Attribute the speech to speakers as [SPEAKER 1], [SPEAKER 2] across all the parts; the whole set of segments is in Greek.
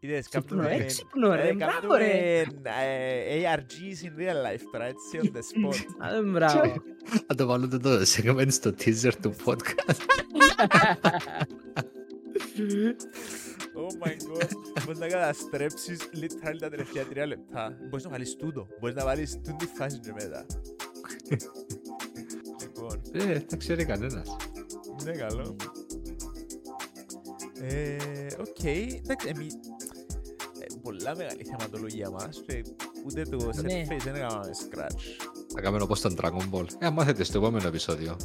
[SPEAKER 1] Είδες,
[SPEAKER 2] Ξύπνο,
[SPEAKER 1] κάνουμε-
[SPEAKER 2] έξυπνο, ρε,
[SPEAKER 1] ε,
[SPEAKER 2] μπράβο,
[SPEAKER 1] κάνουμε,
[SPEAKER 2] ρε.
[SPEAKER 1] ε, ARGs in real life τώρα, έτσι, on the spot.
[SPEAKER 2] Α, Μπράβο.
[SPEAKER 3] Θα το βάλω το segment στο teaser του podcast.
[SPEAKER 1] Oh my god. Μπορείς να καταστρέψεις literally τα τελευταία τρία λεπτά. Μπορείς να βάλεις τούτο. Μπορείς να βάλεις τούτη φάση και μετά. Λοιπόν,
[SPEAKER 3] Ε, δεν ξέρει κανένας.
[SPEAKER 1] είναι καλό. Ε, Οκ, εντάξει, εμείς... ε, Πολλά μεγάλη θεματολογία μας και ούτε το
[SPEAKER 2] Ναι.
[SPEAKER 1] surface δεν έκαναμε scratch.
[SPEAKER 3] Θα κάνουμε όπως τον Dragon Ball. Ε, μάθετε στο επόμενο επεισόδιο.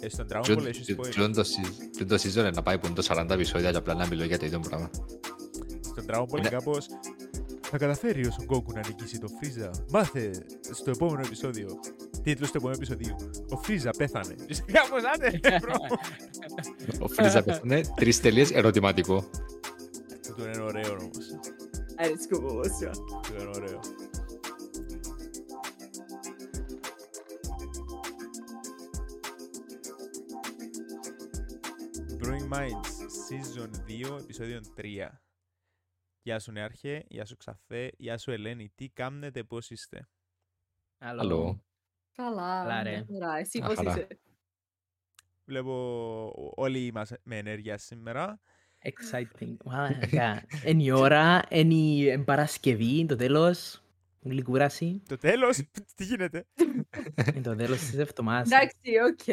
[SPEAKER 1] Ε, Στον Dragon
[SPEAKER 3] Τζον-
[SPEAKER 1] Ball έχεις
[SPEAKER 3] τζον-
[SPEAKER 1] spoiler.
[SPEAKER 3] τζον το season- τζον το season είναι να πάει που είναι το 40 επεισόδια και απλά να μιλώ για το ίδιο πράγμα.
[SPEAKER 1] Στον Dragon Ball
[SPEAKER 3] Ναι.
[SPEAKER 1] κάπως θα καταφέρει ο Son Goku να νικήσει τον Φρίζα. Μάθε στο επόμενο επεισόδιο. Τίτλος του επόμενου επεισοδίου. Ο Φρίζα πέθανε. Είσαι Κάπως άντε, bro.
[SPEAKER 3] Ο Φρίζα πέθανε τρεις τελείες ερωτηματικό.
[SPEAKER 4] Αρέσκω μου όμως. ja.
[SPEAKER 1] Αυτό είναι ωραίο. Brewing Minds, Season 2, επεισόδιο 3. Γεια σου Νεάρχε, γεια σου Ξαφέ, γεια σου Ελένη. Τι κάνετε, πώς είστε;
[SPEAKER 3] Αλλού.
[SPEAKER 4] Καλά,
[SPEAKER 2] Καλά, ρε.
[SPEAKER 4] μια χαρά. Εσύ
[SPEAKER 3] Μια
[SPEAKER 4] πώς
[SPEAKER 3] χαρά.
[SPEAKER 4] είσαι;
[SPEAKER 1] Βλέπω όλοι είμαστε με ενέργεια σήμερα.
[SPEAKER 2] Exciting. Μαλάκα. Είναι η ώρα, είναι η Παρασκευή, το τέλος. Ούλη κούραση.
[SPEAKER 1] Το τέλος, τι γίνεται.
[SPEAKER 2] Είναι το τέλος της εβδομάδας.
[SPEAKER 4] Εντάξει, οκ.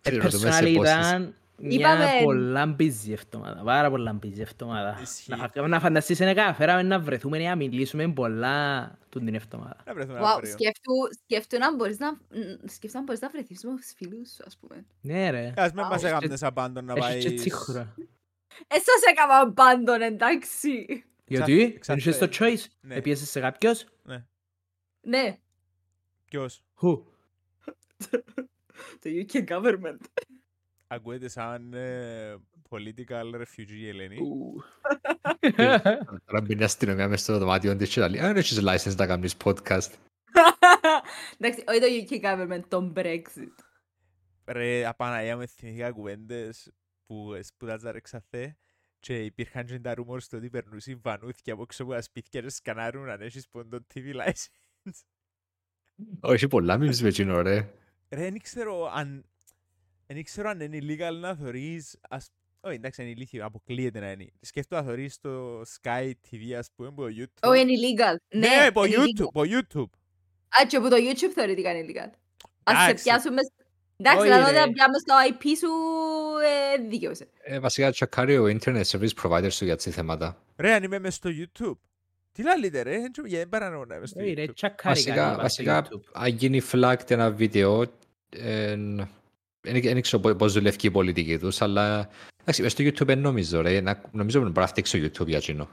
[SPEAKER 3] Ξέρω, ρωτούμε σε
[SPEAKER 2] Personal
[SPEAKER 3] πόσες.
[SPEAKER 2] ήταν μια
[SPEAKER 4] Είπαμε-
[SPEAKER 2] πολλά busy εβδομάδα. Πάρα πολλά busy εβδομάδα.
[SPEAKER 1] Ισχύει.
[SPEAKER 2] Να φα- Να φανταστείς είναι καταφέραμε να βρεθούμε να μιλήσουμε πολλά τούτη την εβδομάδα.
[SPEAKER 1] Να βρεθούμε
[SPEAKER 4] Wow,
[SPEAKER 1] αύριο.
[SPEAKER 4] σκέφτου- σκέφτου να μπορείς να- μ, σκέφτου να μπορείς να βρεθείς με τους φίλους σου, ας πούμε.
[SPEAKER 2] Ναι ρε.
[SPEAKER 1] Ας μην
[SPEAKER 4] Wow.
[SPEAKER 1] μας έκαμε σαν πάντων να
[SPEAKER 2] Έχεις
[SPEAKER 1] πάει...
[SPEAKER 2] και τσίχουρα.
[SPEAKER 4] Ε, σας έκανα πάντων, εντάξει.
[SPEAKER 2] Γιατί, δεν
[SPEAKER 1] ξαφέ.
[SPEAKER 2] είχες το choice;
[SPEAKER 1] Ναι.
[SPEAKER 2] Επίεσες σε κάποιος.
[SPEAKER 4] Ναι,
[SPEAKER 1] Ποιος
[SPEAKER 2] Who?
[SPEAKER 4] το UK government.
[SPEAKER 1] ακούεται σαν ε, political refugee η Ελένη.
[SPEAKER 2] Ου.
[SPEAKER 3] Τώρα μπαίνει η αστυνομία μες στο δωμάτιο της και λέει «Α, δεν έχεις license να κάνεις podcast».
[SPEAKER 4] Εντάξει, όχι το UK government, το Brexit.
[SPEAKER 1] Ρε, απαναγία με θυμηθήκα κουβέντες που σπουδάζα ρε ξαθέ και υπήρχαν και τα rumors στο ότι περνούσε βανούθια από έξω από τα σπίτια και σκανάρουν αν έχεις πόντο TV license.
[SPEAKER 3] Όχι πολλά memes με εκείνο ρε.
[SPEAKER 1] Ρε, δεν ξέρω αν... Δεν ξέρω αν είναι illegal να θωρείς... Ας... Όχι, εντάξει, είναι ηλίθιο, αποκλείεται να είναι. Σκέφτομαι να θωρείς το Sky TV, ας πούμε, από το YouTube.
[SPEAKER 4] Όχι, είναι illegal.
[SPEAKER 1] Ναι,
[SPEAKER 4] Ναι,
[SPEAKER 1] από
[SPEAKER 4] είναι
[SPEAKER 1] YouTube,
[SPEAKER 4] illegal.
[SPEAKER 1] από YouTube.
[SPEAKER 4] Α, και από το YouTube θεωρητικά είναι illegal. Ας σε
[SPEAKER 1] Εντάξει.
[SPEAKER 4] πιάσουμε... Εντάξει,
[SPEAKER 2] Όχι,
[SPEAKER 4] αλλά όταν
[SPEAKER 2] ρε.
[SPEAKER 4] πιάμε στο IP σου, ε, δικαιούσε.
[SPEAKER 3] Ε, βασικά τσακάρει ο internet service provider σου για τις θέματα.
[SPEAKER 1] Ρε, αν είμαι μες στο YouTube. Τι λάλλετε ρε, δεν ξέρω, γιατί δεν παρανοώ να είμαι στο
[SPEAKER 2] Όχι ρε,
[SPEAKER 1] YouTube.
[SPEAKER 2] τσακάρει
[SPEAKER 3] Βασικά,
[SPEAKER 2] κανείς στο
[SPEAKER 3] βασικά
[SPEAKER 2] YouTube.
[SPEAKER 3] αν γίνει flagged ένα βίντεο, εν- δεν δεν ξέρω πώς- πώς δουλεύει η πολιτική τους, αλλά εντάξει, μες στο YouTube δεν νομίζω ρε, να- νομίζω ότι μπορεί να φτιάξει το YouTube για εκείνο.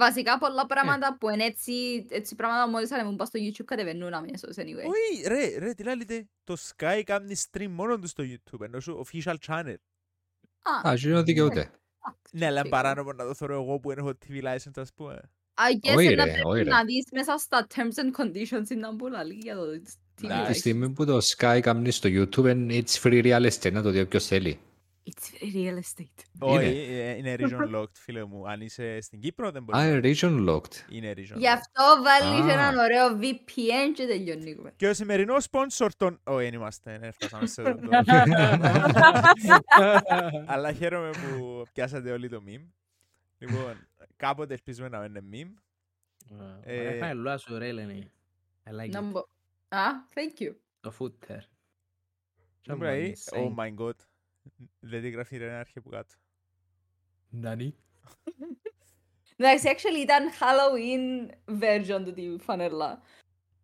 [SPEAKER 4] Βασικά πολλά πράγματα που είναι έτσι, έτσι πράγματα μόλις ανεβούν πας στο YouTube κατεβαίνουν αμέσως anyway.
[SPEAKER 1] Όχι, ρε, ρε, τι λάλλετε. Το Sky κάνει stream μόνο του στο YouTube, ενώ σου official channel.
[SPEAKER 3] Α, εκείνο δικαιούται.
[SPEAKER 4] εντάξει,
[SPEAKER 1] Ναι, αλλά είναι
[SPEAKER 4] σίγουρα.
[SPEAKER 1] παράνομο να το θωρώ εγώ που έχω TV license, ας πούμε.
[SPEAKER 4] I guess
[SPEAKER 3] Όχι,
[SPEAKER 4] να
[SPEAKER 3] ρε,
[SPEAKER 4] πρέπει
[SPEAKER 3] όχι, ρε.
[SPEAKER 4] να δεις μέσα στα terms and conditions είναι να μπουλαλεί για το TV
[SPEAKER 1] Ναι,
[SPEAKER 3] Τη
[SPEAKER 4] license.
[SPEAKER 3] στιγμή που το Sky κάνει στο YouTube, είναι it's free real estate, να το δει όποιος θέλει.
[SPEAKER 4] It's very real estate.
[SPEAKER 1] Όχι, ε, είναι region locked, φίλε μου. Αν είσαι στην Κύπρο δεν
[SPEAKER 3] Α,
[SPEAKER 1] μπορείς.
[SPEAKER 3] είναι region locked.
[SPEAKER 1] Είναι region
[SPEAKER 4] Γι'
[SPEAKER 1] locked.
[SPEAKER 4] αυτό βάλεις
[SPEAKER 3] Α.
[SPEAKER 4] έναν ωραίο VPN και τελειώνει η κουβέντα.
[SPEAKER 1] Και ο σημερινός sponsor των... Όχι, δεν είμαστε, δεν φτάσαμε σε αυτό. Αλλά χαίρομαι που πιάσατε όλοι το meme. Λοιπόν, κάποτε ελπίζουμε να μην είναι meme. Ε,
[SPEAKER 2] Ωραία, χαλούα σου ρε Ελένη. I like
[SPEAKER 4] Να
[SPEAKER 2] it.
[SPEAKER 4] μπο- Α, thank you.
[SPEAKER 2] Το footer.
[SPEAKER 1] Δεν μπορεί, oh my god. Δεν τη γράφει ρε να έρχεται που κάτω.
[SPEAKER 2] Νάνι.
[SPEAKER 4] Εντάξει, actually ήταν Halloween version του τη φανέλα.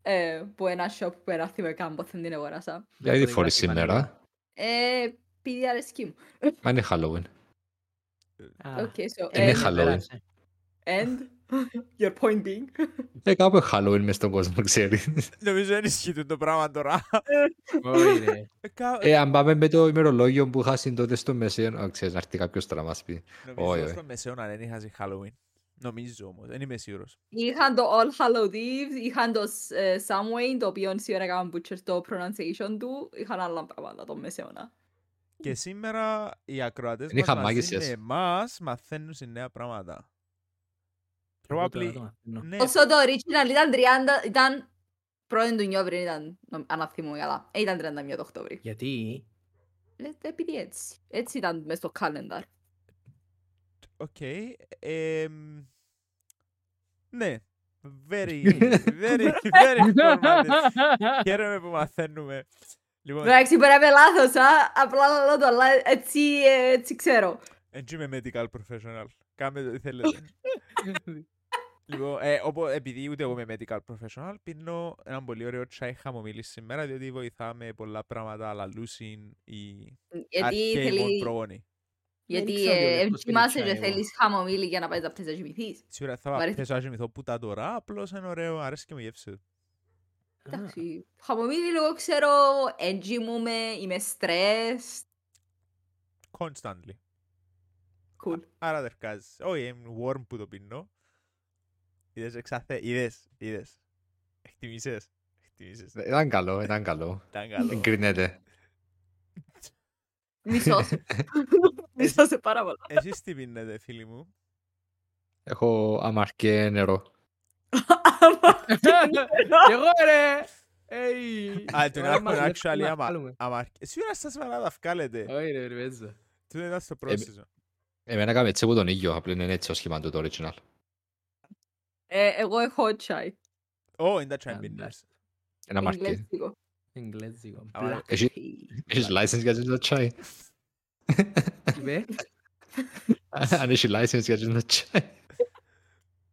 [SPEAKER 4] Ε, που ένα shop που έρθει με κάμποθεν την αγοράσα.
[SPEAKER 3] Δηλαδή
[SPEAKER 2] το
[SPEAKER 3] φορείς
[SPEAKER 2] γράφει πανέλα.
[SPEAKER 3] σήμερα,
[SPEAKER 4] Ε, επειδή αρέσκει μου.
[SPEAKER 3] μα είναι Halloween.
[SPEAKER 4] Okay, so
[SPEAKER 3] Είναι
[SPEAKER 4] and,
[SPEAKER 3] Halloween.
[SPEAKER 4] and your point being.
[SPEAKER 3] Ε, κάπου είναι Halloween μες στον κόσμο, ξέρεις.
[SPEAKER 1] Νομίζω δεν ισχύει το πράγμα τώρα.
[SPEAKER 2] Όχι ρε.
[SPEAKER 1] Ε, κα-
[SPEAKER 3] Ε, αν πάμε με το ημερολόγιο που είχα τότε στο μεσαίο, α, ξέρεις, να έρθει κάποιος τώρα να μας πει.
[SPEAKER 1] Νομίζω
[SPEAKER 3] όχι, όχι.
[SPEAKER 1] στο μεσαίωνα δεν είχα Halloween. Νομίζω όμως, δεν είμαι σίγουρος.
[SPEAKER 4] Είχαν το All Hallow Eve, είχαν το ε, Samhain, το οποίο σήμερα έκαναν butcher το pronunciation του, είχαν άλλα πράγματα το μεσαίωνα.
[SPEAKER 1] Και σήμερα οι ακροατές
[SPEAKER 3] Δεν
[SPEAKER 1] μας
[SPEAKER 3] είχα
[SPEAKER 1] μαζί
[SPEAKER 3] μάγισσες.
[SPEAKER 1] με εμάς μαθαίνουν σε νέα πράγματα.
[SPEAKER 2] Εγώ τώρα
[SPEAKER 1] Probably,
[SPEAKER 2] το μαθαίνω.
[SPEAKER 1] ναι,
[SPEAKER 4] Όσο το original ήταν 30, ήταν πρώην του Νιόβρη, ήταν, νομ- αν θυμούμαι καλά. Ε, ήταν 31 το Οκτώβρη.
[SPEAKER 2] Γιατί
[SPEAKER 4] Ε, Επειδή έτσι. Έτσι ήταν μες στο calendar.
[SPEAKER 1] οκ. εμ, ναι, very, very, very informative. Χαίρομαι που μαθαίνουμε. Λοιπόν,
[SPEAKER 4] Εντάξει, μπορεί να είμαι λάθος, α. Απλά λέω το, αλλά έτσι, ε, έτσι ξέρω.
[SPEAKER 1] έτσι είμαι medical professional. Κάμε το τι θέλετε. Λοιπόν, ε, οπό, επειδή ούτε εγώ είμαι medical professional, πίνω ένα πολύ ωραίο τσάι χαμομήλι σήμερα, διότι βοηθά με πολλά πράγματα, λαλούσιν ή
[SPEAKER 4] Γιατί
[SPEAKER 1] αρχαίοι
[SPEAKER 4] θέλει...
[SPEAKER 1] προγόνοι.
[SPEAKER 4] Γιατί
[SPEAKER 2] ήξερα ότι ο
[SPEAKER 4] ε,
[SPEAKER 2] Λευκός
[SPEAKER 4] κοιμάσαι
[SPEAKER 2] θέλει
[SPEAKER 4] και
[SPEAKER 2] τσάι, εγώ.
[SPEAKER 4] θέλεις χαμομήλι για να πάεις να πες να κοιμηθείς.
[SPEAKER 1] Σίγουρα θα
[SPEAKER 4] Μ' αρέσει.
[SPEAKER 1] πέσω να κοιμηθώ που τα τώρα, απλώς είναι ωραίο, αρέσει και μου η γεύση του.
[SPEAKER 4] Εντάξει. Χαμομήλι λίγο ξέρω, έντζιμουμε, είμαι stressed.
[SPEAKER 1] Constantly.
[SPEAKER 4] Cool.
[SPEAKER 1] Άρα δερκάζεις. Όχι, είμαι warm που το πίνω. Είδες εξαθε... Είδες, είδες. Εκτιμήσες. Εκτιμήσες.
[SPEAKER 3] Ήταν καλό, ήταν καλό.
[SPEAKER 1] Ήταν καλό.
[SPEAKER 3] Εγκρίνεται.
[SPEAKER 4] Μισός. Μισός σε πάρα πολλά.
[SPEAKER 1] Εσείς τι πίνετε, φίλοι μου.
[SPEAKER 3] Έχω αμαρκέ νερό.
[SPEAKER 2] Κι εγώ ρε! Έι!
[SPEAKER 1] Α, τον
[SPEAKER 2] Ωραία,
[SPEAKER 1] έχουμε
[SPEAKER 2] μας,
[SPEAKER 1] actually
[SPEAKER 2] να
[SPEAKER 1] άμα...
[SPEAKER 2] βγάλουμε.
[SPEAKER 1] άμα- Σίγουρα στα σβαρά τα βγάλετε.
[SPEAKER 2] Όχι ρε, ρε, παίζω.
[SPEAKER 1] Τούτο ήταν στο πρόσθεσο.
[SPEAKER 3] Εμένα έκαμε έτσι από τον ήλιο, απλά είναι έτσι ο σχήμα του το original.
[SPEAKER 4] Ε, Εγώ έχω chai.
[SPEAKER 1] Ω, είναι τα chai
[SPEAKER 2] Φαντάστο.
[SPEAKER 1] beaners.
[SPEAKER 3] Ένα αμαρκέ.
[SPEAKER 4] Εγγλέζικο.
[SPEAKER 2] Εγγλέζικο.
[SPEAKER 1] Άμα-
[SPEAKER 2] Black
[SPEAKER 3] Έχει-
[SPEAKER 2] tea.
[SPEAKER 3] Έχεις license για το τσάι.
[SPEAKER 2] Τι είπε;
[SPEAKER 3] Αν έχεις license για το τσάι.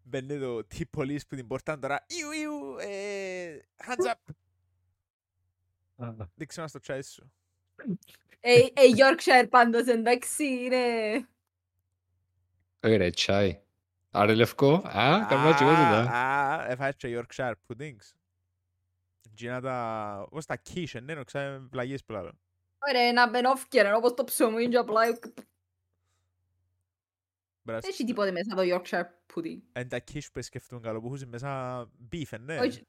[SPEAKER 1] Μπαίνει το tip police που την πόρταν τώρα. Ιου, ιου, ε, hands up. Δείξε μας το chai σου.
[SPEAKER 4] Ε, ε, Yorkshire πάντως, εντάξει, είναι...
[SPEAKER 3] Όχι ρε, τσάι. Άρα λευκό. Α, καμιά και εγώ τούτα.
[SPEAKER 1] Α, έφαγες και Yorkshire puddings. Γίνα τα... Πώς τα quiche, ναι, νοξά πλαγίες που λάλλον.
[SPEAKER 4] Ωραία, ένα μπενόφκερ, όπως το ψωμί και απλά...
[SPEAKER 1] Μπρας.
[SPEAKER 4] Δεν έχει τίποτε μέσα το Yorkshire pudding.
[SPEAKER 1] Εν τα quiche που σκεφτούν καλό, που έχουν μέσα beef, ε, ναι.
[SPEAKER 4] Όχι.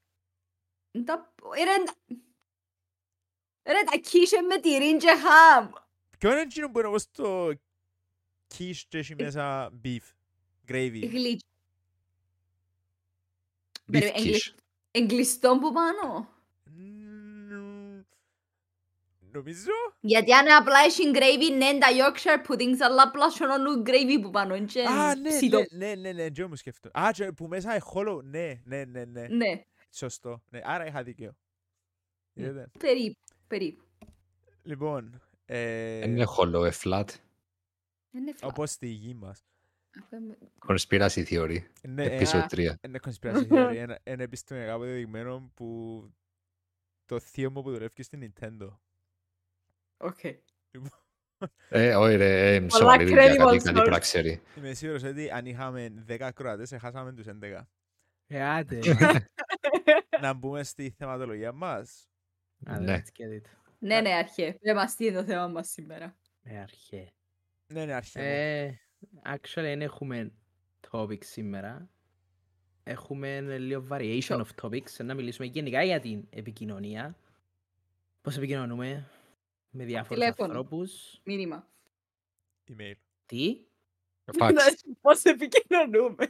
[SPEAKER 4] Εν τα- ε, ρε, εν τα- Ρε, τα κίσε με τυρί και χαμ.
[SPEAKER 1] Ποιο είναι εκείνο που είναι όπως το quiche και έχει μέσα beef, gravy.
[SPEAKER 4] Γλυκ-
[SPEAKER 3] Beef
[SPEAKER 4] Περίμενε,
[SPEAKER 3] quiche.
[SPEAKER 4] εγκλει- Εγκλειστό που πάνω;
[SPEAKER 1] Μμμ, Νομίζω.
[SPEAKER 4] Γιατί αν απλά έχει gravy, ναι, τα Yorkshire puddings, αλλά απλά σωνώνουν gravy που πάνω. είναι
[SPEAKER 1] Α, ναι,
[SPEAKER 4] ψητό.
[SPEAKER 1] ναι, ναι, ναι, ναι, τζο μου σκεφτώ. Α, και που μέσα είναι hollow, ναι, ναι, ναι, ναι.
[SPEAKER 4] Ναι,
[SPEAKER 1] Σωστό. Ναι, άρα είχα δίκαιο. Είδατε.
[SPEAKER 4] περίπου, περίπου.
[SPEAKER 1] Λοιπόν, ε,
[SPEAKER 3] Δεν είναι hollow, ε, flat.
[SPEAKER 4] Είναι flat.
[SPEAKER 1] όπως στη γη μας.
[SPEAKER 4] Αυτό είναι-
[SPEAKER 3] Conspiracy theory.
[SPEAKER 1] Ναι, ε,
[SPEAKER 3] Episode
[SPEAKER 4] Α.
[SPEAKER 3] 3.
[SPEAKER 1] είναι conspiracy theory. Ένα- Ένα επιστημονικά αποδεδειγμένο που το θείο μου που δουλεύει στην Nintendo.
[SPEAKER 4] OK.
[SPEAKER 3] Ε, όχι ρε, ε,
[SPEAKER 4] Πολλά
[SPEAKER 3] σοβαρή δουλειά,
[SPEAKER 4] credible
[SPEAKER 3] κάτι κάτι
[SPEAKER 4] source.
[SPEAKER 3] πρέπει να ξέρει.
[SPEAKER 1] Είμαι σίγουρος ότι αν είχαμε 10 ακροατές, εχάσαμε τους 11.
[SPEAKER 2] Ε, άντε.
[SPEAKER 1] Να μπούμε στη θεματολογία μας.
[SPEAKER 2] Άντε,
[SPEAKER 3] Ναι.
[SPEAKER 2] let's get it.
[SPEAKER 4] Ναι, ναι, αρχέ. Δεν μας τι είναι το θέμα μας σήμερα.
[SPEAKER 2] Ε, αρχέ.
[SPEAKER 1] Ναι, ναι, αρχαίοι.
[SPEAKER 2] Ε, actually, δεν έχουμε topics σήμερα. Έχουμε λίγο variation of topics. Να μιλήσουμε γενικά για την επικοινωνία. Πώς επικοινωνούμε; Με διάφορους
[SPEAKER 4] Τηλέφωνο.
[SPEAKER 2] ανθρώπους.
[SPEAKER 4] Μήνυμα.
[SPEAKER 1] Email.
[SPEAKER 2] Τι;
[SPEAKER 3] Fax.
[SPEAKER 4] Πώς επικοινωνούμε.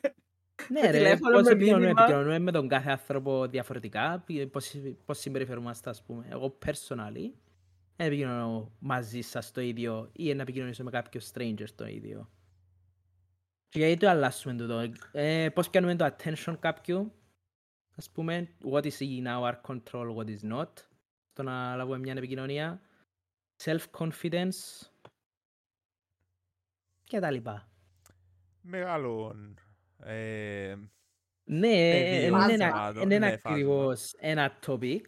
[SPEAKER 2] Ναι
[SPEAKER 4] Με
[SPEAKER 2] ρε,
[SPEAKER 4] τηλέφωνο,
[SPEAKER 2] πώς
[SPEAKER 4] με
[SPEAKER 2] επικοινωνούμε,
[SPEAKER 4] μήνυμα.
[SPEAKER 2] επικοινωνούμε με τον κάθε άνθρωπο διαφορετικά, πι- πώς, πώς συμπεριφερούμαστε ας πούμε. Εγώ personally, δεν επικοινωνώ μαζί σας το ίδιο ή να επικοινωνήσω με κάποιο stranger το ίδιο. Και γιατί το αλλάσουμε τούτο, ε, πώς κάνουμε το attention κάποιου, ας πούμε, what is in our control, what is not, στο να λάβουμε μια επικοινωνία, self-confidence και τα λοιπά.
[SPEAKER 1] Μεγάλων ε,
[SPEAKER 2] Ναι,
[SPEAKER 1] πεδίο
[SPEAKER 2] είναι ένα-
[SPEAKER 1] θεμάτων,
[SPEAKER 2] είναι
[SPEAKER 1] ναι,
[SPEAKER 2] ακριβώς ένα topic,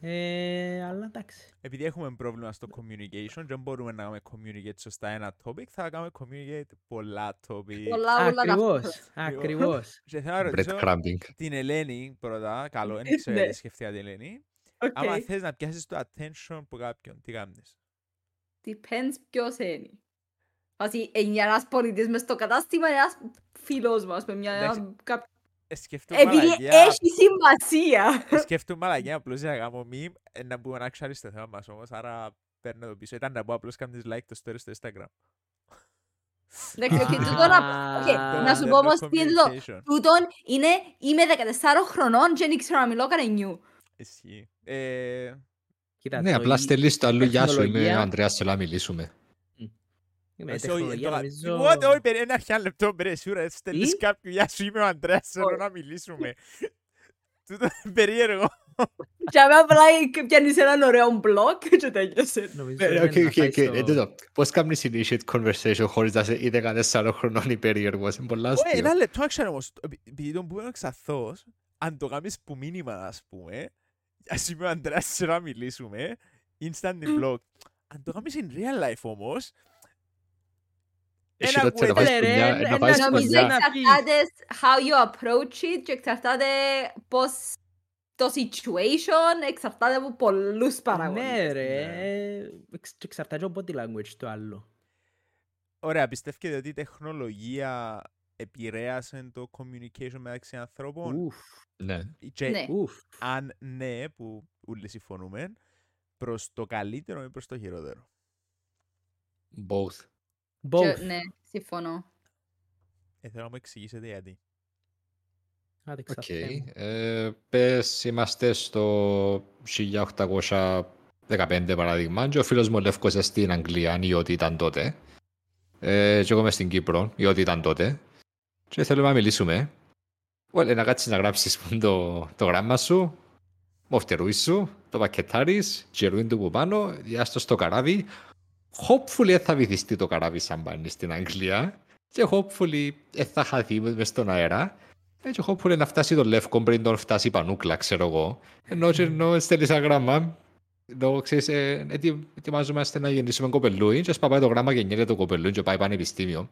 [SPEAKER 2] ε, αλλά εντάξει.
[SPEAKER 1] επειδή έχουμε πρόβλημα στο communication και δεν μπορούμε να κάνουμε communicate σωστά ένα topic, θα κάνουμε communicate πολλά topic.
[SPEAKER 4] Πολλά, όλα
[SPEAKER 2] Ακριβώς,
[SPEAKER 4] ταυτόχρονα.
[SPEAKER 2] ακριβώς.
[SPEAKER 1] Και θέλω να ρωτήσω
[SPEAKER 3] Breadcrumbing.
[SPEAKER 1] την Ελένη πρώτα, καλό, δεν ξέρω
[SPEAKER 4] Ναι.
[SPEAKER 1] γιατί σκεφτήκα την Ελένη.
[SPEAKER 4] Οκ.
[SPEAKER 1] Άμα θες να πιάσεις το attention από κάποιον, τι κάνεις;
[SPEAKER 4] Depends ποιος είναι. Βάσει, είναι ένας πωλητής μες στο κατάστημα, ένας φίλος μας με μια...
[SPEAKER 1] Εντάξει.
[SPEAKER 4] Κap-
[SPEAKER 1] Ε, σκεφτούμε
[SPEAKER 4] Επειδή
[SPEAKER 1] μαλακιά,
[SPEAKER 4] έχει σημασία.
[SPEAKER 1] ε, σκεφτούμε μαλακιά απλώς για να κάνω meme, ε, να μπούμε actually στο θέμα μας όμως, άρα παίρνω το πίσω. Ήταν να πω απλώς κάνεις like το story στο Instagram.
[SPEAKER 4] Εντάξει, οκ,
[SPEAKER 2] Α.
[SPEAKER 4] τούτο να- οκ, να σου πω
[SPEAKER 1] Learn
[SPEAKER 4] όμως τι είναι το...
[SPEAKER 1] communication.
[SPEAKER 4] Τούτον είναι, είμαι 14 χρονών και δεν ξέρω να μιλώ κανενιού.
[SPEAKER 1] Ισχύει. Ε,
[SPEAKER 2] Κοίτα,
[SPEAKER 3] Ναι,
[SPEAKER 2] το
[SPEAKER 3] απλά
[SPEAKER 2] η-
[SPEAKER 3] στέλνεις το άλλο γεια σου, είμαι ο
[SPEAKER 2] τεχνολογία-
[SPEAKER 3] Ανδρέας, θέλω να μιλήσουμε.
[SPEAKER 2] Με
[SPEAKER 1] εσύ, όχι,
[SPEAKER 2] τεχνολογία
[SPEAKER 1] το-
[SPEAKER 2] νομίζω...
[SPEAKER 1] What? Όχι, περί- ένα αρχιά λεπτό, μπρε, σούρα, στέλνεις
[SPEAKER 2] Τι;
[SPEAKER 1] κάποιου, γεια σου, είμαι ο Αντρέας, θέλω
[SPEAKER 4] Όχι.
[SPEAKER 1] να μιλήσουμε. Τούτο είναι περίεργο.
[SPEAKER 4] Και αμέ απλά πιάνεις έναν ωραίο μπλοκ και τέλειωσε.
[SPEAKER 2] Νομίζω
[SPEAKER 3] Ναι,
[SPEAKER 2] είναι
[SPEAKER 3] οκ,
[SPEAKER 2] να
[SPEAKER 3] οκ,
[SPEAKER 2] πάει
[SPEAKER 3] οκ,
[SPEAKER 2] στο-
[SPEAKER 3] ε, τούτο. Πώς κάνεις initiate conversation χωρίς να είσαι είτε κανένας άλλο χρονών ή περίεργος. Είναι πολλά
[SPEAKER 1] Ωραία,
[SPEAKER 3] αστείο.
[SPEAKER 1] ένα λεπτό, άξιο όμως, επει- επειδή τον πούμε εξαθώς, αν το κάνεις που μήνυμα, ας πούμε, γεια σου, είμαι ο Αντρέας, θέλω να μιλήσουμε, instant blog. Αν το κάνεις in real life όμως,
[SPEAKER 3] Εσύ
[SPEAKER 1] ένα
[SPEAKER 3] τότε να
[SPEAKER 1] κουβέντα,
[SPEAKER 3] πάει
[SPEAKER 2] ρε,
[SPEAKER 3] σπουδιά,
[SPEAKER 2] ένα-
[SPEAKER 3] να πάει
[SPEAKER 2] ένα-
[SPEAKER 4] Νομίζω
[SPEAKER 3] σπουδιά.
[SPEAKER 2] να
[SPEAKER 4] εξαρτάται how you approach it και εξαρτάται πώς το situation εξαρτάται από πολλούς παραγόντες.
[SPEAKER 2] Ναι ρε, εξ- και εξαρτάται από body language το άλλο.
[SPEAKER 1] Ωραία, πιστεύετε ότι η τεχνολογία επηρέασε το communication μεταξύ ανθρώπων;
[SPEAKER 2] Ουφ,
[SPEAKER 3] Ναι.
[SPEAKER 1] και
[SPEAKER 4] Ναι.
[SPEAKER 2] ουφ.
[SPEAKER 1] αν ναι, που όλοι συμφωνούμε, προς το καλύτερο ή προς το χειρότερο;
[SPEAKER 3] Both.
[SPEAKER 2] Both.
[SPEAKER 4] Και- Ναι, συμφωνώ.
[SPEAKER 1] Ε, θέλω να μου εξηγήσετε γιατί.
[SPEAKER 2] Άντε,
[SPEAKER 3] Οκ.
[SPEAKER 2] ξαφνιά μου.
[SPEAKER 3] Ε, Πες είμαστε στο 1815 παράδειγμα και ο φίλος μου ο Λεύκος είναι στην Αγγλία ή ό,τι ήταν τότε. Ε, και εγώ είμαι στην Κύπρο ή ό,τι ήταν τότε. Και θέλουμε να μιλήσουμε. Well, να κάτσεις να γράψεις πούμε, το, το γράμμα σου, μοφτερούι σου, το πακετάρεις, γερούιν του που πάνω, διάστος στο καράβι. Hopefully δεν θα βυθιστεί το καράβι σαν πάνει στην Αγγλία και hopefully δεν θα χαθεί μες στον αέρα. Έτσι, hopefully να φτάσει το λεύκο πριν τον φτάσει η πανούκλα, ξέρω εγώ. Ενώ, και ενώ στέλνεις ένα γράμμα, ενώ ξέρεις, ε, ετι- ετοιμάζομαστε να γεννήσουμε κοπελούι και σπαπάει το γράμμα και γεννιέται το κοπελούι και πάει πανεπιστήμιο.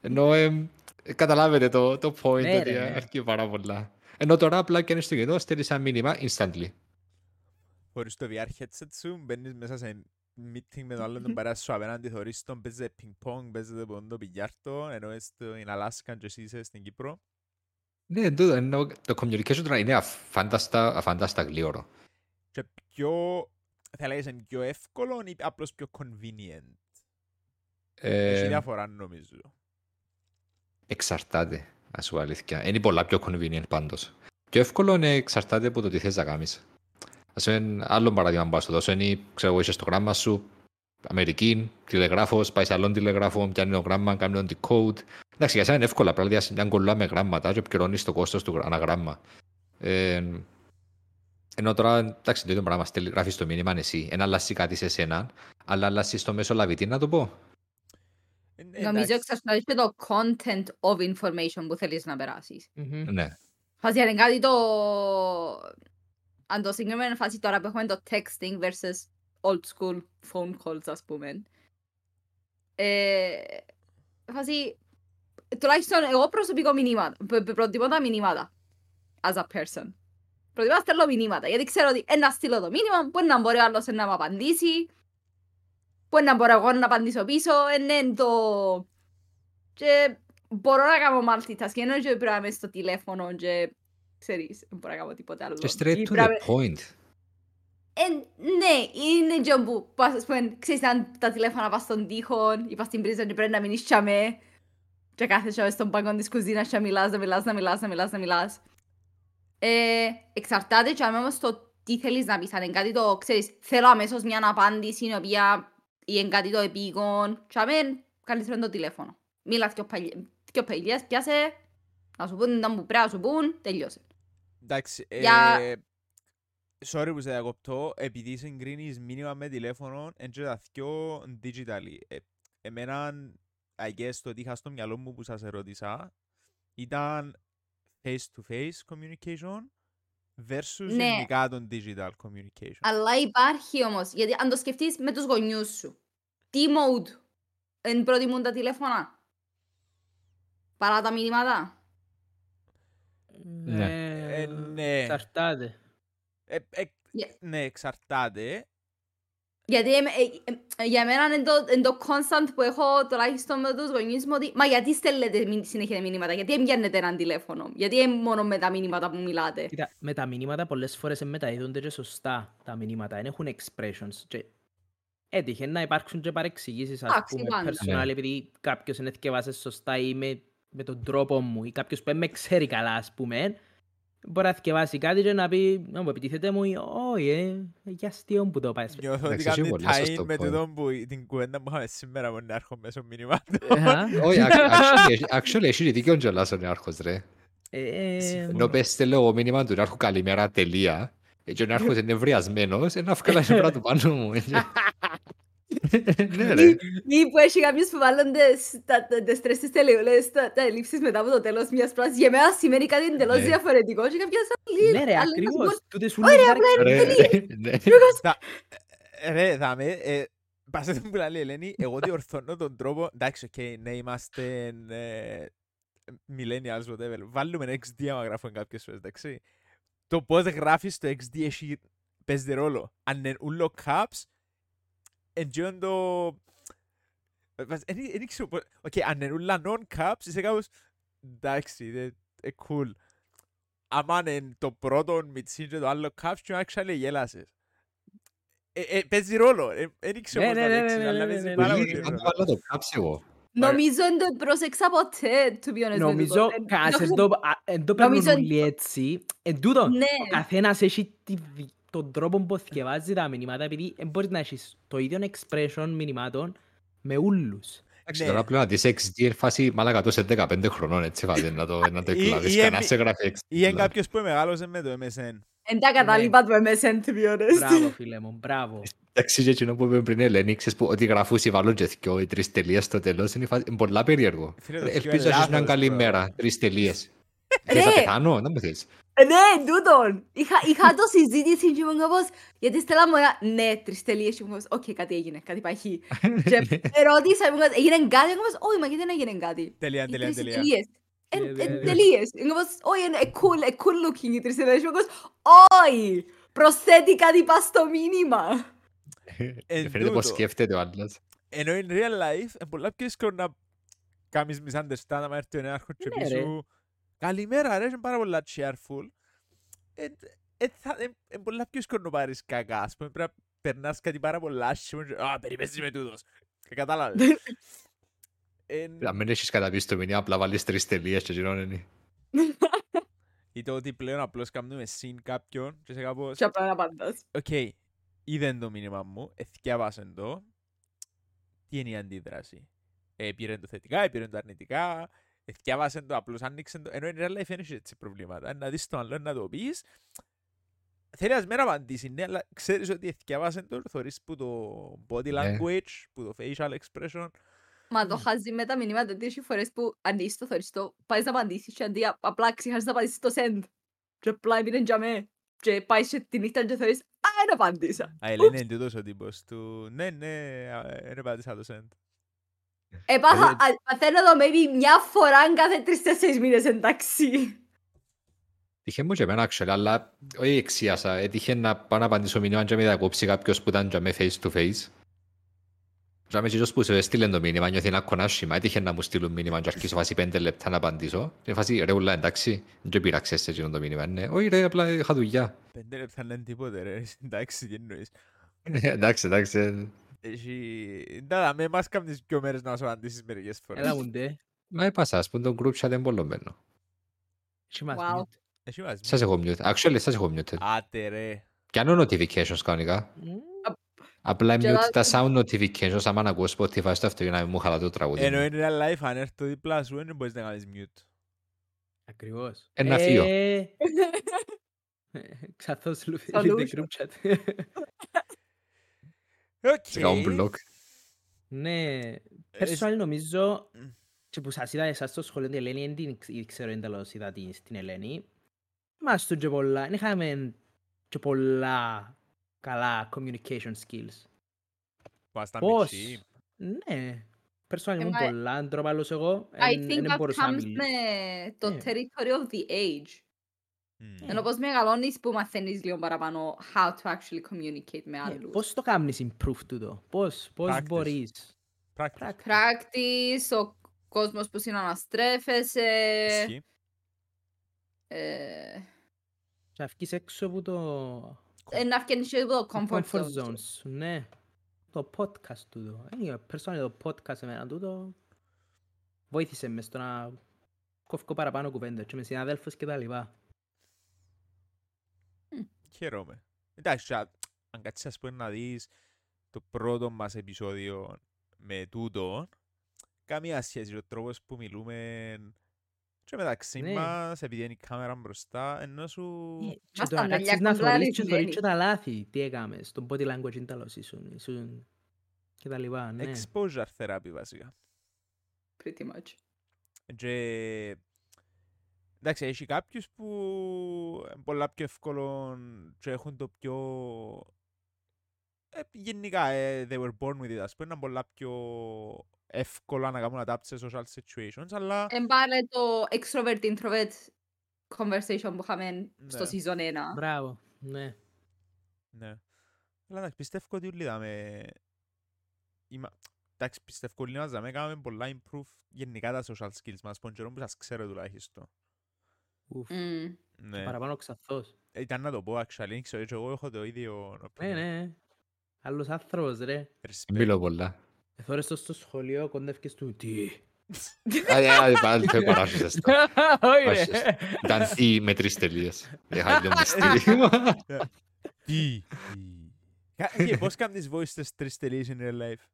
[SPEAKER 3] Ενώ ε, ε, καταλάβετε το, το point
[SPEAKER 2] Ναι,
[SPEAKER 3] ότι
[SPEAKER 2] ρε, ναι.
[SPEAKER 3] αρκεί πάρα πολλά. Ενώ τώρα απλά και είναι στο κινητό, στέλνεις ένα μήνυμα instantly.
[SPEAKER 1] Χωρίς το VR headset σου, μπαίνεις μέσα σε meeting με τον άλλον τον παρέα σου απέναντι, θωρείς τον, παίζετε ping-pong, παίζετε πόντο πιλιάρτο, ενώ είσαι στην Αλάσκα και εσύ είσαι στην Κύπρο.
[SPEAKER 3] Ναι, τούτο, ενώ το communication τώρα είναι αφάνταστα, αφάνταστα γλύωρο.
[SPEAKER 1] Και πιο, θα λέγεις, είναι πιο εύκολο ή απλώς πιο convenient. Έχει
[SPEAKER 3] Ε,
[SPEAKER 1] διαφορά νομίζω.
[SPEAKER 3] Εξαρτάται, να σου πω αλήθεια. Είναι πολλά πιο convenient πάντως. Πιο εύκολο είναι εξαρτάται από το τι θες να κάνεις. Ας πούμε, άλλο παράδειγμα που σου δώσω είναι, ξέρω εγώ, είσαι στο γράμμα σου, Αμερική, τηλεγράφος, πάεις σε άλλον τηλεγράφο, πιάνει το γράμμα, κάνει τον decode. Εντάξει, για σένα είναι εύκολα, απλά διάσει μια κολλά με γράμματα και επικαιρώνεις το κόστος του γρα- αναγράμμα. Ε, ενώ τώρα, εντάξει, το ίδιο πράγμα, στέλνει- γράφεις το μήνυμα εσύ, ένα αλλάσει κάτι σε εσένα, αλλά αλλάσει το μεσολαβητή, να το πω.
[SPEAKER 1] Ε,
[SPEAKER 4] Νομίζω
[SPEAKER 1] εντάξει.
[SPEAKER 4] εξαρτάται και το content of information που θέλεις να περάσεις.
[SPEAKER 2] Μμμ.
[SPEAKER 3] Ναι.
[SPEAKER 4] Φάση είναι κάτι το... Αν το συγκεκριμένο φάση τώρα που έχουμε το texting versus old school phone calls ας πούμε. Ε, φάση, τουλάχιστον εγώ προσωπικό μηνύματα, π- π- προτιμώ τα μηνύματα as a person. Προτιμώ να στέλνω μηνύματα, γιατί ξέρω ότι ένα στείλω το μήνυμα, μπορεί να μπορεί ο άλλος να μου απαντήσει, μπορεί να μπορώ εγώ να απαντήσω πίσω, είναι το... Και μπορώ να κάνω multitasking, ενώ και πρέπει να είμαι στο τηλέφωνο και ξέρεις, δεν μπορώ να κάνω τίποτε άλλο.
[SPEAKER 3] Και straight
[SPEAKER 4] Ή
[SPEAKER 3] to
[SPEAKER 4] πρέπει
[SPEAKER 3] the point.
[SPEAKER 4] ε, ναι, είναι και που πας, ας πούμε, ξέρεις αν τα τηλέφωνα πας στον τοίχο ή πας στην πρίζα και πρέπει να μείνεις τσαμέ και κάθεσαι μέσα στον πάγκο της κουζίνας και να μιλάς, να μιλάς, να μιλάς, να μιλάς, να μιλάς. Ε, εξαρτάται και αν όμως το τι θέλεις να πεις, αν είναι κάτι το, ξέρεις, θέλω αμέσως μια απάντηση η οποία ή είναι κάτι το επίγον, και αμέ, καλύτερο είναι το τηλέφωνο. Μίλας δυο παγιλιές, πιάσε, να σου πούν, να μου πρέπει να σου πούν, τελειώσε.
[SPEAKER 1] Εντάξει,
[SPEAKER 4] Για-
[SPEAKER 1] ε, sorry που σε διακοπτώ, επειδή συγκρίνεις μήνυμα με τηλέφωνο, είναι και τα δυο digitally. Ε, εμένα, I guess, το ότι είχα στο μυαλό μου που σας ερώτησα, ήταν face-to-face communication versus
[SPEAKER 4] Ναι.
[SPEAKER 1] γενικά τον digital communication.
[SPEAKER 4] Αλλά υπάρχει όμως, γιατί αν το σκεφτείς με τους γονιούς σου, τι mode εν προτιμούν τα τηλέφωνα, παρά τα μηνύματα;
[SPEAKER 3] Ναι.
[SPEAKER 1] Ε, ναι.
[SPEAKER 2] Εξαρτάται.
[SPEAKER 1] Ε, ε,
[SPEAKER 4] Yeah.
[SPEAKER 1] ναι, εξαρτάται.
[SPEAKER 4] Γιατί εμ- ε, ε, ε, για μένα είναι το, είναι το constant που έχω τουλάχιστον με τους γονείς μου ότι «Μα γιατί στέλνετε μη- συνέχεια μηνύματα, γιατί εμπιάνετε έναν τηλέφωνο, γιατί είναι μόνο με τα μηνύματα που μιλάτε».
[SPEAKER 2] Κοίτα, με τα μηνύματα πολλές φορές δεν μεταδίδονται και σωστά τα μηνύματα. Δεν έχουν expressions. Και έτυχε να υπάρξουν και παρεξηγήσεις, ας
[SPEAKER 4] Εντάξει,
[SPEAKER 2] πούμε,
[SPEAKER 4] πάντα.
[SPEAKER 2] personal,
[SPEAKER 3] Ναι.
[SPEAKER 2] επειδή κάποιος δεν εθιεβάσε σωστά ή με, με τον τρόπο μου, ή κάποιος που δεν με ξέρει καλά, ας πούμε, μπορεί να θυκευάσει κάτι και να πει, να μου επιτίθεται μου, ή όχι, ε, για αστείο που το πάει.
[SPEAKER 1] Νιώθω ότι
[SPEAKER 3] Εντάξει, έχει
[SPEAKER 1] κάνει
[SPEAKER 3] πολύ
[SPEAKER 1] tie-in
[SPEAKER 3] σωστό
[SPEAKER 1] με
[SPEAKER 3] point.
[SPEAKER 1] τούτο που την κουβέντα που είχαμε σήμερα με τον Νέαρχο μέσω μήνυμα.
[SPEAKER 3] Όχι, ac- actually- actually έχει δίκιο κιόλας ο νεάρχος ρε.
[SPEAKER 2] Ε,
[SPEAKER 3] Ενώ πες στέλνω εγώ μήνυμα του νεάρχου καλημέρα τελεία. ε, Και ο νεάρχος είναι ευριασμένος, να βγάλω ένα πράγμα του πάνω μου. Ναι ρε.
[SPEAKER 4] Ή που έχει κάποιους που βάλουν τις- τα- τα- τις τρεις τις τελειολές, τα τα ελλείψεις μετά από το τέλος μιας πράσης. Για μένα σημαίνει κάτι εντελώς
[SPEAKER 3] Ναι.
[SPEAKER 4] διαφορετικό και κάποιες άλλες.
[SPEAKER 2] Ναι ρε,
[SPEAKER 4] άλλες
[SPEAKER 2] ακριβώς.
[SPEAKER 4] μπορούν-
[SPEAKER 2] Τούτες
[SPEAKER 4] Ωραία,
[SPEAKER 2] ούλες
[SPEAKER 4] απλά
[SPEAKER 2] παρεξηγήσεις.
[SPEAKER 3] Ρε, ναι.
[SPEAKER 1] Ε, Ρε, δάμε, ε, πας εδώ που λέει η Ελένη, εγώ διορθώνω τον τρόπο, εντάξει, οκ, ναι, είμαστε ε, millennials, whatever, βάλουμε XD άμα γράφουμε κάποιες φορές, εντάξει. Το πώς γράφεις το XD έχει, παίζει ρόλο. Αν είναι ούλο caps, εν τζείνον το... ε, βασ- εν- εν ξέρω πώς- Οκ, αν είναι ούλα non-caps, είσαι κάπως, εντάξει, είναι ε, cool. Άμα είναι το πρώτο μιτσίν και το άλλο caps, και actually γέλασες. Ε, ε, παίζει ρόλο. Ε, Δεν ξέρω
[SPEAKER 2] Ναι,
[SPEAKER 1] πώς
[SPEAKER 2] ναι,
[SPEAKER 1] να
[SPEAKER 2] ναι,
[SPEAKER 1] παίξει,
[SPEAKER 2] ναι,
[SPEAKER 1] αλλά
[SPEAKER 2] ναι,
[SPEAKER 1] παίζει
[SPEAKER 2] ναι,
[SPEAKER 1] πάρα
[SPEAKER 2] ναι,
[SPEAKER 1] πολύ
[SPEAKER 2] ναι,
[SPEAKER 3] Αν
[SPEAKER 1] ρόλο.
[SPEAKER 3] το βάλω το κάψει εγώ.
[SPEAKER 4] Νομίζω δεν το πρόσεξα ποτέ, to be honest. με
[SPEAKER 2] Νομίζω,
[SPEAKER 4] τούτο. Δεν-
[SPEAKER 2] κάτσε,
[SPEAKER 4] δεν
[SPEAKER 2] εν
[SPEAKER 4] έχω-
[SPEAKER 2] το- α, εν το
[SPEAKER 4] Νομίζω
[SPEAKER 2] παίρνουν
[SPEAKER 4] εν-
[SPEAKER 2] όλοι έτσι. Εν τούτο,
[SPEAKER 4] Ναι.
[SPEAKER 2] ο καθένας έχει τη δι- τον τρόπο που θυκευάζει τα μηνύματα, επειδή δεν μπορείς να έχεις το ίδιο expression μηνυμάτων με ούλους.
[SPEAKER 3] Εντάξει,
[SPEAKER 1] Ναι.
[SPEAKER 3] τώρα πλέον να δεις XD είναι φάση μάλακα τόσο 15 χρονών έτσι φάση να το, να το
[SPEAKER 1] Ή-
[SPEAKER 3] εκλάβεις.
[SPEAKER 1] ή
[SPEAKER 3] Κανένας
[SPEAKER 1] εμεί-
[SPEAKER 3] σε γράφει XD.
[SPEAKER 1] Ή είναι
[SPEAKER 3] δηλαδή.
[SPEAKER 1] κάποιος που μεγάλωσε με το MSN.
[SPEAKER 4] Εν τα κατάλοιπα του MSN, to be honest.
[SPEAKER 2] Μπράβο φίλε μου, μπράβο.
[SPEAKER 3] Εντάξει, και εκείνο που είπε πριν η Ελένη, ξέρεις που ότι γραφούς ή βάλουν και δυο ή τρεις τελείες στο τέλος, είναι φάση- είναι πολλά περίεργο.
[SPEAKER 1] Φίλε, το
[SPEAKER 3] Ελπίζω
[SPEAKER 1] θκυο είναι
[SPEAKER 3] να έχεις μια
[SPEAKER 1] λάθος,
[SPEAKER 3] καλή
[SPEAKER 1] bro.
[SPEAKER 3] μέρα, τρεις τελείες.
[SPEAKER 4] Ρε!
[SPEAKER 3] Και θα πεθάνω, να μου θες.
[SPEAKER 4] Ε, Ναι, τούτον. Είχα, είχα το συζήτηση και ήμουν κάπως, γιατί στέλνα μου ένα, ναι, τρεις τελείες και ήμουν κάπως, οκ, κάτι έγινε, κάτι παχύ. Και ερώτησα, ήμουν κάπως, έγινε κάτι, ήμουν κάπως, όχι, μα γιατί δεν έγινε κάτι;
[SPEAKER 1] Τελεία,
[SPEAKER 4] Οι
[SPEAKER 1] τελεία,
[SPEAKER 4] τρεις
[SPEAKER 1] τελεία.
[SPEAKER 4] τελείες.
[SPEAKER 2] Ναι,
[SPEAKER 4] Εν-
[SPEAKER 2] ναι,
[SPEAKER 4] εν
[SPEAKER 2] ναι.
[SPEAKER 4] τελείες. Ήμουν κάπως, όχι, είναι ε, cool, ε, cool looking οι τρεις τελείες. Ήμουν κάπως, όχι, προσθέτει κάτι πας στο μήνυμα.
[SPEAKER 1] Εν
[SPEAKER 3] Φαίνεται πως
[SPEAKER 1] τούτο.
[SPEAKER 3] σκέφτεται ο άλλος.
[SPEAKER 1] Ενώ in real life, είναι πολλά πιο δύσκολο να κάνεις misunderstand άμα έρθει ο Νέαρχος και
[SPEAKER 2] Ναι,
[SPEAKER 1] πει
[SPEAKER 2] ρε.
[SPEAKER 1] σου «Καλημέρα ρε, είναι πάρα πολλά cheerful». Ε, ε, θα- ε, Είναι πολλά πιο δύσκολο να πάρεις κακά. Ας πούμε, πρέπει να περνάς κάτι πάρα πολλά άσχημο και «Α, περιπαίζεις με τούτος». Και κατάλαβες. Εν-
[SPEAKER 3] Αν μην έχεις καταπίσει το μηνύμα, απλά βάλεις τρεις τελείες και εκείνον είναι.
[SPEAKER 1] Ή το ότι πλέον απλώς κάνουμε seen κάποιον και σε κάπως
[SPEAKER 4] Και απλά να απαντάς.
[SPEAKER 1] Οκ, είδε το μήνυμα μου, εθιάβασε το. Τι είναι η αντίδραση; Ε, πήρε το θετικά, ε, πήρε το αρνητικά, εθιάβασε το, απλώς άνοιξε το. Ενώ in real life δεν έχει έτσι προβλήματα. Ε, Να δεις το άλλο, να το πεις. Θέλει ας μην απαντήσεις, ναι, αλλά ξέρεις ότι εθιάβασε το, θωρείς που το body
[SPEAKER 3] Ναι.
[SPEAKER 1] language, που το facial expression.
[SPEAKER 4] Μα το χάζει με τα μηνύματα ότι έχει φορές που ανοίξεις το θωρείς το, πάεις να απαντήσεις και αντί α- απλά ξεχάσεις να απαντήσεις το send. Και απλά έμεινε για με. Και πάεις και τη νύχτα και θωρείς, α, δεν απάντησα.
[SPEAKER 1] Α, η Ελένη είναι τούτος ο τύπος του. Ναι, ναι, δεν απάντησα το send.
[SPEAKER 4] Έπαθα,
[SPEAKER 3] Ε,
[SPEAKER 4] α- παθαίνω το maybe μια φορά κάθε τρεις-τέσσερις μήνες εντάξει.
[SPEAKER 3] Τύχε μου και εμένα, actually, αλλά όχι εξίασα. Έτυχε να πάω να απαντήσω μήνυμα και με διακόψει κάποιος που ήταν και με face to face. Και με εκείνος που σου έστειλε το μήνυμα νιώθει ένα κονάσιμα. Έτυχε να μου στείλουν μήνυμα και αρχίσω φάση πέντε λεπτά να απαντήσω. Και φάση ρε ούλα εντάξει, δεν πειράξες σε εκείνο το μήνυμα. Ναι, όχι ρε, απλά είχα δουλειά.
[SPEAKER 1] Πέντε λεπτά δεν είναι τίποτε ρε, εντάξει, τι εννοείς.
[SPEAKER 3] Ναι, εντάξει, εντάξει. Ε,
[SPEAKER 1] Έχει... Να, με μας κάνεις δυο μέρες να σου απαντήσεις μερικές φορές.
[SPEAKER 2] Έλα μου ντε.
[SPEAKER 3] Μα έπασα, ας πούμε, το group chat είναι πολύ μπαίνω.
[SPEAKER 2] Έχει μας
[SPEAKER 4] Wow.
[SPEAKER 2] mute.
[SPEAKER 1] Έχει μας
[SPEAKER 3] Σας έχω mute. Actually, σας έχω mute.
[SPEAKER 1] Άτε ρε.
[SPEAKER 3] Κάνω notifications κανονικά.
[SPEAKER 2] Μμμ.
[SPEAKER 3] Απλά
[SPEAKER 4] Και
[SPEAKER 3] mute
[SPEAKER 4] να-
[SPEAKER 3] τα sound notifications άμα να ακούω Spotify στο αυτοκίνητο να μην μου χαλά το τραγούδι.
[SPEAKER 1] Ενώ
[SPEAKER 3] μου.
[SPEAKER 1] in real life αν έρθω δίπλα σου δεν μπορείς να κάνεις mute.
[SPEAKER 2] Ακριβώς.
[SPEAKER 3] Ένα θείο.
[SPEAKER 2] Ε, Ξαθώς Λου-
[SPEAKER 4] Solution.
[SPEAKER 2] leave the group chat.
[SPEAKER 1] Οκ.
[SPEAKER 3] Σε κάνω block.
[SPEAKER 2] Ναι,
[SPEAKER 1] Ε,
[SPEAKER 2] personal νομίζω
[SPEAKER 1] Μμ.
[SPEAKER 2] και που σας είδα εσάς στο σχολείο την Ελένη, δεν την ξ- ξέρω εντελώς είδα την στην Ελένη. Είμαστε και πολλά, δεν είχαμε και πολλά καλά communication skills.
[SPEAKER 1] Που άσταν
[SPEAKER 2] Πώς,
[SPEAKER 1] μητσί.
[SPEAKER 2] ναι, personal ήμουν
[SPEAKER 4] Εμά-
[SPEAKER 2] πολλά ντροπαλός εγώ,
[SPEAKER 4] I
[SPEAKER 2] εν-
[SPEAKER 4] think
[SPEAKER 2] εν
[SPEAKER 4] that
[SPEAKER 2] μπορούσα να
[SPEAKER 4] comes
[SPEAKER 2] μιλήσω.
[SPEAKER 4] με το
[SPEAKER 2] Ναι.
[SPEAKER 4] territory of the age.
[SPEAKER 1] Μμ.
[SPEAKER 4] Ενώ πως μεγαλώνεις που μαθαίνεις λίγο παραπάνω how to actually communicate με
[SPEAKER 2] Ναι,
[SPEAKER 4] άλλους.
[SPEAKER 2] Πώς το κάνεις improve τούτο, πώς, πώς
[SPEAKER 1] Practice.
[SPEAKER 2] μπορείς;
[SPEAKER 1] Practice.
[SPEAKER 2] Practice.
[SPEAKER 4] Practice, ο κόσμος που συναναστρέφεσαι.
[SPEAKER 1] Ισχύει.
[SPEAKER 4] ε,
[SPEAKER 2] Να βγεις έξω από το
[SPEAKER 4] ε, Να βγαίνεις και από το
[SPEAKER 2] το
[SPEAKER 4] comfort
[SPEAKER 2] comfort
[SPEAKER 4] zone.
[SPEAKER 2] zone σου, ναι. το podcast τούτο. Είναι personal το podcast εμένα τούτο. Βοήθησε μες στο να κόφω παραπάνω κουβέντες και με συναδέλφους και τα λοιπά.
[SPEAKER 1] Χαίρομαι. Εντάξει, α- αν κάτσεις ας πούμε να δεις το πρώτο μας επεισόδιο με τούτο, καμία σχέση ο τρόπος που μιλούμε και μεταξύ
[SPEAKER 2] Ναι.
[SPEAKER 1] μας, επειδή είναι η κάμερα μπροστά, ενώ σου...
[SPEAKER 2] Ε, Και
[SPEAKER 4] Μας
[SPEAKER 2] το
[SPEAKER 4] τα
[SPEAKER 2] να
[SPEAKER 4] μαλλιά
[SPEAKER 2] κάτσεις να θωρείς και
[SPEAKER 4] κομπλαρισμένοι.
[SPEAKER 2] θωρείς και τα λάθη. Τι έκαμες, στο body language είναι τα λάθη σου. ήσουν Και τα λοιπά, ναι.
[SPEAKER 1] Exposure therapy βασικά.
[SPEAKER 4] Pretty much.
[SPEAKER 1] Και... Εντάξει, έχει κάποιους που είναι πολλά πιο εύκολο και έχουν το πιο... Ε, γενικά, ε, they were born with it, ας πούμε, είναι πολλά πιο εύκολα να κάνουν adapt σε social situations, αλλά
[SPEAKER 4] Εν πάρε το extrovert-introvert conversation που είχαμε στο
[SPEAKER 1] Ναι.
[SPEAKER 4] season 1.
[SPEAKER 2] Μπράβο, ναι.
[SPEAKER 1] Ναι. Αλλά εντάξει, πιστεύω ότι όλοι είδαμε... Είμα... Εντάξει, πιστεύω όλοι μας δαμε κάναμε πολλά improve γενικά τα social skills μας, πον καιρό που σας ξέρω τουλάχιστον.
[SPEAKER 2] Ουφ.
[SPEAKER 4] Μμ.
[SPEAKER 1] Ναι.
[SPEAKER 2] Παραπάνω ξαθός.
[SPEAKER 1] Ε, Ήταν να το πω, actually, δεν ξέρω, και εγώ έχω το ίδιο
[SPEAKER 2] Ναι,
[SPEAKER 1] opinion.
[SPEAKER 2] ναι. Άλλος άνθρωπος, ρε.
[SPEAKER 1] Respect.
[SPEAKER 3] Μιλώ πολλά.
[SPEAKER 2] Εθώρες το στο σχολείο, κοντεύκες του. Τι.
[SPEAKER 3] Άντε, άντε, πάλι το παράσχεσαι το.
[SPEAKER 2] Όχι,
[SPEAKER 3] Όχι,
[SPEAKER 2] ρε.
[SPEAKER 3] Ήταν τι με τρεις τελείες. Είχα λίγο μυστήριο.
[SPEAKER 1] Τι. Κα- Και πώς κάνεις voice τες τρεις τελείες in real life.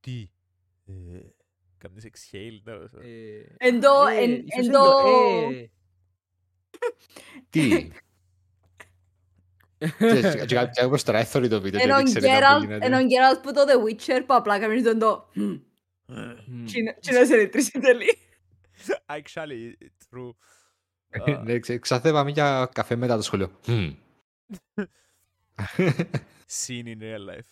[SPEAKER 1] Τι. Ε, Κάνεις exhale, τόσο.
[SPEAKER 2] Ε,
[SPEAKER 3] Τι; Και- και κάποιος τώρα έθωρει το βίντεο και
[SPEAKER 4] Έναν
[SPEAKER 3] δεν ξέρει καν που
[SPEAKER 4] Geralt-
[SPEAKER 3] γίνεται.
[SPEAKER 4] έναν Geralt που το The Witcher που απλά κάνεις τον το «Μμ,
[SPEAKER 2] μμ.
[SPEAKER 4] τι να σε ρετρήσει τελεί.
[SPEAKER 1] Actually, true.
[SPEAKER 3] Ναι, ξε- Ξάθε πάμε για καφέ μετά το σχολείο. Μμμ.
[SPEAKER 1] Scene in real life.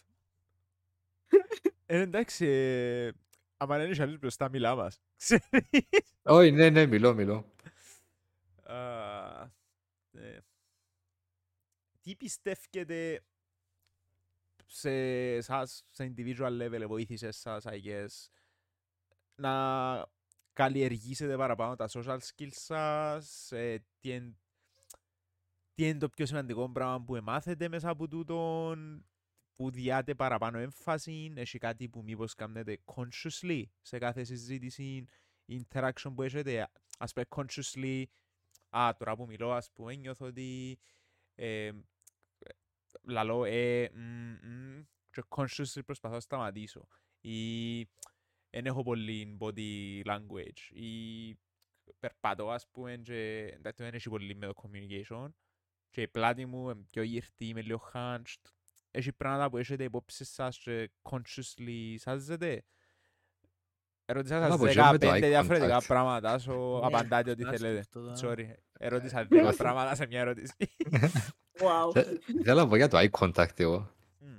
[SPEAKER 1] Ε, εντάξει, ε, άμα δεν είσαι άλλος μπροστά, μιλά μας. Ξέρεις.
[SPEAKER 3] Όχι, ναι, ναι, μιλώ, μιλώ.
[SPEAKER 1] Α, ε, Τι πιστεύετε σε εσάς, σε individual level, βοήθησε σας, I guess, να καλλιεργήσετε παραπάνω τα social skills σας, ε, τι, εν- τι είναι το πιο σημαντικό πράγμα που μάθετε μέσα από τούτον, που διάτε παραπάνω έμφαση, έχει κάτι που μήπως κάνετε consciously σε κάθε συζήτηση, interaction που έχετε, ας πούμε consciously, α, τώρα που μιλώ, ας πούμε, νιώθω ότι ε, λαλώ, ε, μ, μ, και consciously προσπαθώ να σταματήσω. Ή δεν έχω πολύ body language. Ή περπατώ, ας πούμε, και εντάξει, δεν έχει πολύ με το communication. Και η πλάτη μου είναι πιο γυρτή, είμαι λίγο hunched. Έχει πράγματα που έχετε υπόψη σας και consciously σάζετε. Ερώτησα
[SPEAKER 3] Καλά,
[SPEAKER 1] σας
[SPEAKER 3] από εκεί με το
[SPEAKER 1] 15
[SPEAKER 3] eye
[SPEAKER 1] διαφορετικά
[SPEAKER 3] contact.
[SPEAKER 1] πράγματα, so
[SPEAKER 2] Ναι,
[SPEAKER 1] απαντάτε ό,τι
[SPEAKER 2] να
[SPEAKER 1] θέλετε.
[SPEAKER 2] σκεφτώ τώρα.
[SPEAKER 1] Sorry, ερώτησα δύο πράγματα σε μια ερώτηση.
[SPEAKER 4] Wow.
[SPEAKER 3] Θε- Θέλω να πω για το eye contact εγώ.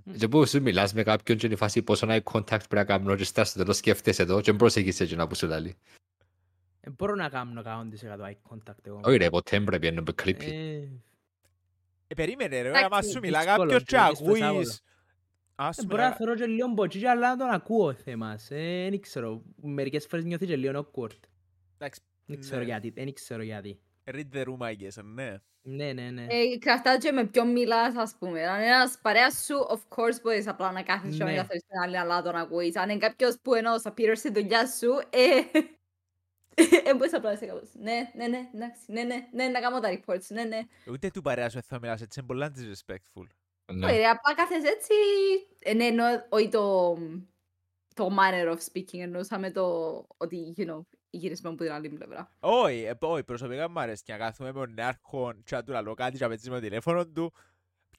[SPEAKER 1] Μμ.
[SPEAKER 3] Και που σου μιλάς με κάποιον και είναι η φάση πόσο eye contact πρέπει να κάνουμε και στάς στο τέλος σκέφτεσαι το και προσέχεις έτσι να που σου λαλεί.
[SPEAKER 2] Ε, Μπορώ να κάνω 100% eye contact εγώ.
[SPEAKER 3] Όχι ρε, ποτέ πρέπει να είναι creepy.
[SPEAKER 2] Ε,
[SPEAKER 1] Ε, περίμενε ρε,
[SPEAKER 4] Εντάξει,
[SPEAKER 1] άμα σου μιλά
[SPEAKER 2] δύσκολο,
[SPEAKER 1] κάποιος και
[SPEAKER 2] είναι δύσκολο
[SPEAKER 1] ακούεις... Ας
[SPEAKER 2] ε,
[SPEAKER 1] σου
[SPEAKER 2] Μπορώ να
[SPEAKER 1] μιλά...
[SPEAKER 2] θεωρώ και λίγο μποτσί και αλλά να τον ακούω θέμας. Ε, Δεν ξέρω. Μερικές φορές νιώθει και λίγο awkward.
[SPEAKER 1] Εντάξει,
[SPEAKER 2] Δεν ξέρω
[SPEAKER 1] ναι.
[SPEAKER 2] γιατί. Δεν ξέρω γιατί.
[SPEAKER 1] Read the room, I guess, ναι.
[SPEAKER 2] Ναι, ναι, ναι.
[SPEAKER 4] Ε, Κρατά και με ποιον μιλάς, ας πούμε. Αν είναι ένας παρέας σου, of course μπορείς απλά να κάθεσαι και να
[SPEAKER 2] Ναι.
[SPEAKER 4] καθίσεις την άλλη, αλλά τον ακούεις. Αν είναι κάποιος που ενώ θα πήρε στη δουλειά σου, ε, ε, μπορείς απλά να είσαι κάπως. Ναι, ναι, ναι, εντάξει, ναι, ναι, ναι, να κάνω τα reports, ναι, ναι.
[SPEAKER 1] Ούτε του παρέα σου θα μιλάς έτσι, είναι πολλά disrespectful.
[SPEAKER 3] Ναι.
[SPEAKER 4] Όχι, ρε, απλά κάθεσαι έτσι. Ε, ναι, εννοώ, όχι το, το manner of speaking, εννοούσαμε το ότι, you know, γυρίσουμε από την άλλη πλευρά.
[SPEAKER 1] Όχι, ε, όχι, προσωπικά μου αρέσει να κάθομαι με τον νεάρχον και να του λαλώ κάτι και να παίζει με το τηλέφωνο του.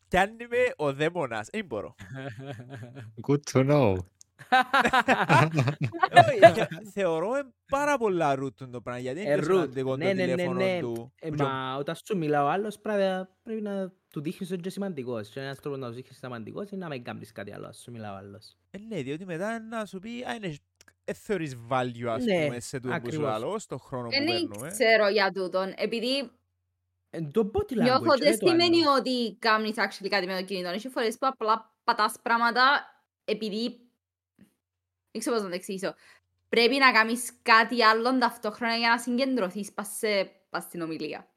[SPEAKER 1] Πιάνει με ο δαίμονας, δεν μπορώ.
[SPEAKER 3] Good to know.
[SPEAKER 1] Όχι, θε- θεωρώ ε, πάρα πολλά root το πράγμα, γιατί
[SPEAKER 2] Ε,
[SPEAKER 1] είναι πιο
[SPEAKER 2] root.
[SPEAKER 1] σημαντικό το
[SPEAKER 2] Ναι, ναι, ναι,
[SPEAKER 1] τηλέφωνο
[SPEAKER 2] ναι.
[SPEAKER 1] του.
[SPEAKER 2] Ε,
[SPEAKER 1] Που και ο-
[SPEAKER 2] Μα όταν σου μιλά ο άλλος πρέπει, πρέπει να του δείχνεις ότι είναι σημαντικός. Και ένας τρόπος να τους δείχνεις σημαντικός είναι να μην κάνεις κάτι άλλο, ας σου μιλά ο άλλος.
[SPEAKER 1] Ε, ναι, διότι μετά να σου πει, α, είναι, ε, θεωρείς value, ας
[SPEAKER 2] Ναι,
[SPEAKER 1] πούμε, σε τούτο που σου
[SPEAKER 2] ακριβώς.
[SPEAKER 1] λαλώ, στον χρόνο που
[SPEAKER 4] Δεν
[SPEAKER 1] παίρνουμε.
[SPEAKER 4] ξέρω για τούτον, επειδή
[SPEAKER 2] Ε, Το body language,
[SPEAKER 4] νιώθω
[SPEAKER 2] ρε,
[SPEAKER 4] δεν
[SPEAKER 2] το άλλο.
[SPEAKER 4] σημαίνει ότι κάνεις actually κάτι με το κινητό. Έχει φορές που απλά πατάς πράγματα επειδή, δεν ξέρω πώς να το εξηγήσω, πρέπει να κάνεις κάτι άλλο ταυτόχρονα για να συγκεντρωθείς πας, σε, πας στην ομιλία.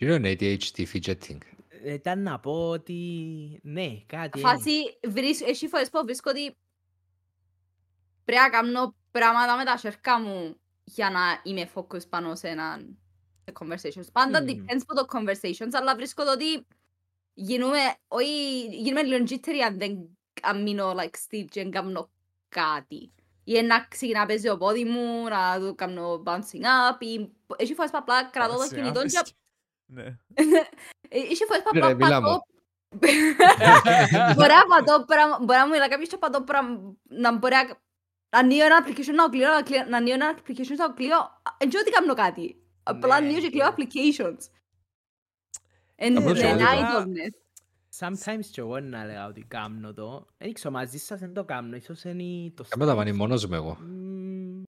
[SPEAKER 3] You know ADHD fidgeting.
[SPEAKER 2] Ήταν να πω ότι ναι, κάτι είναι.
[SPEAKER 4] Φάση, βρίσκ, έχει φορές που βρίσκω ότι πρέπει να κάνω πράγματα με τα σέρκα μου για να είμαι focus πάνω σε έναν σε conversations. Πάντα
[SPEAKER 2] Μμμ.
[SPEAKER 4] depends από το conversations, αλλά βρίσκω το ότι γίνουμε, όχι, γίνουμε λίγο jittery αν δεν αν μείνω like still και δεν κάνω κάτι. Ή να ξεκινά να παίζει ο πόδι μου, να το κάνω bouncing up, ή έχει φορές που απλά κρατώ το
[SPEAKER 1] Bouncing
[SPEAKER 4] κινητό
[SPEAKER 1] up,
[SPEAKER 4] και
[SPEAKER 1] εσκ- Ναι.
[SPEAKER 4] έχει φορές που
[SPEAKER 3] Ρε,
[SPEAKER 4] απλά
[SPEAKER 3] μιλά
[SPEAKER 4] πατώ
[SPEAKER 3] μου.
[SPEAKER 4] Μπορεί να πατώ πράγμα, μπορεί να μου μιλά κάποιος και πατώ πράγμα, να μπορεί να... Να ανοίγω ένα application να το κλείω, να κλείω- να ανοίγω ένα application να το κλείω, εν ξέρω τι κάνω κάτι. Απλά
[SPEAKER 2] Ναι,
[SPEAKER 4] ανοίγω και κλείω
[SPEAKER 2] ναι.
[SPEAKER 4] applications. Εν
[SPEAKER 3] Απλώς
[SPEAKER 4] εν
[SPEAKER 3] εγώ
[SPEAKER 4] idleness.
[SPEAKER 2] Sometimes και εγώ να λέγα ότι κάμνω το. Δεν ξέρω, μαζί σας δεν το κάμνω. Ίσως είναι το
[SPEAKER 3] Κάμε τα
[SPEAKER 2] style.
[SPEAKER 3] πάνει μόνος μου εγώ.
[SPEAKER 2] Μμμ,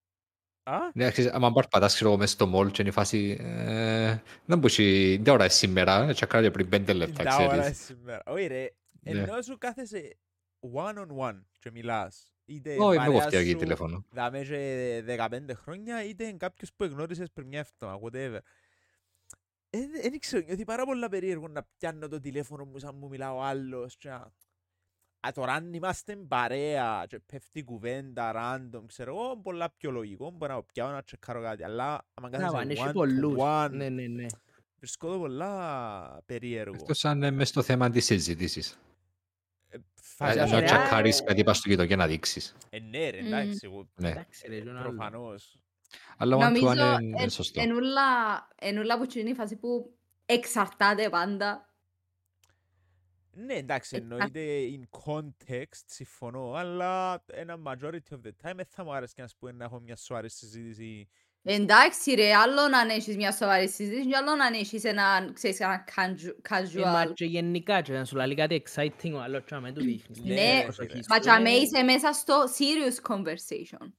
[SPEAKER 1] Α,
[SPEAKER 3] Ναι, ξέρεις, άμα παρπατάς ξέρω εγώ μες στο μόλ και είναι η φάση... ε, Δεν μπορεί, δεν ώρα είναι σήμερα, τσακάρια πριν πέντε λεπτά,
[SPEAKER 1] τα ώρα
[SPEAKER 3] ξέρεις.
[SPEAKER 1] σήμερα. Όχι ρε,
[SPEAKER 3] Ναι.
[SPEAKER 1] ενώ σου κάθεσαι one on one και μιλάς. Είτε
[SPEAKER 3] Όχι, με
[SPEAKER 1] παρέα
[SPEAKER 3] κοφτεί
[SPEAKER 1] σου
[SPEAKER 3] τηλέφωνο.
[SPEAKER 1] δάμε και 15 χρόνια, είτε είναι κάποιος που εγνώρισες πριν μια εβδομάδα, whatever. Δεν ξέρω, νιώθει πάρα πολλά περίεργο να πιάνω το τηλέφωνο μου σαν μου μιλά ο άλλος και να... Α, τώρα αν είμαστε παρέα και πέφτει κουβέντα random, ξέρω εγώ, πολλά πιο λογικό, μπορώ να πιάω να τσεκάρω κάτι, αλλά άμα
[SPEAKER 2] Μπράβο, αν
[SPEAKER 1] κάθεσαι
[SPEAKER 2] έχει
[SPEAKER 1] one
[SPEAKER 2] πολλούς.
[SPEAKER 1] to one,
[SPEAKER 2] Ναι, ναι, ναι.
[SPEAKER 1] βρίσκω το πολλά περίεργο.
[SPEAKER 3] Εκτός αν είναι μες στο θέμα της συζήτησης.
[SPEAKER 1] Ε,
[SPEAKER 2] Φαντάζομαι,
[SPEAKER 3] Να
[SPEAKER 2] ρε,
[SPEAKER 3] τσακάρεις
[SPEAKER 2] α,
[SPEAKER 3] κάτι πας στο κοίτο και να δείξεις.
[SPEAKER 1] Ε, ναι ρε,
[SPEAKER 4] Μμμ.
[SPEAKER 1] εντάξει, εγώ
[SPEAKER 3] Ναι.
[SPEAKER 2] Εντάξει ρε, είναι άλλο.
[SPEAKER 1] προφανώς.
[SPEAKER 3] Αλλά one to
[SPEAKER 4] Νομίζω
[SPEAKER 3] one είναι
[SPEAKER 4] εν-
[SPEAKER 3] σωστό.
[SPEAKER 4] ενούλα ενούλα που είναι η φάση που εξαρτάται πάντα.
[SPEAKER 1] Ναι, εντάξει,
[SPEAKER 4] Ε,
[SPEAKER 1] εννοείται in context, συμφωνώ, αλλά ένα majority of the time δεν θα μου άρεσε να πούμε να έχω μια σοβαρή συζήτηση.
[SPEAKER 4] Εντάξει ρε, άλλο να έχεις μια σοβαρή συζήτηση και άλλο να έχεις ένα, ξέρεις, ένα casual-
[SPEAKER 2] Ε, μα
[SPEAKER 4] casual.
[SPEAKER 2] και γενικά και να σου λέει κάτι exciting ο άλλος και να μην του δείχνεις.
[SPEAKER 1] Ναι,
[SPEAKER 2] την
[SPEAKER 1] ρε,
[SPEAKER 2] προσοχή
[SPEAKER 1] φίλε.
[SPEAKER 2] σου,
[SPEAKER 4] Μα και
[SPEAKER 2] ε,
[SPEAKER 4] με είσαι μέσα στο serious conversation.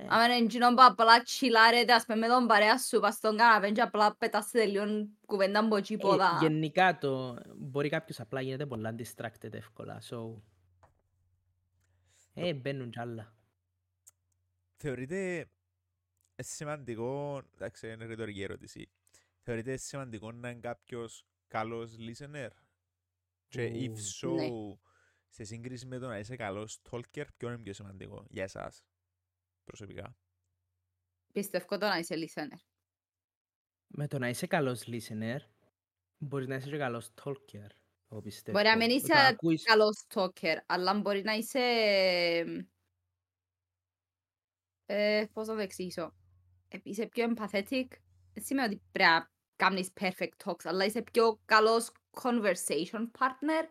[SPEAKER 2] Ε,
[SPEAKER 4] Άμα είναι εκείνο που απλά τσιλάρετε, ας πούμε, με τον παρέα σου, πας στον καναπέ και απλά πετάς τελείων κουβέντα από εκεί
[SPEAKER 2] ε,
[SPEAKER 4] πόδα.
[SPEAKER 2] Γενικά το μπορεί κάποιος απλά γίνεται πολλά distracted εύκολα. So... Ε, μπαίνουν κι άλλα.
[SPEAKER 1] Θεωρείτε σημαντικό, εντάξει, είναι ρητορική ερώτηση, θεωρείτε σημαντικό να είναι κάποιος καλός listener και if
[SPEAKER 2] Ου,
[SPEAKER 1] so,
[SPEAKER 4] Ναι.
[SPEAKER 1] σε σύγκριση με το να είσαι καλός talker, ποιο είναι πιο σημαντικό για εσάς προσωπικά.
[SPEAKER 4] Πιστεύω το να είσαι listener.
[SPEAKER 2] Με το να είσαι καλός listener, μπορείς να είσαι και καλός talker. Εγώ πιστεύω.
[SPEAKER 4] Μπορεί να μην
[SPEAKER 2] Το
[SPEAKER 4] είσαι
[SPEAKER 2] να ακούεις-
[SPEAKER 4] καλός talker, αλλά μπορεί να είσαι... Ε, πώς να το εξηγήσω. Ε, Είσαι πιο empathetic. Δεν σημαίνει ότι πρέπει να κάνεις perfect talks, αλλά είσαι πιο καλός conversation partner.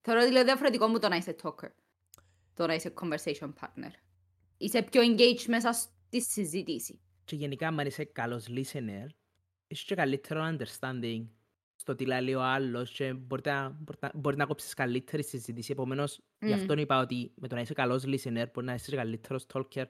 [SPEAKER 4] Θεωρώ ότι λέω διαφορετικό μου το να είσαι talker. Το να είσαι conversation partner. Είσαι πιο engaged μέσα στη συζήτηση.
[SPEAKER 2] Και γενικά, αν είσαι καλός listener, έχεις και καλύτερο understanding στο τι λέει ο άλλος και μπορεί να, μπορεί να, μπορεί να κόψεις καλύτερη συζήτηση. Επομένως, γι'
[SPEAKER 4] Μμ.
[SPEAKER 2] αυτό είπα ότι με το να είσαι καλός listener μπορεί να είσαι και καλύτερος talker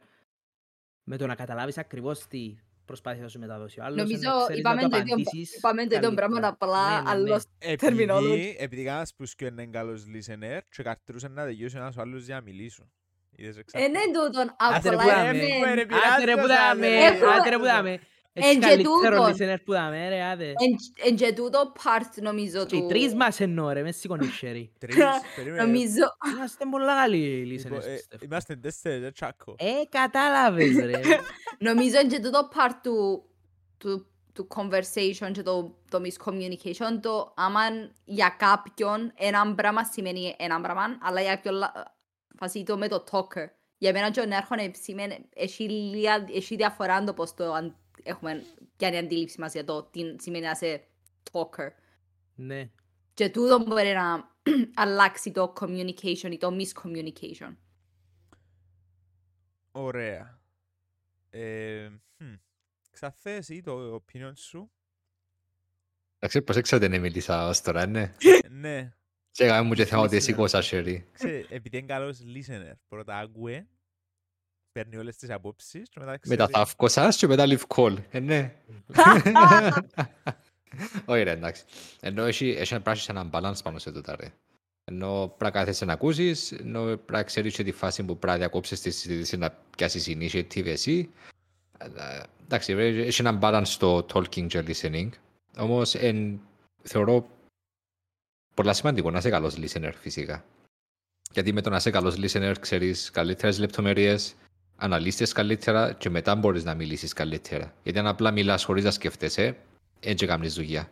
[SPEAKER 2] με το να καταλάβεις ακριβώς τι προσπάθει να σου μεταδώσει ο άλλος.
[SPEAKER 4] Νομίζω
[SPEAKER 2] να ξέρεις να
[SPEAKER 4] είπαμε
[SPEAKER 2] το
[SPEAKER 4] το ίδιο,
[SPEAKER 2] απαντήσεις
[SPEAKER 4] είπαμε το ίδιο πράγμα,
[SPEAKER 2] καλύτερα.
[SPEAKER 4] απλά
[SPEAKER 2] Ναι, ναι, ναι.
[SPEAKER 4] άλλος
[SPEAKER 1] Επειδή,
[SPEAKER 4] Terminology.
[SPEAKER 1] επειδή κάνας που σκιο είναι καλός listener και καρτρούσε να τελειώσει ένας ο άλλος για να μιλήσουν. Είδες
[SPEAKER 4] Ε,
[SPEAKER 1] εξάρτητα.
[SPEAKER 4] ναι, τούτον,
[SPEAKER 2] Άτε ρε που
[SPEAKER 4] απλά
[SPEAKER 2] δάμε.
[SPEAKER 1] έχουμε, ρε,
[SPEAKER 4] είναι...
[SPEAKER 2] Άτε ρε που
[SPEAKER 1] πειράζεσαι,
[SPEAKER 2] δάμε,
[SPEAKER 4] Έχουμε-
[SPEAKER 2] άτε ρε που δάμε. Έχεις
[SPEAKER 4] Εν και
[SPEAKER 2] καλύτερο
[SPEAKER 4] τούτον.
[SPEAKER 2] listener που δάμε, ρε, άτε.
[SPEAKER 4] Εν- Εν και τούτο part νομίζω
[SPEAKER 2] Και οι
[SPEAKER 4] του...
[SPEAKER 2] τρεις μας εννοώ ρε, μες σηκώνεις χέρι.
[SPEAKER 1] Τρεις, περίμενε.
[SPEAKER 4] Νομίζω...
[SPEAKER 2] Είμαστε πολλά καλοί
[SPEAKER 1] Λοιπόν,
[SPEAKER 2] listeners,
[SPEAKER 1] ε,
[SPEAKER 2] πιστεύω.
[SPEAKER 1] Είμαστε τέσσερις, ε, τσάκο.
[SPEAKER 2] Ε, κατάλαβες ρε.
[SPEAKER 4] Νομίζω εν και τούτο part του... του του conversation και το, το miscommunication το άμα για κάποιον ένα πράγμα σημαίνει ένα πράγμα αλλά για κάποιον λα- φασί το με το talker για μένα και ο νέαρχον σημαίνει έχει, λίγα- έχει διαφορά το πως το αν, έχουμε ποια είναι η αντίληψη μας για το τι σημαίνει να είσαι talker
[SPEAKER 2] ναι.
[SPEAKER 4] και τούτο μπορεί να αλλάξει το communication ή το miscommunication
[SPEAKER 1] Ωραία. Ε, hm. Ξαφές εσύ το opinion σου;
[SPEAKER 3] Εντάξει, πως έξατε να μιλήσα ως τώρα, ναι.
[SPEAKER 1] ναι.
[SPEAKER 3] Και έκαμε μου και θέμα ότι
[SPEAKER 2] Listener.
[SPEAKER 3] σήκωσα χέρι.
[SPEAKER 1] Ξέρε, επειδή είναι καλός listener, πρώτα άκουε, παίρνει όλες τις απόψεις και μετά
[SPEAKER 3] Μετά
[SPEAKER 1] ξέρει...
[SPEAKER 3] θα αυκώ σας και μετά leave call. Ε, ναι. Όχι ρε, εντάξει. Ενώ έχει, έχει να πράξεις έναν balance πάνω σε τούτα ρε. Ενώ πρέπει να κάθεσαι να ακούσεις, ενώ πρέπει να ξέρεις και τη φάση που πρέπει να διακόψεις τη συζήτηση να πιάσεις initiative εσύ. Ε, Εντάξει, ρε, έχει έναν balance στο talking και listening. Όμως εν θεωρώ πολλά σημαντικό να είσαι καλός listener φυσικά. Γιατί με το να είσαι καλός listener ξέρεις καλύτερες λεπτομέρειες, αναλύσεις καλύτερα και μετά μπορείς να μιλήσεις καλύτερα. Γιατί αν απλά μιλάς χωρίς να σκέφτεσαι, έτσι κάνεις δουλειά.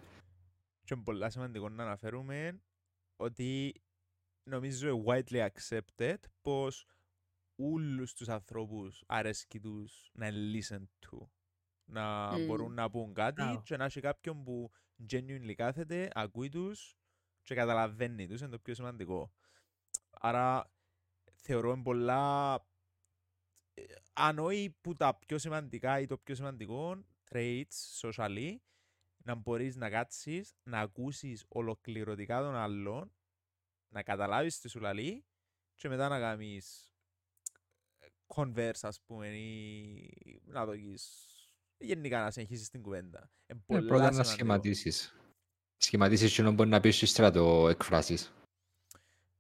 [SPEAKER 1] Και είναι πολλά σημαντικό να αναφέρουμε ότι νομίζω widely accepted πως όλους τους ανθρώπους αρέσκει τους να listen to. Να
[SPEAKER 4] Μμμ.
[SPEAKER 1] μπορούν να πούν κάτι
[SPEAKER 2] Μπράβο.
[SPEAKER 1] και να έχει κάποιον που genuinely κάθεται, ακούει τους και καταλαβαίνει τους, είναι το πιο σημαντικό. Άρα θεωρώ είναι πολλά ε, αν όχι που τα πιο σημαντικά ή το πιο σημαντικό traits socially να μπορείς να κάτσεις, να ακούσεις ολοκληρωτικά τον άλλον, να καταλάβεις τι σου λαλεί και μετά να κάνεις ε, converse ας πούμε ή να δοκείς γενικά να συνεχίσεις την κουβέντα. Είναι
[SPEAKER 3] Ναι,
[SPEAKER 1] πολλά
[SPEAKER 3] πρώτα να
[SPEAKER 1] σημαντικό.
[SPEAKER 3] σχηματίσεις. Σχηματίσεις και να μπορεί να πεις και ύστερα το εκφράσεις.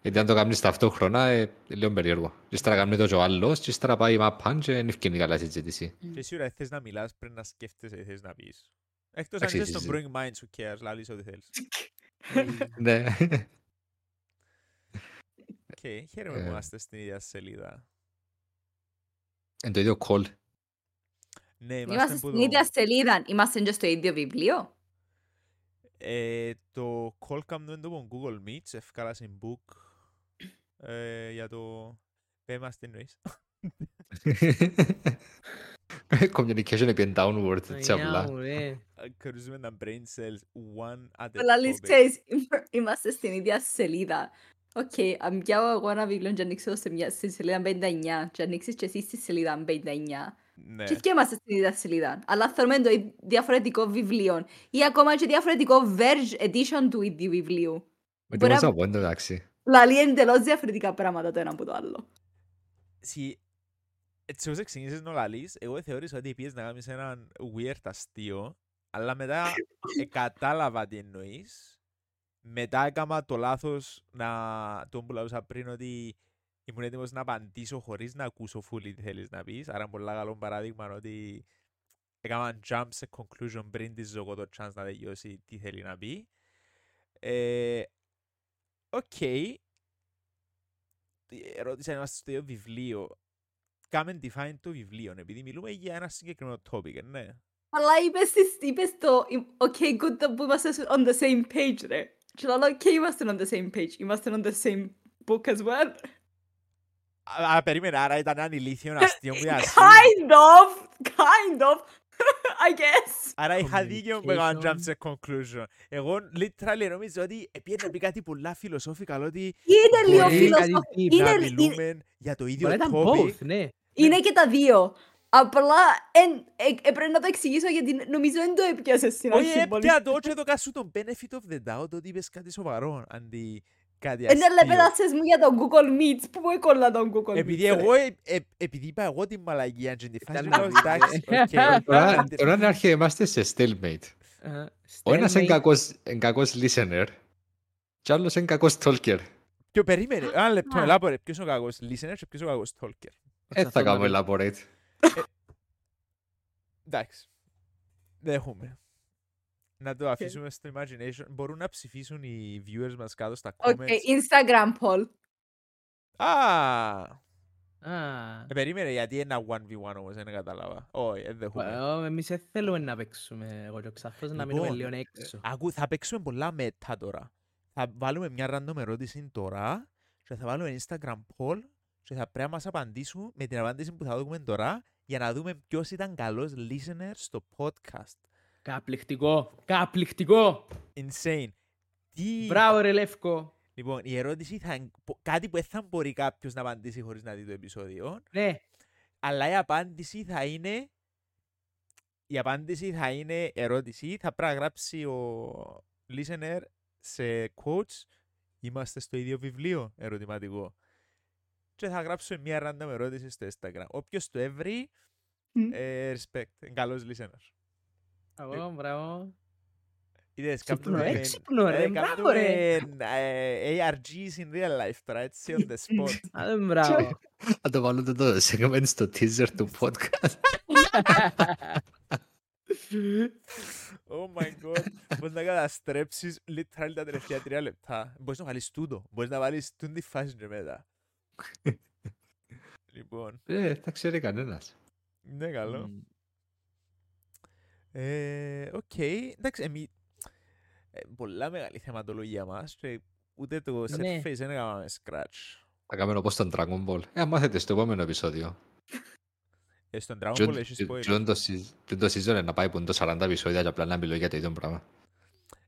[SPEAKER 3] Γιατί αν το κάνεις ταυτόχρονα, ε, είναι λίγο περίεργο. Και ύστερα κάνει το και ο άλλος και ύστερα πάει η μαπάν και δεν εφκαίνει καλά η συζήτηση.
[SPEAKER 1] Και σίγουρα θες να μιλάς πρέπει να σκέφτεσαι τι θες να πεις. Εκτός αν
[SPEAKER 3] Εντάξει,
[SPEAKER 1] είσαι στο
[SPEAKER 3] εσύ-
[SPEAKER 1] Brewing Minds who cares, λαλείς ό,τι θέλεις.
[SPEAKER 3] Ναι.
[SPEAKER 1] Οκ, χαίρομαι που
[SPEAKER 3] Ε.
[SPEAKER 1] είμαστε στην ίδια σελίδα.
[SPEAKER 3] Είναι το ίδιο call.
[SPEAKER 1] Ναι,
[SPEAKER 4] Είμαστε
[SPEAKER 1] είμαστε που
[SPEAKER 4] στην
[SPEAKER 1] το...
[SPEAKER 4] ίδια σελίδα. Είμαστε και στο ίδιο βιβλίο.
[SPEAKER 1] Ε, το call κάνουμε το από Google Meets, ευκάλα στην book ε, για το... Πες μας τι εννοείς.
[SPEAKER 3] Communication επί downward, έτσι απλά.
[SPEAKER 2] Αγιά μου, ρε.
[SPEAKER 1] Κρούζουμε τα brain cells one at a
[SPEAKER 4] Αλλά λες,
[SPEAKER 1] topic.
[SPEAKER 4] ξέρεις, είμα- είμαστε στην ίδια σελίδα. Οκ, αν πιάω εγώ ένα βιβλίο και ανοίξω το σε μια- στη σελίδα 59 και ανοίξεις και εσύ στη σελίδα 59
[SPEAKER 1] Ναι.
[SPEAKER 4] και και είμαστε στην ίδια σελίδα. Αλλά θέλουμε το ι- διαφορετικό βιβλίο ή ακόμα και διαφορετικό version edition του ίδιου βιβλίου.
[SPEAKER 3] Με τι
[SPEAKER 4] Μπορεί
[SPEAKER 3] μπορείς
[SPEAKER 4] να-
[SPEAKER 3] να πω, εντάξει.
[SPEAKER 4] Δηλαδή εντελώς διαφορετικά πράγματα το ένα από το άλλο.
[SPEAKER 1] Σι- Έτσι όπως ξεκίνησες να λαλείς, εγώ θεώρησα ότι πήγες να κάνεις έναν weird αστείο, αλλά μετά ε, κατάλαβα τι εννοείς. Μετά έκανα το λάθος να τον που λαούσα πριν ότι ήμουν έτοιμος να απαντήσω χωρίς να ακούσω fully τι θέλεις να πεις. Άρα πολύ καλό παράδειγμα ότι έκανα jump σε conclusion πριν της εγώ το chance να τελειώσει τι θέλει να πει. Ε, Οκ. Η ερώτηση αν είμαστε στο ίδιο βιβλίο. Κάμε define το βιβλίο, επειδή μιλούμε για ένα συγκεκριμένο topic, ναι.
[SPEAKER 4] Αλλά είπες, τις- είπες το «Ok, good that που είμαστε on the same page» ρε. Και λέω «Ok, είμαστε on the same page. Είμαστε on the same book as well».
[SPEAKER 1] Α, α, περίμενα, άρα ήταν ένα ηλίθιο αστείο που ήταν
[SPEAKER 4] Kind of, kind of, I guess.
[SPEAKER 1] Άρα είχα δίκιο που έκανα jump
[SPEAKER 2] Communication.
[SPEAKER 1] σε conclusion. Εγώ literally νομίζω ότι επειδή να πει κάτι πολλά φιλοσόφικα, ότι
[SPEAKER 4] Είναι λίγο
[SPEAKER 1] Μπορεί
[SPEAKER 4] φιλοσοφικό.
[SPEAKER 2] κάτι τύπο.
[SPEAKER 1] να
[SPEAKER 4] Είναι, είναι,
[SPEAKER 1] μιλούμε για το ίδιο
[SPEAKER 2] Μπορεί να ήταν
[SPEAKER 1] topic.
[SPEAKER 2] both, ναι.
[SPEAKER 4] είναι και τα δύο. Απλά εν, ε, ε, πρέπει να το εξηγήσω γιατί νομίζω δεν το έπιασες στην
[SPEAKER 1] Όχι,
[SPEAKER 4] αρχή πολύ.
[SPEAKER 1] έπια το και το κάσου τον benefit of the doubt ότι είπες κάτι σοβαρό, αντί κάτι
[SPEAKER 4] Ε, ναι, αλλά
[SPEAKER 1] αστείο.
[SPEAKER 4] πέτασες μου για τον Google Meets. Πού μου έκολλα τον Google Meets.
[SPEAKER 1] Επειδή
[SPEAKER 4] ρε.
[SPEAKER 1] εγώ, ε, ε, επειδή είπα εγώ την μαλακία και την φάση,
[SPEAKER 2] Ήταν
[SPEAKER 1] λέω,
[SPEAKER 2] να
[SPEAKER 1] εντάξει,
[SPEAKER 2] δείτε.
[SPEAKER 1] οκ.
[SPEAKER 3] Τώρα τώρα είναι αρχή, είμαστε σε stalemate.
[SPEAKER 2] Ε,
[SPEAKER 3] Ο ένας είναι
[SPEAKER 2] stalemate.
[SPEAKER 3] κακός, είναι κακός listener και ο άλλος είναι κακός talker.
[SPEAKER 1] Και περίμενε, ένα λεπτό, elaborate, ποιος είναι ο κακός listener και ποιος είναι ο κακός talker.
[SPEAKER 3] Δεν θα κάνουμε elaborate.
[SPEAKER 1] Εντάξει. Δέχομαι. Να το αφήσουμε στο imagination. Μπορούν να ψηφίσουν οι viewers μας κάτω στα
[SPEAKER 4] OK,
[SPEAKER 1] comments.
[SPEAKER 4] Instagram poll.
[SPEAKER 1] Α,
[SPEAKER 2] Α,
[SPEAKER 1] ε, περίμενε γιατί ένα 1v1 όμως, δεν κατάλαβα. Όχι, δεν δέχομαι.
[SPEAKER 2] ε, εμείς δεν θέλουμε να παίξουμε εγώ και ο Ξαφός, να μείνουμε
[SPEAKER 1] Λοιπόν,
[SPEAKER 2] λίγο έξω.
[SPEAKER 1] Ακού, θα παίξουμε πολλά μετά τώρα. Θα βάλουμε μια random ερώτηση τώρα και θα βάλουμε Instagram poll και θα πρέπει να μας απαντήσουν με την απάντηση που θα δούμε τώρα για να δούμε ποιος ήταν καλός listener στο podcast.
[SPEAKER 2] Καπληκτικό, καπληκτικό.
[SPEAKER 1] Insane. Τι...
[SPEAKER 2] Μπράβο ρε Λεύκο.
[SPEAKER 1] Λοιπόν, η ερώτηση θα είναι πο- κάτι που δεν θα μπορεί κάποιος να απαντήσει χωρίς να δει το επεισόδιο,
[SPEAKER 2] Ναι,
[SPEAKER 1] αλλά η απάντηση θα είναι η απάντηση θα είναι ερώτηση, θα πρέπει να γράψει ο listener σε quotes είμαστε στο ίδιο βιβλίο, ερωτηματικό. Και θα γράψουμε μια random ερώτηση στο Instagram. Όποιος το έβρει,
[SPEAKER 4] Μμ.
[SPEAKER 1] ε, respect, είναι καλός listener.
[SPEAKER 2] Μπράβο, μπράβο.
[SPEAKER 1] Είδες,
[SPEAKER 2] Ξύπνο,
[SPEAKER 1] κάνουμε-
[SPEAKER 2] έξυπνο ρε,
[SPEAKER 1] ε,
[SPEAKER 2] μπράβο ρε.
[SPEAKER 1] κάνουμε, ε, ARGs in real life τώρα, έτσι on the spot.
[SPEAKER 2] Α, Μπράβο.
[SPEAKER 3] Θα το βάλω το segment στο teaser του podcast.
[SPEAKER 1] Oh my god. Πώς να καταστρέψεις literally τα τελευταία τρία λεπτά. Μπορείς να βάλεις τούτο. Μπορείς να βάλεις τούτη φάση και μετά. λοιπόν,
[SPEAKER 3] Ε, τα ξέρει κανένας.
[SPEAKER 1] ναι καλό.
[SPEAKER 2] Μμ.
[SPEAKER 1] Ε, Οκ, εντάξει, εμεί... ε, πολλά μεγάλη θεματολογία μας και ούτε το
[SPEAKER 2] Ναι.
[SPEAKER 1] surface δεν έκαναμε scratch.
[SPEAKER 3] Θα κάνουμε όπως τον Dragon Ball. Ε, αν μάθετε στο επόμενο επεισόδιο.
[SPEAKER 1] Ε, στον Dragon
[SPEAKER 3] Τζον-
[SPEAKER 1] Ball έχεις
[SPEAKER 3] τζον-
[SPEAKER 1] spoiler.
[SPEAKER 3] τζον το συζ- τζον το season να πάει που είναι το 40 επεισόδια και απλά να μιλώ για το ίδιο πράγμα.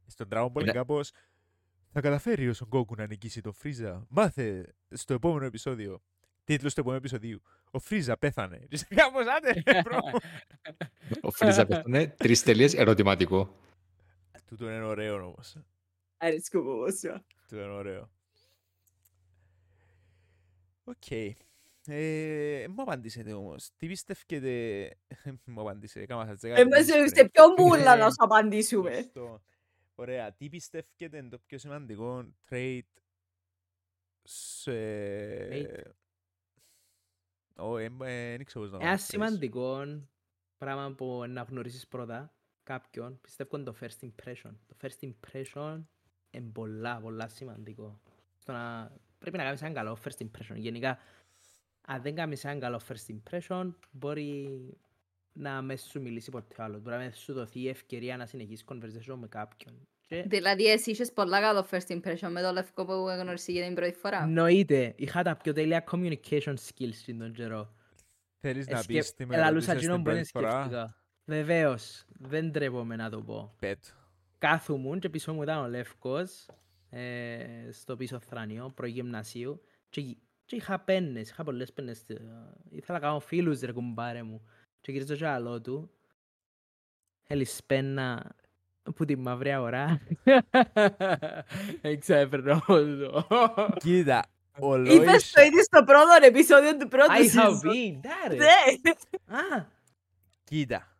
[SPEAKER 1] Στον Dragon Ball είναι
[SPEAKER 3] Είναι-
[SPEAKER 1] κάπως... Θα καταφέρει ο Son Goku να νικήσει το Φρίζα. Μάθε στο επόμενο επεισόδιο. Τίτλος του επόμενου επεισοδίου. Ο Φρίζα πέθανε. Και είσαι κάπως άντε ρε bro.
[SPEAKER 3] Ο Φρίζα πέθανε τρεις τελείες ερωτηματικό.
[SPEAKER 1] Τούτο είναι ωραίο όμως.
[SPEAKER 4] Αρέσκω μου όμως.
[SPEAKER 1] Τούτο είναι ωραίο. Οκ. Ε, μου απαντήσετε όμως. Τι πιστεύετε... Μου απαντήσετε. Κάμα σας
[SPEAKER 4] Εμείς
[SPEAKER 1] δέκα
[SPEAKER 4] είμαστε
[SPEAKER 1] πριν.
[SPEAKER 4] πιο μπούλα
[SPEAKER 2] Ναι.
[SPEAKER 4] να σου απαντήσουμε.
[SPEAKER 1] Σωστό. Ωραία. Τι πιστεύετε είναι το πιο σημαντικό trait σε... Ω, ε, ε, δεν ξέρω πώς να το
[SPEAKER 2] Ένα
[SPEAKER 1] αναφέρεις.
[SPEAKER 2] σημαντικό πράγμα που να γνωρίσεις πρώτα κάποιον, πιστεύω είναι το first impression. Το first impression είναι πολλά, πολλά σημαντικό. Στο να... Πρέπει να κάνεις ένα καλό first impression. Γενικά, αν δεν κάνεις ένα καλό first impression, μπορεί να μες σου μιλήσει ποτέ άλλο. Μπορεί να με σου δοθεί η ευκαιρία να συνεχίσεις conversation με κάποιον. Και
[SPEAKER 4] Δηλαδή εσύ είχες πολλά καλό first impression με το λευκό που γνώρισε για την πρώτη φορά.
[SPEAKER 2] Εννοείται, είχα τα πιο τέλεια communication skills στην τον καιρό.
[SPEAKER 1] Θέλεις να
[SPEAKER 2] Εσκε-
[SPEAKER 1] πεις τι με
[SPEAKER 2] Ελαλούσα
[SPEAKER 1] ρωτήσες
[SPEAKER 2] εκείνον
[SPEAKER 1] την
[SPEAKER 2] που δεν
[SPEAKER 1] πρώτη φορά.
[SPEAKER 2] σκέφτηκα. Βεβαίως, δεν τρέπομαι να το πω.
[SPEAKER 1] Πέτω.
[SPEAKER 2] Κάθουμουν και πίσω μου ήταν ο Λεύκος, ε, στο πίσω θρανείο, προγυμνασίου και, γι- και είχα πέννες, είχα πολλές πέννες. ε, Ήθελα να κάνω φίλους ρε κουμπάρε μου. Και γυρίζω και άλλο του. Θέλεις πέννα που τη μαύρη αγορά. Εξέπαιρνω το.
[SPEAKER 1] Κοίτα, ο
[SPEAKER 4] Είπες
[SPEAKER 1] Λόις...
[SPEAKER 4] το ήδη στο πρώτο επεισόδιο του πρώτου
[SPEAKER 2] Α, είχα
[SPEAKER 4] season.
[SPEAKER 2] πει, ντάρε.
[SPEAKER 4] Ναι.
[SPEAKER 2] Α,
[SPEAKER 1] Κοίτα,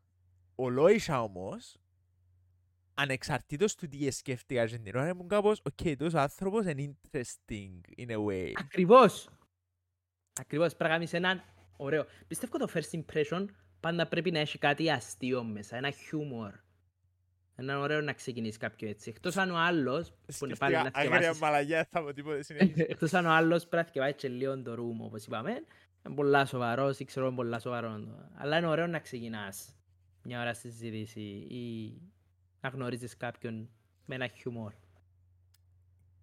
[SPEAKER 1] ο Λόισα όμως, ανεξαρτήτως του τι σκέφτηκα και την ώρα, ήμουν κάπως, οκ, τόσο άνθρωπος είναι interesting in a way.
[SPEAKER 2] Ακριβώς. Ακριβώς, πρέπει να κάνεις έναν ωραίο. Πιστεύω το first impression πάντα πρέπει να έχει κάτι αστείο μέσα, ένα χιούμορ. Ένα ωραίο να ξεκινήσει κάποιο έτσι. Εκτός αν ο άλλος, που είναι πάλι
[SPEAKER 1] Σκέφτηκα
[SPEAKER 2] να
[SPEAKER 1] άγρια
[SPEAKER 2] θυκευάσεις,
[SPEAKER 1] μαλαγιά, θα πω τίποτε συνέχισε.
[SPEAKER 2] εκτός αν ο άλλος πρέπει να θυκευάσεις και λίγο το room, όπως είπαμε, είναι πολλά σοβαρός ή ξέρω είναι πολλά σοβαρό. Αλλά είναι ωραίο να ξεκινάς μια ώρα στη συζήτηση ή να γνωρίζεις κάποιον με ένα χιούμορ.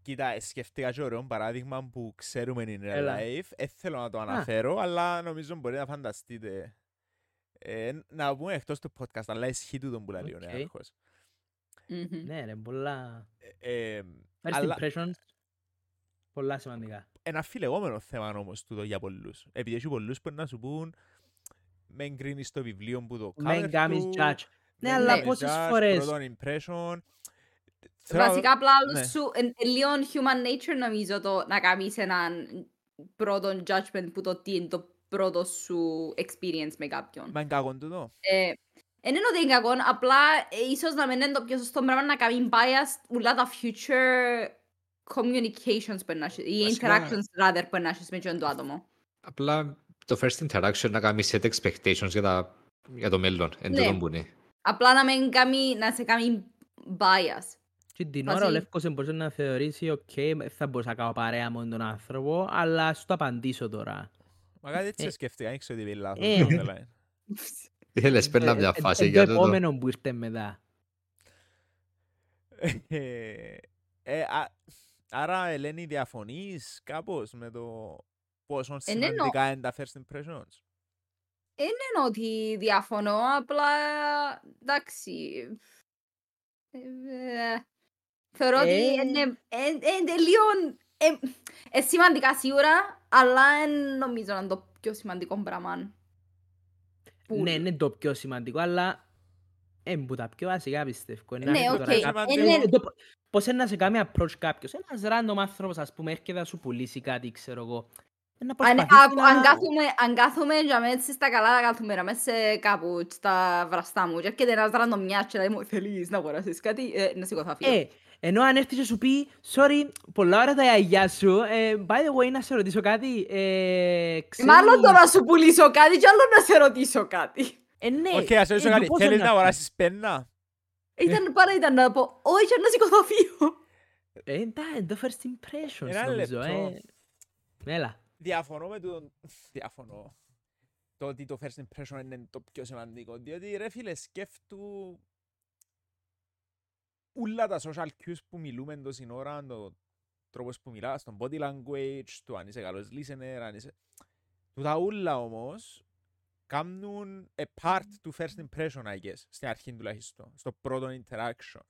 [SPEAKER 1] Κοίτα, ε, σκέφτηκα και ωραίο παράδειγμα που ξέρουμε in real
[SPEAKER 2] Έλα.
[SPEAKER 1] life. Δεν θέλω να το αναφέρω, αλλά νομίζω μπορείτε να φανταστείτε. Ε, να πούμε εκτός του podcast, αλλά ισχύει τούτο που λέει ο
[SPEAKER 2] Οκ.
[SPEAKER 1] νέαρχος.
[SPEAKER 4] Μμμ.
[SPEAKER 2] Ναι ρε, πολλά...
[SPEAKER 1] Ε,
[SPEAKER 2] First
[SPEAKER 1] αλλά
[SPEAKER 2] impressions, πολλά σημαντικά.
[SPEAKER 1] ένα φιλεγόμενο θέμα όμως τούτο για πολλούς. Επειδή έχει πολλούς που να σου πούν με εγκρίνεις το βιβλίο που το cover
[SPEAKER 2] Μεν κάνεις
[SPEAKER 1] του,
[SPEAKER 2] judge. Ναι,
[SPEAKER 1] μεν
[SPEAKER 2] αλλά
[SPEAKER 1] κάνεις
[SPEAKER 2] πόσες
[SPEAKER 1] judge,
[SPEAKER 2] φορές...
[SPEAKER 1] Πρώτον impression. Θέλω να-
[SPEAKER 4] Βασικά απλά
[SPEAKER 1] ναι.
[SPEAKER 4] άλλους σου, εν- εν λίγο human nature νομίζω το να κάνεις έναν πρώτο judgment που το τι είναι το πρώτο σου experience με κάποιον.
[SPEAKER 1] Μα είναι κακό τούτο.
[SPEAKER 4] Ε, Εν είναι ότι είναι κακό, απλά ε, ίσως να μην είναι το πιο σωστό πράγμα να κάνει bias ούλα τα future communications που να έχεις, ή
[SPEAKER 3] Βασικά-
[SPEAKER 4] interactions rather που να έχεις με εκείνον το άτομο.
[SPEAKER 3] Απλά το first interaction να κάνει set expectations για, τα, για το μέλλον. Εν
[SPEAKER 4] Ναι.
[SPEAKER 3] τούτον που είναι.
[SPEAKER 4] Απλά να, μην κάνει, να σε κάνει bias.
[SPEAKER 2] Και την
[SPEAKER 4] Μαζί.
[SPEAKER 2] ώρα ο Λεύκος μπορούσε να θεωρήσει «ΟΚ, θα μπορούσα να κάνω παρέα με τον άνθρωπο, αλλά ας το απαντήσω τώρα».
[SPEAKER 1] Μα κάτι έτσι
[SPEAKER 2] Ε.
[SPEAKER 1] σκέφτηκα, δεν ξέρω τι πει λάθος.
[SPEAKER 2] Ε.
[SPEAKER 1] το line.
[SPEAKER 3] Ήθελες πέρα μια
[SPEAKER 2] Ε, ε,
[SPEAKER 3] φάση
[SPEAKER 2] ε,
[SPEAKER 3] για
[SPEAKER 2] Το
[SPEAKER 3] το...
[SPEAKER 2] επόμενο που ήρθε μετά.
[SPEAKER 1] Ε, ε, α- Άρα, Ελένη, διαφωνείς κάπως με το πόσο
[SPEAKER 4] Ε, ναι, νο-
[SPEAKER 1] σημαντικά είναι τα first impressions.
[SPEAKER 4] Δεν είναι ότι διαφωνώ, απλά εντάξει. Ε, ε, θεωρώ ότι
[SPEAKER 2] Ε.
[SPEAKER 4] είναι είναι λίγο ε, ε, σημαντικά σίγουρα, αλλά δεν νομίζω να είναι το πιο σημαντικό πράγμα. Που-
[SPEAKER 2] Ναι, είναι; το πιο σημαντικό, αλλά είναι που τα πιο βασικά πιστεύω. Είναι να
[SPEAKER 4] Ναι,
[SPEAKER 2] έρθει
[SPEAKER 4] οκ.
[SPEAKER 2] τώρα κάποιος-
[SPEAKER 4] Είναι-
[SPEAKER 2] Ε, το- Πώς είναι να σε κάνει approach κάποιος. Ένας random άνθρωπος, ας πούμε, έρχεται να σου πουλήσει κάτι, ξέρω εγώ. Ε, Να
[SPEAKER 4] Αν,
[SPEAKER 2] προσπαθήσει
[SPEAKER 4] α-
[SPEAKER 2] να-
[SPEAKER 4] αν κάθομαι, αν κάθομαι για μέσα έτσι στα καλά τα κάθομαι, μέσα σε κάπου στα βραστά μου και έρχεται ένας ραντομιάς και λέει μου θέλεις να αγοράσεις κάτι, ε, να σηκωθώ να φύγω.
[SPEAKER 2] Ε, ενώ αν έρθεις και σου πει, sorry, πολλά ωραία τα γυαλιά σου, ε, by the way, να σε ρωτήσω κάτι, ε,
[SPEAKER 4] Μάλλον το
[SPEAKER 2] ξέρεις-
[SPEAKER 4] να σου πουλήσω κάτι και άλλο να σε ρωτήσω κάτι.
[SPEAKER 2] Ε, ναι,
[SPEAKER 1] Οκ, ας ρωτήσω
[SPEAKER 2] ε,
[SPEAKER 1] κάτι.
[SPEAKER 2] πώς
[SPEAKER 1] Θέλεις
[SPEAKER 2] είναι
[SPEAKER 1] να
[SPEAKER 2] αυτό.
[SPEAKER 1] αγοράσεις πένα;
[SPEAKER 4] Ήταν πάρα ήταν να πω, όχι και να σηκωθώ φύγω.
[SPEAKER 2] Ε, εντάξει, το first impressions
[SPEAKER 1] Ένα
[SPEAKER 2] νομίζω.
[SPEAKER 1] λεπτό.
[SPEAKER 2] ε. Έλα.
[SPEAKER 1] Διαφωνώ με τον... Διαφωνώ. Το ότι το first impression είναι το πιο σημαντικό. Διότι ρε φίλε σκέφτου ούλα τα social cues που μιλούμε τόση ώρα, το τρόπος που μιλάς, τον body language, το αν είσαι καλός listener, αν είσαι... Τούτα ούλα όμως κάνουν a part του first impression, I guess, στην αρχή τουλάχιστον, στο πρώτο interaction.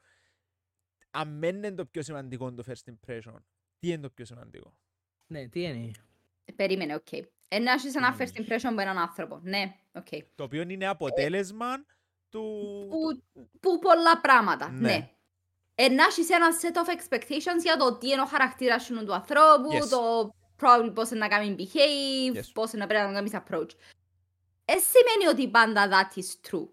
[SPEAKER 1] Αν μεν είναι το πιο σημαντικό το first impression, τι είναι το πιο σημαντικό;
[SPEAKER 2] Ναι, τι είναι.
[SPEAKER 4] Περίμενε, οκ. Ε, να έχεις ένα
[SPEAKER 1] Mm.
[SPEAKER 4] first impression με έναν άνθρωπο. Ναι, οκ.
[SPEAKER 1] Το οποίο είναι αποτέλεσμα του...
[SPEAKER 4] Που, που πολλά πράγματα,
[SPEAKER 1] Ναι.
[SPEAKER 4] ναι. Ε, να έχεις ένα set of expectations για το τι είναι ο χαρακτήρας σου του ανθρώπου,
[SPEAKER 1] Yes.
[SPEAKER 4] το probably πώς είναι να κάνει behave,
[SPEAKER 1] Yes.
[SPEAKER 4] πώς είναι να πρέπει να κάνεις approach. Ε, σημαίνει ότι πάντα that is true.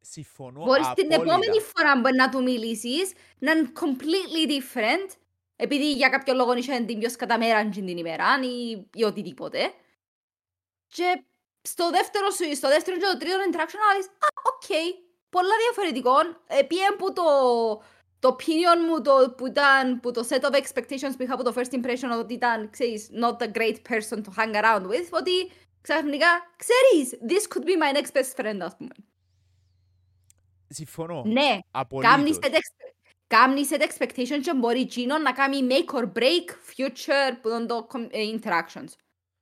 [SPEAKER 1] Συμφωνώ
[SPEAKER 4] Μπορείς την
[SPEAKER 1] απόλυτα.
[SPEAKER 4] επόμενη φορά που να του μιλήσεις να είναι completely different επειδή για κάποιο λόγο είσαι την πιο σκαταμέρα την ημέρα ή, ή οτιδήποτε. Και στο δεύτερο σου, στο δεύτερο και το τρίτο interaction να δεις, α, οκ, πολλά διαφορετικό. Ε, πήγαινε που το, το opinion μου το, που ήταν, που το set of expectations που είχα από το first impression ότι ήταν, ξέρεις, not a great person to hang around with, ότι ξαφνικά, ξέρεις, this could be my next best friend, ας πούμε.
[SPEAKER 1] Συμφωνώ.
[SPEAKER 4] Ναι,
[SPEAKER 1] Απολύτως.
[SPEAKER 4] Κάμνεις set, expe- κάμνεις set expectation και μπορεί εκείνο να κάνει make or break future που τον το com- ε, interactions.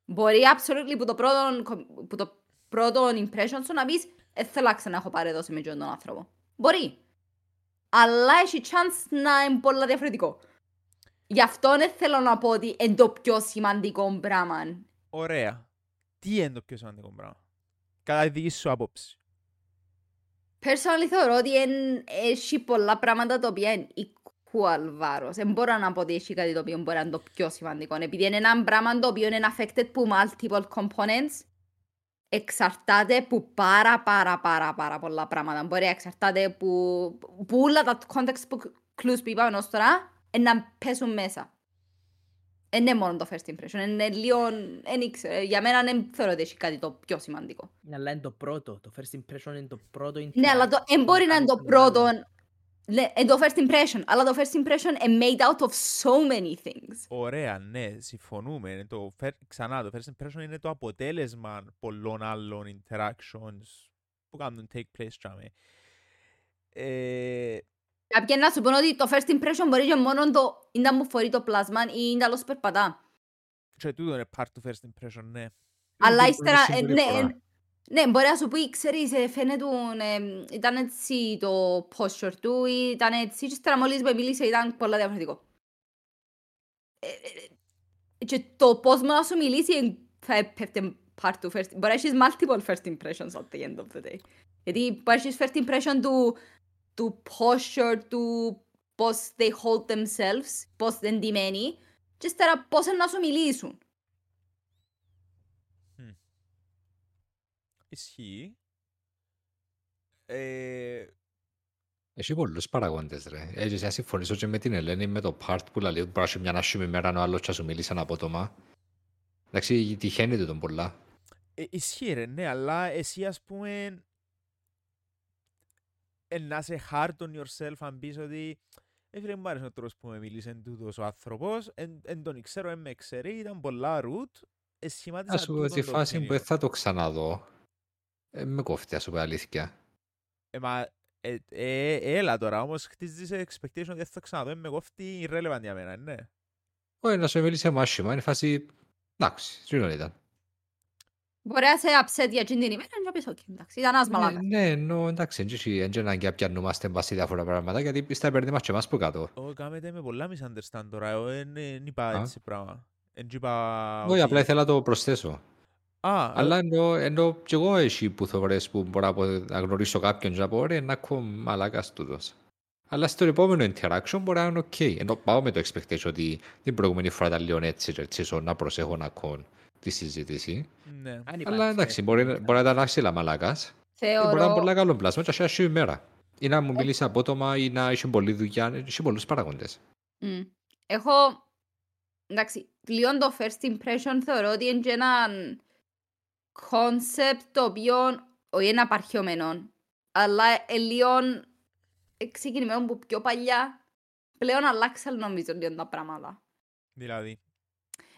[SPEAKER 4] Μπορεί absolutely που το πρώτο, com- που το πρώτο impression σου να πεις «Ε, θέλω να ξανά έχω παρεδώσει με εκείνον τον άνθρωπο». Μπορεί. Αλλά έχει chance να είναι πολλά διαφορετικό. Γι' αυτό δεν θέλω να πω ότι είναι το πιο σημαντικό πράγμα.
[SPEAKER 1] Ωραία. Τι είναι το πιο σημαντικό πράγμα. Κατά τη δική σου άποψη;
[SPEAKER 4] Personally θεωρώ ότι εν- έχει πολλά πράγματα τα οποία είναι equal βάρος. Δεν μπορώ να πω ότι έχει κάτι το οποίο μπορεί να είναι το πιο σημαντικό. Επειδή είναι ένα πράγμα το οποίο είναι affected από multiple components, εξαρτάται από πάρα πάρα πάρα πάρα πολλά πράγματα. Μπορεί να εξαρτάται από, από όλα τα context που- clues που είπαμε ως τώρα ε, να πέσουν μέσα. Δεν είναι μόνο το first impression, είναι λίγο, δεν ήξερα. Για μένα δεν θεωρώ ότι έχει κάτι το πιο σημαντικό.
[SPEAKER 2] Αλλά είναι το πρώτο. Το first impression είναι το πρώτο
[SPEAKER 4] Ναι, αλλά το,
[SPEAKER 2] interaction
[SPEAKER 4] εν μπορεί να είναι το
[SPEAKER 2] κάνεις με τον άλλον.
[SPEAKER 4] πρώτο. Ναι, είναι το first impression. Αλλά το first impression είναι made out of so many things.
[SPEAKER 1] Ωραία, ναι, συμφωνούμε. Είναι το, fir- ξανά, το first impression είναι το αποτέλεσμα πολλών άλλων interactions που κάνουν take place τσάμε. Ε,
[SPEAKER 4] Κάποιοι να σου πούν ότι το first impression μπορεί και μόνο το είναι να μου φορεί το πλάσμα ή είναι να περπατά.
[SPEAKER 1] και τούτο είναι part του first impression, ναι.
[SPEAKER 4] Αλλά
[SPEAKER 3] είναι
[SPEAKER 4] ύστερα, ε, ναι,
[SPEAKER 3] συμπεριφορά.
[SPEAKER 4] ε, ναι, μπορεί να σου πει, ξέρεις, ε, φαίνεται, ε, ήταν έτσι το posture του, ή ήταν έτσι, και ύστερα μόλις με μίλησε ήταν πολλά διαφορετικό. Ε, ε, και το πώς μου να σου μιλήσει ε, θα πέφτει part του first, μπορεί να έχεις multiple first impressions at the end of the day. Γιατί μπορεί να έχεις first impression του, του posture, του πώς they hold themselves, πώς είναι ντυμένοι, και ύστερα πώς είναι να σου μιλήσουν.
[SPEAKER 1] Ισχύει. Ε,
[SPEAKER 3] Έχει πολλούς παραγόντες ρε. Έτσι, να συμφωνήσω και με την Ελένη με το part που λέει ότι μπορεί να έχει μια άσχημη μέρα ο άλλος και να σου μιλήσει ένα απότομα. Εντάξει, τυχαίνει του τον πολλά.
[SPEAKER 1] ε, ισχύει ρε, ναι, αλλά εσύ ας πούμε ε, να είσαι hard on yourself αν πεις ότι ε, φίλε μου άρεσε ο τρόπος που με μίλησε τούτος ο άνθρωπος, εν, εν τον ξέρω, εν με ξέρει, ήταν πολλά root, ε, σχημάτισα
[SPEAKER 3] Να σου πω τη
[SPEAKER 1] τούτον το
[SPEAKER 3] φάση που
[SPEAKER 1] opinion.
[SPEAKER 3] δεν θα το ξαναδώ. Ε, με κόφτει, ας σου πω αλήθεια.
[SPEAKER 1] Ε, μα, ε, ε, έλα τώρα, όμως χτίζεις expectation ότι δεν θα ξαναδώ, με κόφτει irrelevant για μένα, ναι.
[SPEAKER 3] Όχι, να σου μίλησε μου άσχημα, είναι φάση... Εντάξει, τι ήταν.
[SPEAKER 4] Μπορεί να σε upset για εκείνη την ημέρα και να πεις, «OK, εντάξει, ήταν ένας
[SPEAKER 3] Ναι,
[SPEAKER 4] μαλάκας».
[SPEAKER 3] ναι, ενώ εντάξει, δεν είναι ανάγκη να πιανούμαστε μπας σε διάφορα πράγματα, γιατί στα παίρνει μας και εμάς που κάτω.
[SPEAKER 1] Ω, κάμετε με πολλά misunderstand τώρα, εγώ δεν δεν είπα
[SPEAKER 3] Α.
[SPEAKER 1] έτσι πράγμα. Εν είπα
[SPEAKER 3] Όχι,
[SPEAKER 1] ότι-
[SPEAKER 3] απλά ήθελα να το προσθέσω.
[SPEAKER 1] Α,
[SPEAKER 3] Αλλά ενώ, ενώ και εγώ εσύ που θωρές που μπορώ να πω- να γνωρίσω κάποιον και να πω ρε να έχω μαλάκας τούτος. Αλλά στο επόμενο interaction μπορεί να είναι ok. Ενώ πάω με το expectation ότι την προηγούμενη φορά ήταν λίγο έτσι και έτσι so να προσέχω να έχω τη συζήτηση.
[SPEAKER 1] ναι.
[SPEAKER 2] Αν υπάρχει
[SPEAKER 3] Αλλά εντάξει,
[SPEAKER 2] first
[SPEAKER 3] μπορεί, να-
[SPEAKER 2] impression.
[SPEAKER 3] μπορεί να ήταν άξιλα μαλάκας. Και μπορεί να είναι
[SPEAKER 4] Θεωρώ,
[SPEAKER 3] πολύ καλό πλάσμα και να έχει ημέρα. Ή να μου μιλήσει απότομα ή να έχει πολλή δουλειά. Έχει πολλούς παραγόντες.
[SPEAKER 4] Μμ. έχω, εντάξει, λίγο το first impression θεωρώ ότι είναι και ένα concept το οποίο όχι είναι απαρχιωμένο, αλλά είναι λίγο ξεκινημένο από πιο παλιά. Πλέον αλλάξαν νομίζω λίγο τα πράγματα.
[SPEAKER 1] Δηλαδή.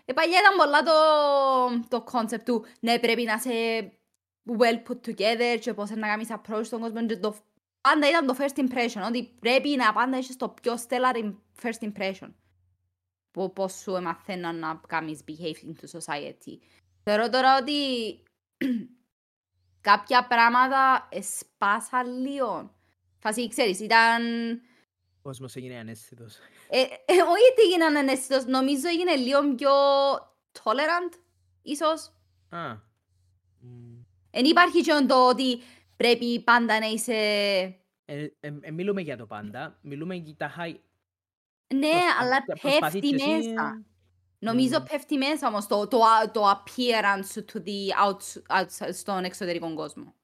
[SPEAKER 4] Ε, παλιά ήταν πολλά το, το concept του ναι πρέπει να είσαι well put together και πώς να κάνεις approach στον κόσμο και το, πάντα ήταν το first impression ότι πρέπει να πάντα έχεις το πιο stellar im- first impression που πώς σου μαθαίναν να κάνεις behave into society. Θεωρώ τώρα ότι κάποια πράγματα εσπάσαν λίγο. Φάση, ξέρεις, ήταν...
[SPEAKER 2] Ο κόσμος έγινε ανέστητος.
[SPEAKER 4] Ε, ε, όχι ότι έγιναν αναισθητός, νομίζω έγινε λίγο πιο tolerant, ίσως.
[SPEAKER 2] Α. Μμ.
[SPEAKER 4] Εν υπάρχει και το ότι πρέπει πάντα να είσαι...
[SPEAKER 2] Ε, ε, ε, μιλούμε για το πάντα. Μιλούμε για τα high...
[SPEAKER 4] Ναι,
[SPEAKER 2] προσπα-
[SPEAKER 4] αλλά
[SPEAKER 2] προσπαθείς
[SPEAKER 4] πέφτει
[SPEAKER 2] και εσύ,
[SPEAKER 4] μέσα. Νομίζω
[SPEAKER 2] Μμμ.
[SPEAKER 4] πέφτει μέσα όμως το, το, α- το appearance to the outs, outs, στον εξωτερικό κόσμο.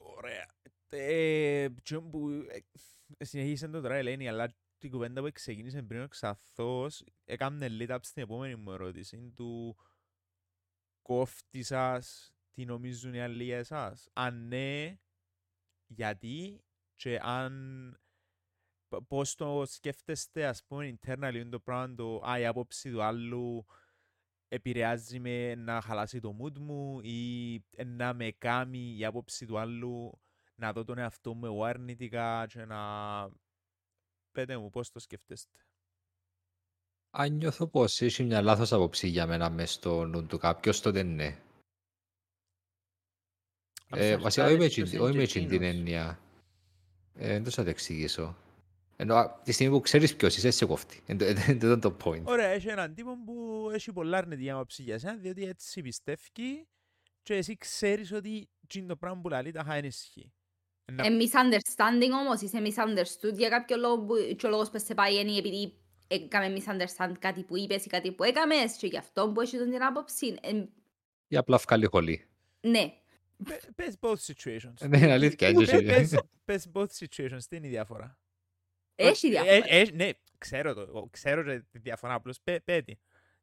[SPEAKER 1] Ωραία. Ε, τζον που ε, συνεχίσε το τώρα Ελένη, αλλά την κουβέντα που ξεκίνησε πριν ο Ξαθός έκανε lead up στην επόμενη μου ερώτηση του κόφτη σας, τι νομίζουν οι άλλοι για εσάς. Αν ναι, γιατί και αν π- πώς το σκέφτεστε ας πούμε internally είναι το πράγμα το α, η άποψη του άλλου επηρεάζει με να χαλάσει το mood μου ή να με κάνει η άποψη του άλλου να δω τον εαυτό μου εγώ αρνητικά και να... Πέτε μου πώς το σκέφτεστε;
[SPEAKER 3] Αν νιώθω πως έχει μια λάθος άποψη για μένα μες στο νου του κάποιος, τότε ναι. Ε, βασικά, όχι με
[SPEAKER 2] Εξαρτάται
[SPEAKER 3] εκείνη-
[SPEAKER 2] ποιος
[SPEAKER 3] όχι
[SPEAKER 2] είναι
[SPEAKER 3] με
[SPEAKER 2] και
[SPEAKER 3] εκείνη την
[SPEAKER 2] εκείνος.
[SPEAKER 3] έννοια. Ε, Δεν το θα το εξηγήσω. Ενώ α, τη στιγμή που ξέρεις ποιος είσαι, σε κόφτει. Εν τω- εν- εν τούτο το point.
[SPEAKER 1] Ωραία, έχει έναν τύπο που έχει πολλά αρνητική άποψη για σένα, διότι έτσι πιστεύει και εσύ ξέρεις ότι εκείνο το πράγμα που λέει τα χάνει ισχύει. Να-
[SPEAKER 4] Ε, misunderstanding όμως, είσαι misunderstood για κάποιο λόγο που και ο λόγος που σε πάει είναι επειδή έκαμε misunderstand κάτι που είπες ή κάτι που έκαμες και γι' αυτό που έχεις τον την άποψη. Ε,
[SPEAKER 3] Ή απλά βγάλει χολή.
[SPEAKER 4] ναι.
[SPEAKER 1] Πε- Πες both situations.
[SPEAKER 3] Ε, Ναι, είναι αλήθεια, έτσι
[SPEAKER 1] Πε-
[SPEAKER 3] είναι.
[SPEAKER 1] πες- Πες both situations, τι είναι η διαφορά;
[SPEAKER 4] Έχει
[SPEAKER 1] Ε,
[SPEAKER 4] διαφορά.
[SPEAKER 1] ε, ναι, ξέρω το, εγώ ξέρω και τη διαφορά, απλώς πέ- πέτη.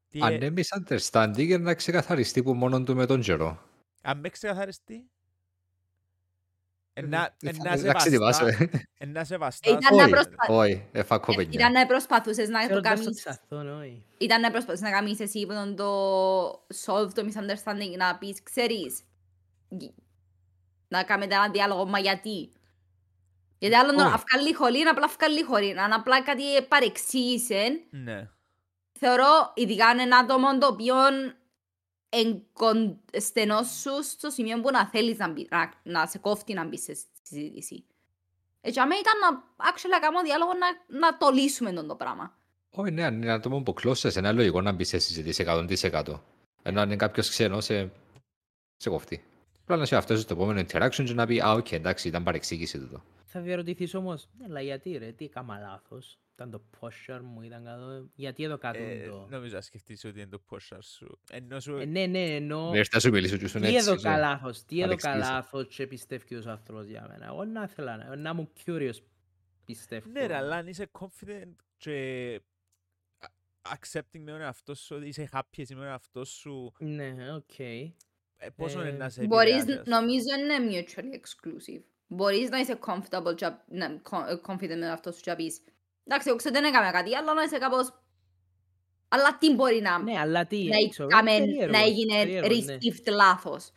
[SPEAKER 1] Τι,
[SPEAKER 3] Αν
[SPEAKER 1] ε,
[SPEAKER 3] είναι misunderstanding, για να ξεκαθαριστεί που μόνον του με τον καιρό.
[SPEAKER 1] Αν με ξεκαθαριστεί,
[SPEAKER 3] Ε,
[SPEAKER 1] να,
[SPEAKER 3] ε,
[SPEAKER 1] να σε
[SPEAKER 3] Εντάξει,
[SPEAKER 1] βαστά,
[SPEAKER 3] θυμάσαι.
[SPEAKER 1] να σε βαστά.
[SPEAKER 4] Ήταν να
[SPEAKER 3] Όχι,
[SPEAKER 4] προσπα-
[SPEAKER 3] όχι, εφακό
[SPEAKER 4] Ήταν
[SPEAKER 3] παιδιά.
[SPEAKER 4] να προσπαθούσες να το
[SPEAKER 2] Ξέροντας το
[SPEAKER 4] κάνεις
[SPEAKER 2] ξαθόν, όχι.
[SPEAKER 4] Ήταν να προσπαθείς να κάνεις εσύ που τον το solve το misunderstanding, να πεις, ξέρεις, γι- να κάνετε ένα διάλογο, μα γιατί; Γιατί άλλο να
[SPEAKER 3] Όχι.
[SPEAKER 4] βγάλει χωρί, απλά βγάλει χωρί. Αν απλά κάτι παρεξήγησε,
[SPEAKER 1] Ναι.
[SPEAKER 4] θεωρώ, ειδικά αν είναι ένα άτομο το οποίο εγκον- στενός σου στο σημείο που να θέλεις να, μπει, να, να σε κόφτει να μπει σε συζήτηση. Έτσι, αμέ ήταν να actually να κάνω διάλογο να, να το λύσουμε τον το πράγμα.
[SPEAKER 3] Όχι, ναι, αν είναι άτομο που κλώσσε, είναι λογικό να μπει σε συζήτηση 100%. Ενώ αν είναι κάποιος ξένος, σε, σε κοφτεί. Απλά να σε αυτός στο επόμενο interaction και να πει Α, οκ, εντάξει, ήταν παρεξήγηση τούτο.
[SPEAKER 2] Θα διαρωτηθείς όμως, «Ναι, αλλά γιατί ρε, τι έκανα λάθος. Ήταν το posture μου, ήταν κάτω. Γιατί εδώ κάτω
[SPEAKER 1] Ε,
[SPEAKER 2] το...
[SPEAKER 1] νομίζω να σκεφτείς ότι είναι το posture σου. Ενώ σου...
[SPEAKER 2] Ε, ναι, ναι, εννοώ...
[SPEAKER 3] Με έρθει να σου μιλήσω και σου
[SPEAKER 2] Τι
[SPEAKER 3] έτσι.
[SPEAKER 2] εδώ
[SPEAKER 3] σου-
[SPEAKER 2] καλάθος, τι εδώ
[SPEAKER 3] παρεξήγησε.
[SPEAKER 2] καλάθος και πιστεύει ο άνθρωπος για μένα. Εγώ να ήθελα να, να ήμουν curious πιστεύω.
[SPEAKER 1] Ναι ρε, αλλά αν είσαι confident και a- accepting με τον εαυτό σου, ότι είσαι happy εσύ με τον εαυτό σου,
[SPEAKER 2] Ναι, οκ.
[SPEAKER 1] Ε, πόσο είναι
[SPEAKER 2] Ε,
[SPEAKER 1] να σε
[SPEAKER 4] Μπορείς,
[SPEAKER 1] επηρεάσει.
[SPEAKER 4] νομίζω είναι mutually exclusive. Μπορείς να είσαι comfortable, και, να, co- confident με αυτό σου και να πεις Εντάξει, εγώ ξέρω δεν έκανα κάτι, αλλά να είσαι κάπως... Αλλά τι μπορεί να,
[SPEAKER 2] Ναι, αλλά τι,
[SPEAKER 4] να,
[SPEAKER 2] ξέρω,
[SPEAKER 4] έκαμε,
[SPEAKER 2] περίεργο,
[SPEAKER 4] να έγινε
[SPEAKER 2] περίεργο, ναι.
[SPEAKER 4] received λάθος.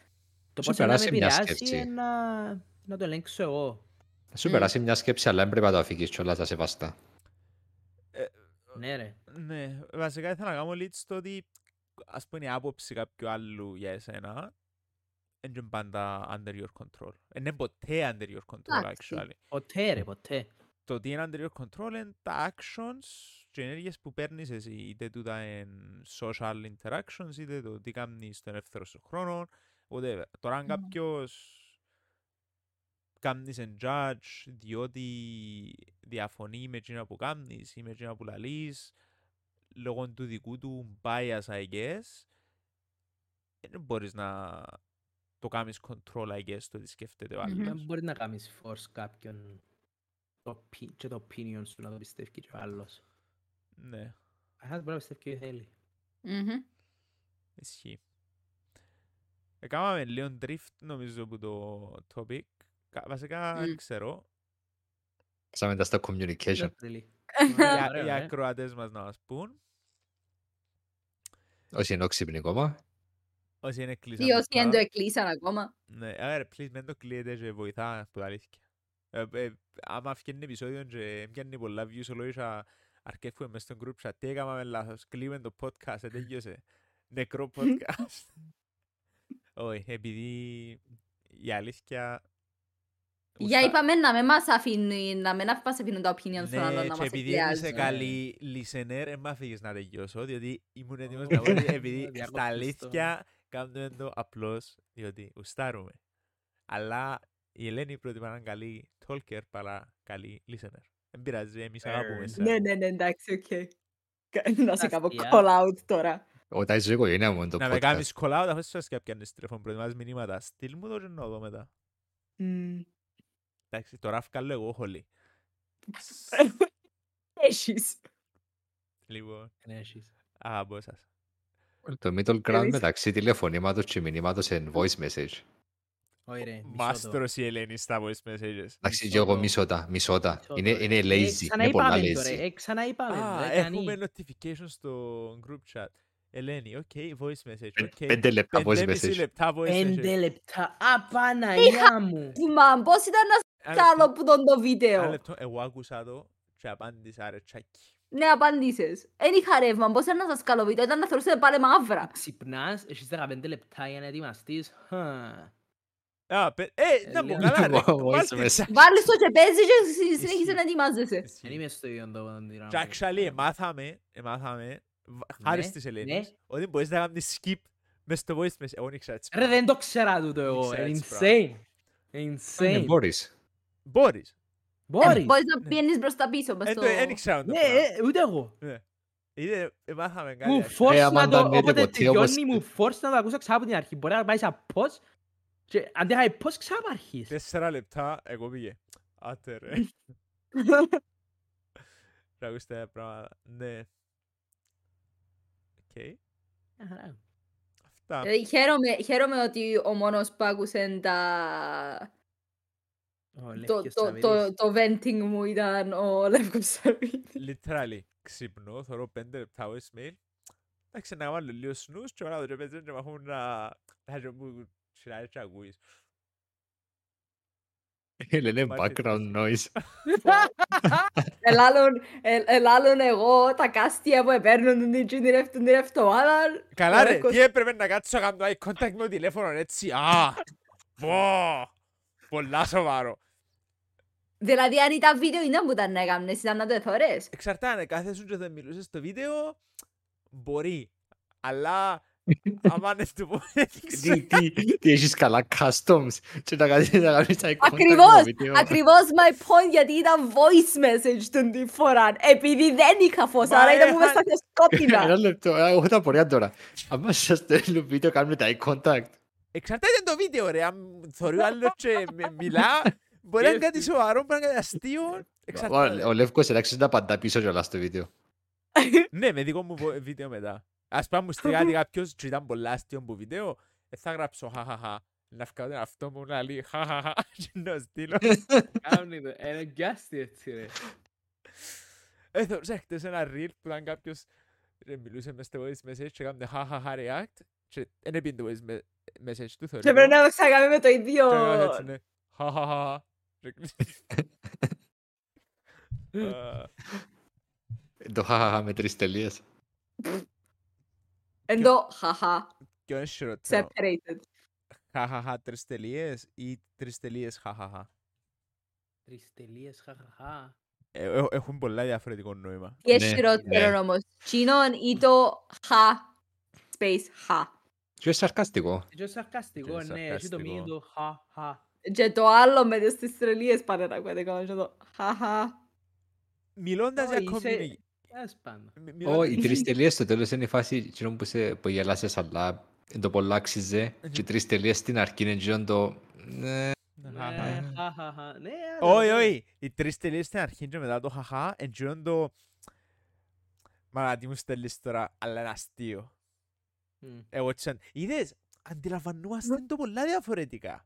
[SPEAKER 2] Το
[SPEAKER 3] Σου
[SPEAKER 2] πώς είναι να με
[SPEAKER 3] περάσει μια
[SPEAKER 2] επηρεάσει
[SPEAKER 3] σκέψη.
[SPEAKER 2] είναι να, να το ελέγξω εγώ.
[SPEAKER 3] Θα σου
[SPEAKER 4] Μμ.
[SPEAKER 3] περάσει μια σκέψη, αλλά δεν πρέπει να το αφήγεις κιόλας να σε βαστά.
[SPEAKER 2] Ναι ρε.
[SPEAKER 1] Ναι, βασικά ήθελα να κάνω lead στο ότι ας πούμε η άποψη κάποιου άλλου για εσένα είναι πάντα under your control. Είναι ποτέ under your control
[SPEAKER 4] Εντάξει.
[SPEAKER 1] actually.
[SPEAKER 2] Ποτέ ρε, ποτέ.
[SPEAKER 1] Το τι είναι under your control είναι τα actions και ενέργειες που παίρνεις εσύ. Είτε τούτα είναι social interactions, είτε το τι κάνεις στον ελεύθερο σου χρόνο, whatever. Τώρα αν
[SPEAKER 4] Μμμ.
[SPEAKER 1] κάποιος κάνεις εν judge διότι διαφωνεί με εκείνα που κάνεις ή με εκείνα που λαλείς λόγω του δικού του bias I guess δεν μπορείς να το κάνεις control I guess το τι σκέφτεται ο
[SPEAKER 4] Μμμ.
[SPEAKER 1] άλλος.
[SPEAKER 2] Δεν μπορεί να κάνεις force κάποιον το opi- και το opinion σου να το πιστεύει και ο άλλος.
[SPEAKER 1] Ναι,
[SPEAKER 2] Ας μπορεί να πιστεύει και ό,τι θέλει.
[SPEAKER 4] Μμμ.
[SPEAKER 1] ισχύει. Έκαναμε λίγο drift νομίζω που το topic. Κα- Βασικά
[SPEAKER 4] Μμ.
[SPEAKER 1] δεν ξέρω.
[SPEAKER 3] Πάσαμε τα στα communication.
[SPEAKER 2] Δεν θέλει.
[SPEAKER 1] Οι-
[SPEAKER 2] Ωραίο,
[SPEAKER 1] Οι
[SPEAKER 2] ε.
[SPEAKER 1] ακροατές μας να μας πούν.
[SPEAKER 3] Όσοι είναι όξυπνοι ακόμα.
[SPEAKER 1] Όσοι είναι κλείσαν
[SPEAKER 4] Ή
[SPEAKER 1] το
[SPEAKER 4] όσοι δεν
[SPEAKER 1] τώρα.
[SPEAKER 4] το εκλείσαν ακόμα.
[SPEAKER 1] Ναι, άρα please μην το κλείετε και βοηθά που τα αλήθεια. Ε, ε, άμα φτιάχνει επεισόδιο και πιάνει πολλά views όλο είχα αρκεύουμε μες στο group chat. Τι έκαναμε λάθος, κλείουμε το podcast, ε, τέλειωσε. Νεκρό podcast. Όχι, επειδή η αλήθεια...
[SPEAKER 4] Για
[SPEAKER 1] ουστα-
[SPEAKER 4] είπαμε να μην μας αφήνει, να μην μας αφήνουν τα opinions των
[SPEAKER 1] Ναι,
[SPEAKER 4] άλλων να
[SPEAKER 1] και
[SPEAKER 4] μας
[SPEAKER 1] επειδή είμαι σε
[SPEAKER 4] επηρεάζουν.
[SPEAKER 1] καλή listener, δεν μ' αφήγεις να τελειώσω, διότι ήμουν έτοιμος να πω ότι επειδή
[SPEAKER 2] Διακόπτεις
[SPEAKER 1] στα
[SPEAKER 2] το.
[SPEAKER 1] αλήθεια κάνουμε το απλώς διότι ουστάρουμε. Αλλά η Ελένη προτιμά έναν καλή talker παρά καλή listener. Δεν πειράζει, εμείς αγαπούμε εσάς.
[SPEAKER 4] Ναι, ναι, ναι, εντάξει, οκ. Να σε κάνω
[SPEAKER 2] Αστεία.
[SPEAKER 4] call out τώρα.
[SPEAKER 3] Όταν είσαι οικογένεια μου είναι το
[SPEAKER 1] Να με
[SPEAKER 3] podcast.
[SPEAKER 1] κάνεις call out, αφού σας και πιάνεις τηλέφωνο, προτιμάς μηνύματα. Στείλ μου το και να δω μετά.
[SPEAKER 4] Μμμ.
[SPEAKER 1] Εντάξει, τώρα βγάλω εγώ χολή.
[SPEAKER 4] Έχεις.
[SPEAKER 1] Λοιπόν,
[SPEAKER 2] Ναι, έχεις.
[SPEAKER 1] αγαπώ σας.
[SPEAKER 3] Το middle ground
[SPEAKER 4] Εμείς-
[SPEAKER 3] μεταξύ τηλεφωνήματος και μηνύματος είναι voice message.
[SPEAKER 2] Όχι ρε, μισώ το.
[SPEAKER 1] Μάστρος η Ελένη στα voice messages.
[SPEAKER 3] Εντάξει,
[SPEAKER 2] Μισώ
[SPEAKER 3] και εγώ
[SPEAKER 2] το.
[SPEAKER 3] μισώ τα, μισώ τα.
[SPEAKER 2] Μισώ
[SPEAKER 3] Είναι,
[SPEAKER 2] το, ρε.
[SPEAKER 3] είναι
[SPEAKER 2] Ε,
[SPEAKER 3] lazy, είναι πολλά
[SPEAKER 2] ξαναείπαμε το, ρε.
[SPEAKER 3] lazy.
[SPEAKER 2] Ε, ξαναείπαμε το,
[SPEAKER 1] Α,
[SPEAKER 2] ε,
[SPEAKER 1] έχουμε
[SPEAKER 2] κανεί.
[SPEAKER 1] notification στο group chat. Ελένη, οκ, voice message,
[SPEAKER 3] Πεν-
[SPEAKER 1] οκ.
[SPEAKER 3] Πέντε λεπτά voice
[SPEAKER 1] Πεντέμιση
[SPEAKER 3] message.
[SPEAKER 1] λεπτά voice
[SPEAKER 2] Πέντε
[SPEAKER 1] message.
[SPEAKER 2] λεπτά. Α, Παναγιά μου.
[SPEAKER 4] Μα πώς ήταν να
[SPEAKER 1] Ένα
[SPEAKER 4] κάνω
[SPEAKER 1] λεπτό,
[SPEAKER 4] που τον το
[SPEAKER 1] ένα
[SPEAKER 4] βίντεο.
[SPEAKER 1] λεπτό, εγώ άκουσα το και απάντησα ρε τσάκι.
[SPEAKER 4] Ναι, απαντήσεις. Εν είχα ρεύμα, πώς ήταν να σας κάνω βίντεο, ήταν να θεωρούσατε πάλι μαύρα.
[SPEAKER 2] Ξυπνάς, έχεις 15 λεπτά για να ετοιμαστείς. Χα.
[SPEAKER 1] Α, πε- ε, να πω
[SPEAKER 2] λίγο
[SPEAKER 1] καλά ρε,
[SPEAKER 3] voice
[SPEAKER 1] βάλτε
[SPEAKER 3] message.
[SPEAKER 1] τσάκι.
[SPEAKER 4] Βάλεις το και παίζεις και συ- συνέχισε να ετοιμάζεσαι.
[SPEAKER 2] Δεν είμαι στο ίδιο το πράγμα.
[SPEAKER 1] Και actually, εμάθαμε, εμάθαμε, β- χάρη
[SPEAKER 2] Ναι,
[SPEAKER 1] στις
[SPEAKER 2] ναι.
[SPEAKER 1] Ελένης, ότι μπορείς να κάνεις skip μες στο voice message. Εγώ δεν ήξερα έτσι.
[SPEAKER 2] Ρε, δεν το ξέρα τούτο εγώ.
[SPEAKER 1] Ήξερα
[SPEAKER 2] Είναι
[SPEAKER 1] έτσι
[SPEAKER 2] insane.
[SPEAKER 3] Ναι,
[SPEAKER 2] Insane.
[SPEAKER 3] μπορείς.
[SPEAKER 1] Μπορείς.
[SPEAKER 2] Μπορείς.
[SPEAKER 4] Μπορείς να
[SPEAKER 1] Ναι.
[SPEAKER 4] πιένεις προς τα πίσω. μες
[SPEAKER 1] Ε,
[SPEAKER 4] στο-
[SPEAKER 1] το- Δεν ήξερα το
[SPEAKER 2] Ναι,
[SPEAKER 1] πράγμα.
[SPEAKER 2] ε, ούτε εγώ.
[SPEAKER 1] Είδε, εμάθαμε κάτι.
[SPEAKER 2] Μου
[SPEAKER 1] αρχή.
[SPEAKER 2] force
[SPEAKER 3] άμα
[SPEAKER 2] να το,
[SPEAKER 3] ήταν
[SPEAKER 2] όποτε
[SPEAKER 3] ποτέ όπως-
[SPEAKER 2] τελειώνει, μου force να το ακούσα ξανά από την αρχή. Μπορεί να πάει σαν πώς και αντί να πάει πώς ξανά από αρχής.
[SPEAKER 1] Τέσσερα λεπτά, εγώ πήγε. Άτε ρε. Να ακούστε τα πράγματα. Ναι. Οκ.
[SPEAKER 2] Μια χαρά.
[SPEAKER 1] Αυτά.
[SPEAKER 4] Δηλαδή, χαίρομαι, χαίρομαι ότι ο μόνος που άκουσε τα...
[SPEAKER 2] Ο
[SPEAKER 4] το,
[SPEAKER 2] Λεύκιος
[SPEAKER 4] το,
[SPEAKER 2] Σαββίδης.
[SPEAKER 4] το, το venting μου ήταν ο Λεύκος Σαββίδης.
[SPEAKER 1] Literally, ξυπνώ, θωρώ πέντε λεπτά voicemail. Εντάξει, να βάλω λίγο snooze και όλα το τραπέζι και μαχούν να... Να και μου σειράρει και ακούεις.
[SPEAKER 3] Λένε
[SPEAKER 1] Μάρκετ.
[SPEAKER 3] background noise.
[SPEAKER 4] Ελάλλον, ε- ελάλλον εγώ τα κάστια που επέρνουν την την την εβδομάδα.
[SPEAKER 1] Καλά
[SPEAKER 4] ο
[SPEAKER 1] ρε,
[SPEAKER 4] Λεύκος-
[SPEAKER 1] τι έπρεπε να κάτσω να κάνω eye contact με το τηλέφωνο έτσι. Α, πω, πολλά σοβαρό.
[SPEAKER 4] Δηλαδή αν ήταν βίντεο ήταν που ήταν να έκαμνες, ήταν να το εθωρές.
[SPEAKER 1] Εξαρτάται, κάθε σου και δεν μιλούσες στο βίντεο, μπορεί. Αλλά, άμα είναι το πω,
[SPEAKER 3] Τι, τι, τι έχεις καλά customs και να κάνεις να κάνεις eye contact
[SPEAKER 4] Ακριβώς,
[SPEAKER 3] στο βίντεο.
[SPEAKER 4] ακριβώς my point γιατί ήταν voice message τον τη φορά. Επειδή δεν είχα φως,
[SPEAKER 1] Μα
[SPEAKER 4] άρα ήταν που
[SPEAKER 1] έχα-
[SPEAKER 4] μες στα σκότεινα.
[SPEAKER 3] Ένα λεπτό, α, έχω τα πορεία τώρα. Αν σας στέλνω βίντεο κάνουμε τα eye contact.
[SPEAKER 1] Εξαρτάται το βίντεο ρε, αν θωρεί ο άλλος και με μιλά, μπορεί να είναι κάτι σοβαρό, μπορεί να είναι κάτι αστείο.
[SPEAKER 3] Ο-
[SPEAKER 1] Εξαρτάται.
[SPEAKER 3] Ο Λεύκος εντάξει να απαντά πίσω κιόλας στο βίντεο.
[SPEAKER 1] Ναι, με δικό μου βο- βίντεο μετά. Ας πάμε μου στείλει κάτι κάποιος και ήταν πολλά αστείο που βίντεο, ε, θα γράψω χαχαχα. Να βγάλω τον αυτό μου να λέει χαχαχα και να στείλω.
[SPEAKER 2] Κάμνει το, είναι γκάστη έτσι ρε.
[SPEAKER 1] Ε, θεωρούσα χτες ένα reel που ήταν κάποιος ρε, μιλούσε μες στο voice message και έκανε χαχαχα react και δεν έπιε το voice me- message του θεωρεί.
[SPEAKER 4] Και πρέπει να το ξανακάμε με το ίδιο...
[SPEAKER 1] Και έκανε έτσι, ναι. Χαχαχα. Και κλείσει. Α,
[SPEAKER 3] Το χαχαχα με τρεις τελείες.
[SPEAKER 4] Εν το χαχα,
[SPEAKER 1] Ποιο είναι χειρότερο.
[SPEAKER 4] separated.
[SPEAKER 1] Χαχαχα τρεις τελείες ή τρεις τελείες χαχαχα;
[SPEAKER 2] Τρεις τελείες, χαχαχα.
[SPEAKER 1] Ε, ε, Έχουν πολλά διαφορετικό νόημα.
[SPEAKER 4] Τι
[SPEAKER 3] Ναι,
[SPEAKER 4] χειρότερο
[SPEAKER 3] ναι.
[SPEAKER 4] όμως. Τσινόν ή το χα, space χα.
[SPEAKER 3] Και είναι σαρκαστικό.
[SPEAKER 2] Και σαρκαστικό,
[SPEAKER 1] Και
[SPEAKER 2] ναι, έχει το
[SPEAKER 1] σαρκαστικό.
[SPEAKER 2] μήνυμα το χαχα.
[SPEAKER 4] Και το άλλο με τις τις τρελίες πάνε να ακούετε κάνω και το χαχα.
[SPEAKER 1] Μιλώντας για
[SPEAKER 2] Όχι, είσαι-
[SPEAKER 1] community.
[SPEAKER 2] Ας πάνω.
[SPEAKER 1] μι-
[SPEAKER 3] Ω,
[SPEAKER 1] μιλώντας-
[SPEAKER 3] οι τρεις τελείες στο τέλος είναι η φάση εκείνο που, σε, που γελάσες αλλά εν το πολλά άξιζε και οι τρεις τελείες στην αρχή είναι εκείνο το... ναι,
[SPEAKER 1] Χαχα.
[SPEAKER 2] Ναι, χαχαχα. Ναι, άντε,
[SPEAKER 1] Όχι,
[SPEAKER 2] ναι.
[SPEAKER 1] όχι. Οι τρεις τελείες στην αρχή και μετά το χαχά, εντζιόν το... Μα τι μου στέλνεις τώρα, αλλά είναι αστείο.
[SPEAKER 2] Μμ.
[SPEAKER 1] Εγώ τσαν... Είδες, αντιλαμβανόμαστε το πολλά διαφορετικά.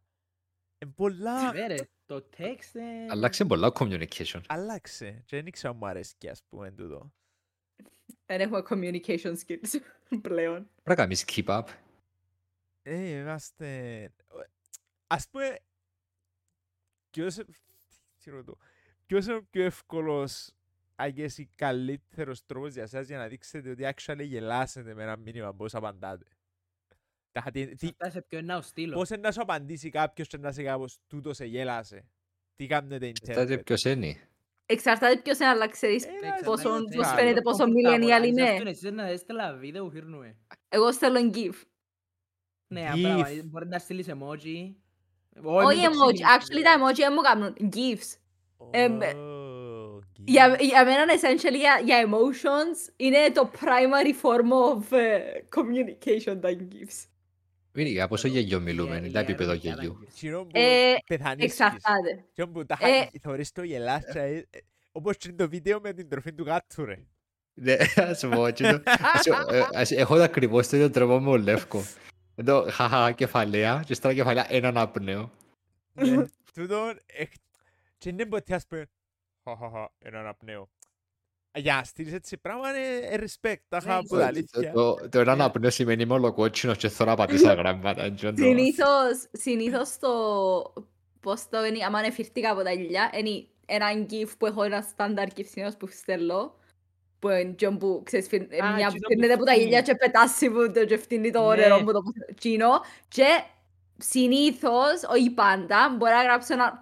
[SPEAKER 1] Εν πολλά...
[SPEAKER 2] Ναι, ρε, το text... ε,
[SPEAKER 3] Αλλάξε πολλά communication.
[SPEAKER 1] Άλλαξε. Και δεν ήξερα αν μου αρέσει και ας πούμε τούτο.
[SPEAKER 4] Δεν έχουμε communication skills πλέον.
[SPEAKER 3] Πρέπει να κάνεις keep up.
[SPEAKER 1] Ε, είμαστε... Ας πούμε... Ποιος... τι ρωτώ. Ποιος είναι ο πιο εύκολος αγές ή καλύτερος τρόπος για εσάς για να δείξετε ότι actually γελάσετε με ένα μήνυμα πώς απαντάτε. Τα- τι- τι-
[SPEAKER 2] εξαρτάται σε ποιο είναι ο στήλος.
[SPEAKER 1] Πώς είναι να σου απαντήσει κάποιος και να σε κάπως τούτο σε γέλασε; Τι κάνετε
[SPEAKER 3] Εξαρτάται
[SPEAKER 1] interpret;
[SPEAKER 3] ποιος είναι.
[SPEAKER 4] Εξαρτάται ποιος είναι, αλλά ξέρεις
[SPEAKER 1] Ε,
[SPEAKER 2] Εξαρτάται
[SPEAKER 4] πόσο,
[SPEAKER 2] σε
[SPEAKER 4] πώς
[SPEAKER 1] άλλο.
[SPEAKER 4] φαίνεται πόσο
[SPEAKER 2] κομπούτα,
[SPEAKER 4] millennial
[SPEAKER 2] μωρά,
[SPEAKER 4] είναι.
[SPEAKER 2] αυτό Εσείς να έστελα βίντεο φύρνουμε.
[SPEAKER 4] Εγώ στέλνω GIF.
[SPEAKER 2] Ναι,
[SPEAKER 1] GIF.
[SPEAKER 2] απλά μπορείς να στείλεις emoji.
[SPEAKER 4] Όχι emoji, actually τα emoji δεν μου κάνουν GIFs. Εμ,
[SPEAKER 1] Oh,
[SPEAKER 4] Για,
[SPEAKER 1] gif.
[SPEAKER 4] για μένα, essentially, για, για emotions, είναι το primary form of ε, communication τα GIFs.
[SPEAKER 3] Είναι για πόσο γελιό μιλούμε, είναι τα επίπεδο γελιού.
[SPEAKER 1] Εκείνο που
[SPEAKER 4] Ε,
[SPEAKER 1] πεθανίσκεις.
[SPEAKER 4] Εξαρτάται.
[SPEAKER 1] Εκείνο που τα
[SPEAKER 4] Ε.
[SPEAKER 1] θωρείς το γελάσσα. ε, ε, Όπως και το βίντεο με την τροφή του γάτου ρε.
[SPEAKER 3] Ναι, ας σου πω, εκείνο- ας σου- ε, ας- έχω ακριβώς το ίδιο τρόπο με ο Λεύκο. Εδώ, χαχα, κεφαλαία, και στα κεφαλαία έναν απνέο.
[SPEAKER 1] Ναι, Τούτον, εκ- και είναι ποτέ ας πούμε, χαχαχα, έναν απνέο. Για να στείλεις έτσι πράγμα είναι ε, respect, τα είχα
[SPEAKER 2] Ναι,
[SPEAKER 1] από
[SPEAKER 2] το-
[SPEAKER 1] τα
[SPEAKER 3] Το-
[SPEAKER 1] αλήθεια.
[SPEAKER 3] Το το έναν απνέο σημαίνει είμαι ολοκότσινος και θέλω να πατήσω γράμματα. εκείνο το-
[SPEAKER 4] Συνήθως, συνήθως το... Πώς το είναι, άμα εφηρτήκα από τα γυλιά, είναι ένα GIF που έχω ένα στάνταρ GIF συνήθως που στέλνω. Που είναι τζον που, ξέρεις, φυν-
[SPEAKER 2] Α,
[SPEAKER 4] μια που
[SPEAKER 2] τζινό που
[SPEAKER 4] φύρνεται από τα
[SPEAKER 2] φτύνει.
[SPEAKER 4] γυλιά και πετάσει που το και φτύνει το
[SPEAKER 2] Ναι.
[SPEAKER 4] νερό μου το τσίνο. Και συνήθως, όχι πάντα, μπορεί να γράψω ένα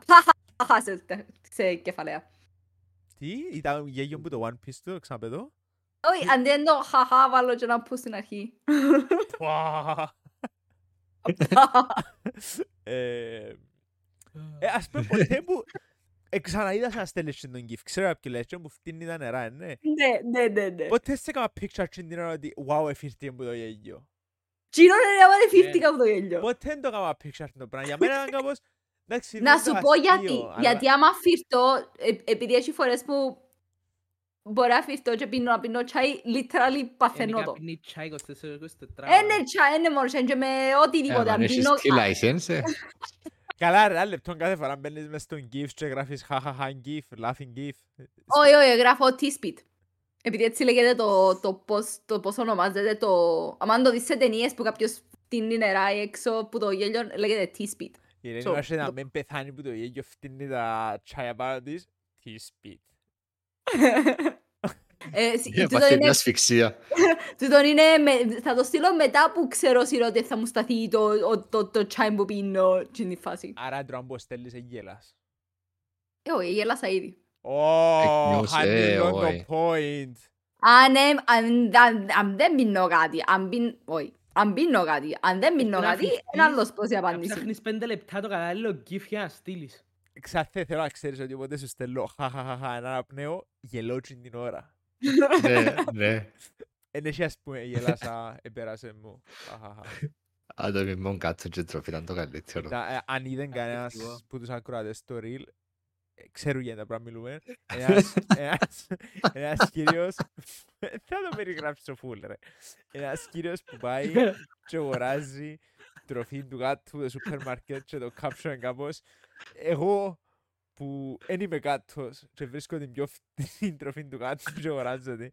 [SPEAKER 4] χαχαχα σε, σε κεφαλαία.
[SPEAKER 1] Τι, ήταν γέγιο που το One Piece του, ξαναπέδω;
[SPEAKER 4] Όχι, αντί δεν το χαχα βάλω και ένα που στην αρχή.
[SPEAKER 1] Πουα. Ε, ε, ας πούμε ποτέ που ε, ξαναείδα σαν στέλνεις και τον GIF. Ξέρω κάποιο λες, και που φτύνει τα νερά, ε, ναι.
[SPEAKER 4] Ναι, ναι, ναι, ναι.
[SPEAKER 1] Ποτέ σε έκανα picture και την ώρα ότι wow, εφήρθηκε μου το γέλιο.
[SPEAKER 4] Τσίνο είναι άμα εφήρτηκα από το γέλιο.
[SPEAKER 1] Ποτέ δεν το έκανα picture το πράγμα. Για μένα ήταν κάπως... εντάξει,
[SPEAKER 4] Να
[SPEAKER 1] είναι
[SPEAKER 4] σου
[SPEAKER 1] το
[SPEAKER 4] πω
[SPEAKER 1] αστείο,
[SPEAKER 4] γιατί.
[SPEAKER 1] αλλά-
[SPEAKER 4] Γιατί άμα φυρτώ, ε- επειδή έχει φορές που μπορεί να φυρτώ και πίνω να πίνω τσάι, literally παθαίνω το.
[SPEAKER 2] Πίνει τσάι 24-24.
[SPEAKER 4] Ε, ναι, τσάι, ναι μόνο, και με οτιδήποτε.
[SPEAKER 3] Ε,
[SPEAKER 4] Αν
[SPEAKER 3] Αν έχεις
[SPEAKER 4] πίνω...
[SPEAKER 3] τι license, ε.
[SPEAKER 1] Καλά ρε, ένα λεπτό κάθε φορά μπαίνεις μες στον GIF και γράφεις χαχαχα GIF, laughing GIF.
[SPEAKER 4] Όχι, όχι, γράφω T-Speed. Επειδή έτσι λέγεται το, το, πώς, το πώς ονομάζεται το... Αν το δεις σε ταινίες που κάποιος φτύνει νερά έξω που το γέλιο λέγεται T-Speed.
[SPEAKER 1] Η Ελένη
[SPEAKER 4] So,
[SPEAKER 1] μας να
[SPEAKER 4] το-
[SPEAKER 1] μην πεθάνει που το γέλιο φτύνει τα τσάια πάνω της. Τι σπίτ.
[SPEAKER 4] Ε, σι-
[SPEAKER 3] Ε,
[SPEAKER 4] τούτο
[SPEAKER 3] πάθει
[SPEAKER 4] είναι-
[SPEAKER 3] μια ασφυξία.
[SPEAKER 4] τούτο είναι με- θα το στείλω μετά που ξέρω σειρά ότι θα μου σταθεί το, ο- το, το τσάι που πίνω στην τη φάση.
[SPEAKER 1] Άρα τώρα που στέλνεις σε γέλας.
[SPEAKER 4] Ε, όχι, γέλασα ήδη.
[SPEAKER 1] Ω,
[SPEAKER 3] news,
[SPEAKER 1] χάνει
[SPEAKER 3] ε,
[SPEAKER 1] το
[SPEAKER 3] όχι.
[SPEAKER 1] point.
[SPEAKER 4] Αν, ε, αν, αν, αν δεν πίνω κάτι, αν πίνω, όχι, αν πίνω κάτι, αν δεν πίνω
[SPEAKER 2] να
[SPEAKER 4] κάτι,
[SPEAKER 2] φυστείς,
[SPEAKER 4] είναι άλλος πώς η
[SPEAKER 2] Να
[SPEAKER 4] απάντηση.
[SPEAKER 2] ψάχνεις πέντε λεπτά το κατάλληλο GIF για να στείλεις.
[SPEAKER 1] Ξάθε θέλω να ξέρεις ότι όποτε σου στέλνω χαχαχαχα έναν αναπνέω, γελώ την την ώρα.
[SPEAKER 3] Ναι, ναι.
[SPEAKER 1] Εν έχει ας πούμε γελάσα, επέρασε μου. Χαχαχα.
[SPEAKER 3] Αν το μιμόν κάτσο και τροφή ήταν το καλύτερο.
[SPEAKER 1] Τα- ε, Αν είδαν κανένας
[SPEAKER 2] Καταπληκτικό.
[SPEAKER 1] που τους ακροατές στο reel, ε, ξέρουν για τα πράγματα μιλούμε. Ένας, ένας, ένας κύριος, θα το περιγράψω φουλ ρε. Ένας κύριος που πάει και αγοράζει τροφή του γάτου στο σούπερ μάρκετ και το caption είναι κάπως εγώ που δεν είμαι κάτος και βρίσκω την πιο φτηνή τροφή του γάτου και αγοράζω την.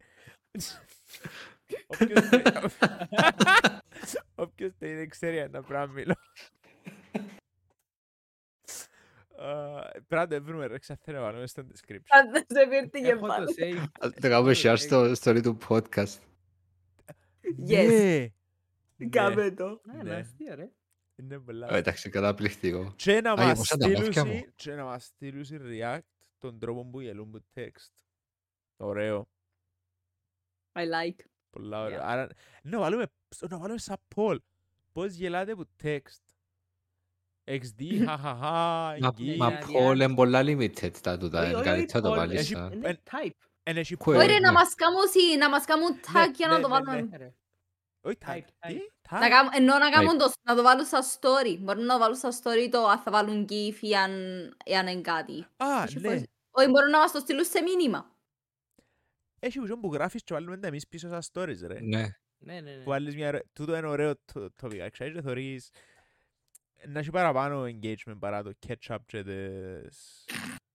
[SPEAKER 1] Όποιος το- Όποιος το είδε ξέρει αν τα πράγματα μιλώ. Α, Πρέπει να το βρούμε ρε, ξαφνικά να βάλουμε στο description.
[SPEAKER 4] Αν δεν σε φέρθηκε
[SPEAKER 2] Έχω το
[SPEAKER 4] πάλι.
[SPEAKER 2] save.
[SPEAKER 3] Α, Το κάνουμε share στο story του podcast.
[SPEAKER 4] Yes.
[SPEAKER 1] Ναι. Ναι,
[SPEAKER 4] Κάμε το.
[SPEAKER 2] Α,
[SPEAKER 1] Ναι.
[SPEAKER 2] είναι αστείο, ρε.
[SPEAKER 1] Είναι
[SPEAKER 3] Ε,
[SPEAKER 1] πολλά.
[SPEAKER 3] Εντάξει, καταπληκτικό.
[SPEAKER 1] Και να
[SPEAKER 3] Α,
[SPEAKER 1] μας
[SPEAKER 3] γεμώσαν τα μάτια μου.
[SPEAKER 1] στείλουν και να μας στείλουν react τον τρόπο που γελούν που text. Ωραίο.
[SPEAKER 4] I like.
[SPEAKER 1] Πολλά ωραίο.
[SPEAKER 2] Yeah.
[SPEAKER 1] Άρα, να βάλουμε, να βάλουμε σαν poll. Πώς γελάτε που text; XD, χαχαχα,
[SPEAKER 3] Μα,
[SPEAKER 1] εγγύη.
[SPEAKER 3] μα
[SPEAKER 2] yeah,
[SPEAKER 3] Paul
[SPEAKER 2] yeah.
[SPEAKER 3] είναι πολλά limited τα τούτα.
[SPEAKER 2] Όχι,
[SPEAKER 3] Είναι
[SPEAKER 2] όχι,
[SPEAKER 3] καλύτερα να το
[SPEAKER 2] Paul,
[SPEAKER 3] βάλεις
[SPEAKER 1] έχει-
[SPEAKER 3] σαν...
[SPEAKER 2] Είναι type.
[SPEAKER 1] Εν έχει
[SPEAKER 3] Κου-
[SPEAKER 1] poll.
[SPEAKER 4] Ωραία,
[SPEAKER 3] ναι.
[SPEAKER 4] να μας κάνουν σι- να μας κάνουν tag για να
[SPEAKER 1] ναι,
[SPEAKER 4] το
[SPEAKER 1] ναι,
[SPEAKER 4] βάλουν;
[SPEAKER 1] ναι.
[SPEAKER 2] Ε, ρε.
[SPEAKER 1] Όχι,
[SPEAKER 2] Type,
[SPEAKER 1] tag. Τι,
[SPEAKER 2] type.
[SPEAKER 4] Να
[SPEAKER 1] tag.
[SPEAKER 4] κάνουν- Εννοώ να κάνουν το, να το βάλουν στα story. Μπορούν να το βάλουν στα story το αν θα βάλουν gif ή αν, ή αν είναι κάτι.
[SPEAKER 1] Α,
[SPEAKER 4] Έχει
[SPEAKER 1] ναι.
[SPEAKER 4] φορές- Όχι, μπορούν να μας το στείλουν σε μήνυμα.
[SPEAKER 1] Έχει ουσιόν που γράφεις και βάλουμε τα εμείς πίσω στα stories, ρε.
[SPEAKER 3] Ναι.
[SPEAKER 2] Ναι, ναι, ναι.
[SPEAKER 1] που άλλες μια ωραία- τούτο είναι ωραίο το, το πήγα ξέρεις και θωρείς να έχει παραπάνω engagement παρά το ketchup και τις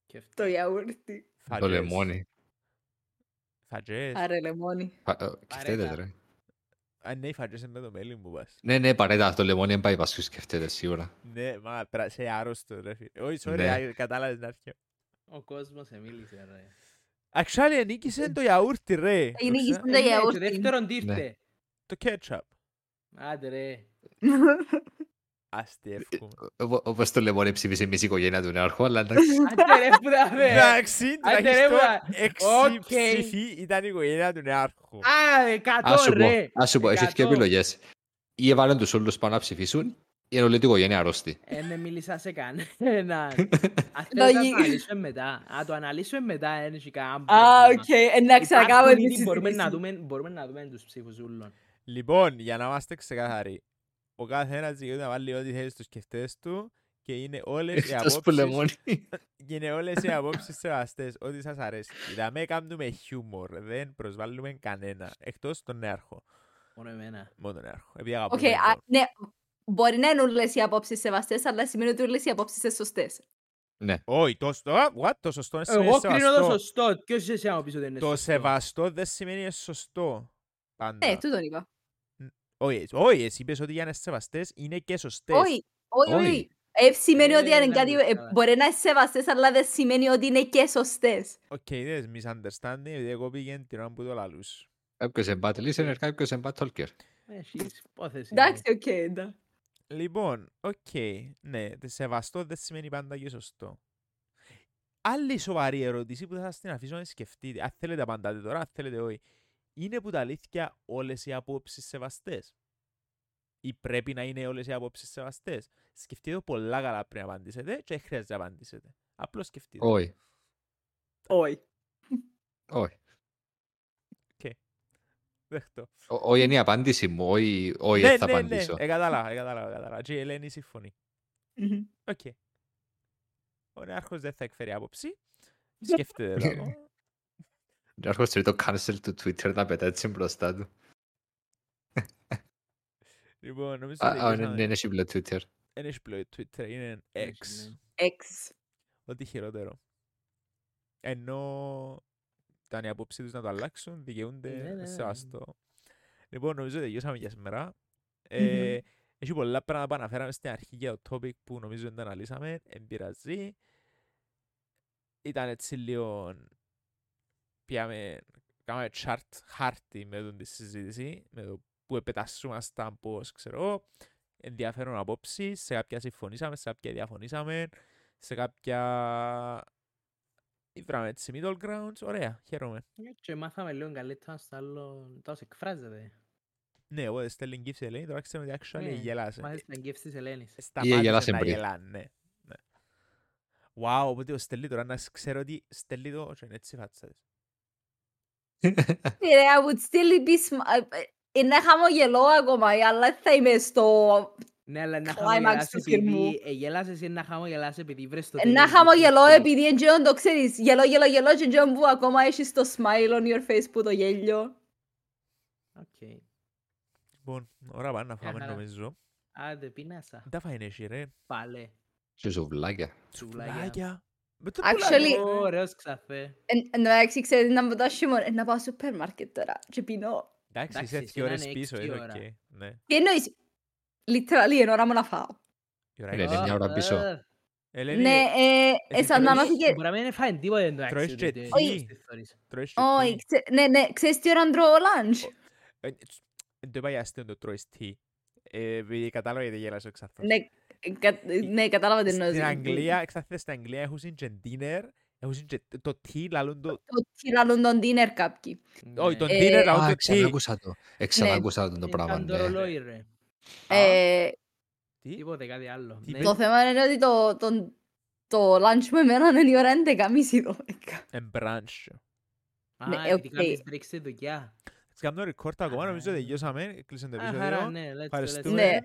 [SPEAKER 2] Και αυτό.
[SPEAKER 4] Το γιαούρτι.
[SPEAKER 3] Το
[SPEAKER 1] φαγές.
[SPEAKER 3] λεμόνι.
[SPEAKER 1] Φαγές.
[SPEAKER 4] Άρε λεμόνι.
[SPEAKER 3] Πα- ε, Σκεφτείτε
[SPEAKER 2] Παρέτα.
[SPEAKER 3] ρε.
[SPEAKER 1] Α, ναι, οι φαγές είναι με το μέλι μου πας.
[SPEAKER 3] Ναι, ναι, παρέτα, το λεμόνι δεν πάει πασχούς σκεφτείτε σίγουρα.
[SPEAKER 1] Ναι, μα πρα- σε άρρωστο ρε φίλε. Όχι, sorry,
[SPEAKER 3] Ναι.
[SPEAKER 1] α, κατάλαβες να έρθει.
[SPEAKER 2] Ο κόσμος εμίλησε, ρε.
[SPEAKER 1] Actually, ανήκησε το γιαούρτι ρε. Το
[SPEAKER 4] Ανήκησε
[SPEAKER 1] ξα-
[SPEAKER 4] το
[SPEAKER 2] Ε, ναι,
[SPEAKER 4] γιαούρτι.
[SPEAKER 2] Και δεύτερον τι
[SPEAKER 3] Ναι.
[SPEAKER 2] ήρθε.
[SPEAKER 1] Το ketchup.
[SPEAKER 2] Άντε ρε.
[SPEAKER 1] Άστι εύχομαι.
[SPEAKER 3] Οπο- Όπως το λεμόνι ψήφισε μισή οικογένεια του νέαρχου, αλλά εντάξει.
[SPEAKER 2] Άντε ρε που τα δε.
[SPEAKER 1] Εντάξει,
[SPEAKER 2] Άντε, ρε,
[SPEAKER 1] τουλάχιστον
[SPEAKER 2] μπρα.
[SPEAKER 1] έξι
[SPEAKER 2] Οκ.
[SPEAKER 1] ψηφοί ήταν η οικογένεια του νεάρχου.
[SPEAKER 2] Α,
[SPEAKER 3] Ας
[SPEAKER 2] εκατό
[SPEAKER 3] σου πω,
[SPEAKER 2] ρε.
[SPEAKER 3] ας σου πω, έχεις δύο
[SPEAKER 2] Εκατό.
[SPEAKER 3] επιλογές. Ή έβαλαν τους όλους πάνω να ψηφίσουν, ή όλη την οικογένεια αρρώστη.
[SPEAKER 2] Ε, ναι, μίλησα σε κανέναν. Ας θέλεις να
[SPEAKER 4] Λογι-
[SPEAKER 2] το αναλύσουμε μετά. Α, το αναλύσουμε μετά, δεν έχει κανένα
[SPEAKER 4] Α,
[SPEAKER 2] πρόβλημα.
[SPEAKER 4] οκ. Εντάξει, να κάνουμε
[SPEAKER 2] Υπάρχουν
[SPEAKER 4] τη
[SPEAKER 2] ήδη, μπορούμε να
[SPEAKER 4] συζήτηση.
[SPEAKER 2] δούμε, μπορούμε να δούμε τους ψήφους ούλων.
[SPEAKER 1] Λοιπόν, για να είμαστε ξεκάθαροι, ο καθένας δικαιούται να βάλει ό,τι θέλει στους κεφτέδες του και είναι όλες οι
[SPEAKER 3] Εκτός που
[SPEAKER 1] απόψεις,
[SPEAKER 3] λεμόνι.
[SPEAKER 1] και είναι όλες οι απόψεις σεβαστές, ό,τι σας αρέσει. Δηλαδή, κάνουμε χιούμορ, δεν προσβάλλουμε κανένα, εκτός τον Νέαρχο.
[SPEAKER 2] Μόνο εμένα.
[SPEAKER 1] Μόνο τον Νέαρχο, επειδή αγαπούμε
[SPEAKER 4] Οκ, α,
[SPEAKER 1] τον.
[SPEAKER 4] ναι. Μπορεί να είναι όλες οι απόψεις σεβαστές, αλλά σημαίνει ότι όλες οι απόψεις είναι σωστές.
[SPEAKER 3] Ναι.
[SPEAKER 1] Όχι, το, σωστό- α, what, το σωστό είναι σημαίνει
[SPEAKER 2] Εγώ κρίνω το
[SPEAKER 1] σεβαστό.
[SPEAKER 2] σωστό. Ποιος είσαι εσύ άμα πεις ότι είναι
[SPEAKER 1] Το
[SPEAKER 2] σωστό.
[SPEAKER 1] σεβαστό δεν σημαίνει είναι σωστό. Πάντα.
[SPEAKER 4] Ναι, τούτον είπα.
[SPEAKER 1] Όχι, όχι, εσύ είπες ότι για να είναι σεβαστές είναι και σωστές.
[SPEAKER 4] Όχι, όχι,
[SPEAKER 3] Όχι.
[SPEAKER 4] όχι. Ε, σημαίνει
[SPEAKER 2] Ε,
[SPEAKER 4] ότι αν
[SPEAKER 2] δεν
[SPEAKER 4] κάτι
[SPEAKER 2] είναι
[SPEAKER 4] ε,
[SPEAKER 2] καλά.
[SPEAKER 4] μπορεί να είναι σεβαστές, αλλά δεν σημαίνει ότι είναι και σωστές.
[SPEAKER 1] Οκ, δεν misunderstanding, επειδή εγώ πήγαινε την ώρα που το λαλούς.
[SPEAKER 3] Κάποιος είναι bad listener, κάποιος είναι bad talker.
[SPEAKER 2] Έχεις υπόθεση.
[SPEAKER 4] Εντάξει, οκ, εντάξει.
[SPEAKER 1] Λοιπόν, οκ, ναι, τε- σεβαστό δεν σημαίνει πάντα και σωστό. Άλλη σοβαρή ερώτηση που θα σας την αφήσω να σκεφτείτε. Αν θέλετε απαντάτε τώρα, αν θέλετε όχι. Είναι που τα αλήθεια όλες οι απόψεις σεβαστές; Ή πρέπει να είναι όλες οι απόψεις σεβαστές; Σκεφτείτε το πολλά καλά πριν απαντήσετε και δεν χρειάζεται να απαντήσετε. Απλώς σκεφτείτε.
[SPEAKER 3] Όχι,
[SPEAKER 4] Όχι.
[SPEAKER 3] όχι.
[SPEAKER 1] Δέχτω.
[SPEAKER 3] Ω- Όχι είναι η απάντηση μου, όχι όχι,
[SPEAKER 1] ναι,
[SPEAKER 3] δεν θα
[SPEAKER 1] ναι, ναι,
[SPEAKER 3] απαντήσω.
[SPEAKER 1] ε, κατάλαβα, ε, κατάλαβα, κατάλαβα. Και η Ελένη συμφωνεί.
[SPEAKER 4] Μμμ.
[SPEAKER 1] Οκ. Ο Νέαρχος δεν θα εκφέρει άποψη. Σκέφτεται το.
[SPEAKER 3] Ο Νέαρχος θέλει το cancel του Twitter να πετάει έτσι μπροστά του.
[SPEAKER 1] Λοιπόν, νομίζω
[SPEAKER 3] Α,
[SPEAKER 1] ότι
[SPEAKER 3] α, ναι,
[SPEAKER 1] τελειώσαμε.
[SPEAKER 3] ναι, είναι σύμβολο Twitter.
[SPEAKER 1] Δεν έχει πλέον Twitter, είναι
[SPEAKER 2] ναι.
[SPEAKER 1] X.
[SPEAKER 4] X.
[SPEAKER 1] Ό,τι χειρότερο. Ενώ ήταν η απόψη τους να το αλλάξουν, δικαιούνται
[SPEAKER 2] Ναι, ναι, ναι.
[SPEAKER 1] σεβαστό. Λοιπόν, νομίζω τελειώσαμε για σήμερα. Ε, έχει πολλά πράγματα που αναφέραμε στην αρχή για το topic που νομίζω δεν τα αναλύσαμε. Εν πειραζεί. Ήταν έτσι λίγο... Πιάμε... Κάναμε chart χάρτη με τον τη συζήτηση, με το που επετασσούμασταν πώς, ξέρω εγώ, ενδιαφέρον απόψεις, σε κάποια συμφωνήσαμε, σε κάποια διαφωνήσαμε, σε κάποια... Βράμε έτσι middle grounds, ωραία, χαίρομαι.
[SPEAKER 2] Και μάθαμε λίγο καλύτερα στο άλλο. Τόσο εκφράζεται.
[SPEAKER 1] Ναι, εγώ στέλνει γκίφ σε Ελένη, τώρα ξέρουμε ότι actually
[SPEAKER 2] Ναι,
[SPEAKER 1] γελάσε.
[SPEAKER 2] Μάθες την γεύση της Ελένης.
[SPEAKER 1] Σταμάτησε
[SPEAKER 3] γελάσε
[SPEAKER 1] να
[SPEAKER 3] πριν.
[SPEAKER 1] γελά, ναι. ναι. Wow, οπότε ο στέλνει τώρα να σ- ξέρω ότι στέλνει το και είναι έτσι η φάτσα της.
[SPEAKER 4] Ρε, I would still be sm- ε, ε, Είναι χαμογελώ ακόμα, αλλά θα είμαι στο...
[SPEAKER 2] Ναι, αλλά να
[SPEAKER 4] Climax
[SPEAKER 2] χαμογελάς
[SPEAKER 4] του φιλμού.
[SPEAKER 2] επειδή... Ε, γελάσες ή να χαμογελάς επειδή βρες το
[SPEAKER 4] Ε,
[SPEAKER 2] τέλος
[SPEAKER 4] Να
[SPEAKER 2] της
[SPEAKER 4] χαμογελώ
[SPEAKER 2] ιστορίας.
[SPEAKER 4] επειδή εντζέον το ξέρεις. Γελώ, γελώ, γελώ και εντζέον που ακόμα έχεις το smile on your face που το γέλιο.
[SPEAKER 2] Οκ.
[SPEAKER 1] Λοιπόν, ώρα πάνε να φάμε
[SPEAKER 2] χαρά.
[SPEAKER 1] νομίζω.
[SPEAKER 2] Άντε, πίνασα.
[SPEAKER 1] Δεν τα φάει εσύ ρε.
[SPEAKER 2] Πάλε.
[SPEAKER 3] Και ζουβλάκια.
[SPEAKER 2] Τσουλάκια.
[SPEAKER 1] Πουλάκια. Με το
[SPEAKER 4] Actually-
[SPEAKER 1] πουλάκι.
[SPEAKER 2] Ωραίος ξαφέ.
[SPEAKER 4] Εν τω μεταξύ, ξέρετε να μου το χειμώνα, ε, να πάω στο σούπερ μάρκετ τώρα και πίνω.
[SPEAKER 1] Εντάξει,
[SPEAKER 2] Εντάξει,
[SPEAKER 1] είσαι
[SPEAKER 2] εσύ
[SPEAKER 1] δύο
[SPEAKER 2] να
[SPEAKER 1] ώρες
[SPEAKER 2] είναι
[SPEAKER 1] πίσω,
[SPEAKER 2] έξι
[SPEAKER 1] είναι
[SPEAKER 2] ώρα.
[SPEAKER 1] οκ. Ναι.
[SPEAKER 4] Τι εννοείς, literally, είναι ώρα μου να φάω.
[SPEAKER 1] Η ώρα
[SPEAKER 3] Είναι
[SPEAKER 1] είναι.
[SPEAKER 3] μια ώρα πίσω.
[SPEAKER 2] Ε,
[SPEAKER 1] Ελένη,
[SPEAKER 4] Ναι, ε, ε, σαν να
[SPEAKER 1] τρώεις-
[SPEAKER 4] μάθει και...
[SPEAKER 2] Μπορεί να μην φάει τίποτα εντάξει.
[SPEAKER 1] Τρώεις
[SPEAKER 2] ότι-
[SPEAKER 1] και
[SPEAKER 2] ότι-
[SPEAKER 1] τι.
[SPEAKER 2] ότι θεωρείς.
[SPEAKER 1] τρώεις και
[SPEAKER 4] Όχι,
[SPEAKER 1] τι.
[SPEAKER 4] ξε- ναι, ναι, ξέρεις τι ώρα τρώω lunch.
[SPEAKER 1] Ε, τσ, Δεν το είπα για αστείο το τρώεις τι. Ε, επειδή κατάλαβα γιατί γέλασε ο ξαθός.
[SPEAKER 4] Ναι, κα- ναι, κατάλαβα τι εννοείς.
[SPEAKER 1] Στην Αγγλία, εξαθές στην Αγγλία έχουν και dinner, έχουν και το τι λαλούν το...
[SPEAKER 4] Το τι λαλούν τον dinner κάποιοι.
[SPEAKER 1] Όχι, τον
[SPEAKER 2] Ναι.
[SPEAKER 1] dinner
[SPEAKER 4] Ε,
[SPEAKER 1] λαλούν
[SPEAKER 3] Α,
[SPEAKER 1] το τι.
[SPEAKER 3] ξανακούσα το. Ε, ξανακούσα το
[SPEAKER 2] Ε,
[SPEAKER 3] πράγμα,
[SPEAKER 2] καν το
[SPEAKER 3] ναι.
[SPEAKER 2] ρολόι, ρε.
[SPEAKER 4] Ε,
[SPEAKER 1] Τι;
[SPEAKER 2] Τίποτε, κάτι άλλο.
[SPEAKER 1] Τι
[SPEAKER 2] Ναι.
[SPEAKER 1] πες;
[SPEAKER 4] Το θέμα είναι ότι το, το, το lunch με εμένα είναι η ώρα 11.30 12.
[SPEAKER 1] Εν brunch.
[SPEAKER 2] Α,
[SPEAKER 4] Ναι,
[SPEAKER 2] επειδή
[SPEAKER 4] οκ.
[SPEAKER 2] κάνεις break στη δουλειά.
[SPEAKER 1] Κάνουμε record ακόμα, νομίζω
[SPEAKER 2] Α.
[SPEAKER 1] τελειώσαμε, κλείσαν το
[SPEAKER 2] Α, χαρά,
[SPEAKER 1] επεισόδιο.
[SPEAKER 2] ναι, let's go, let's go.
[SPEAKER 1] Ευχαριστούμε.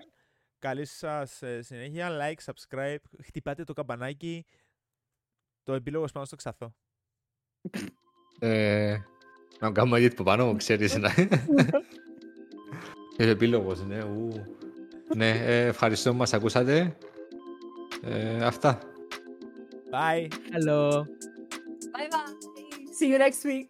[SPEAKER 4] Ναι.
[SPEAKER 1] Καλή σας ε, συνέχεια, like, subscribe, χτυπάτε το καμπανάκι. Το επίλογος πάνω στο ξαθό.
[SPEAKER 3] Ε, Να κάνουμε edit που πάνω μου, ξέρεις. να- Ε, επίλογος, ναι. Ου. ναι, ε, ευχαριστώ που μας ακούσατε. Ε, αυτά.
[SPEAKER 1] Bye.
[SPEAKER 2] Hello.
[SPEAKER 4] Bye bye. See you next week.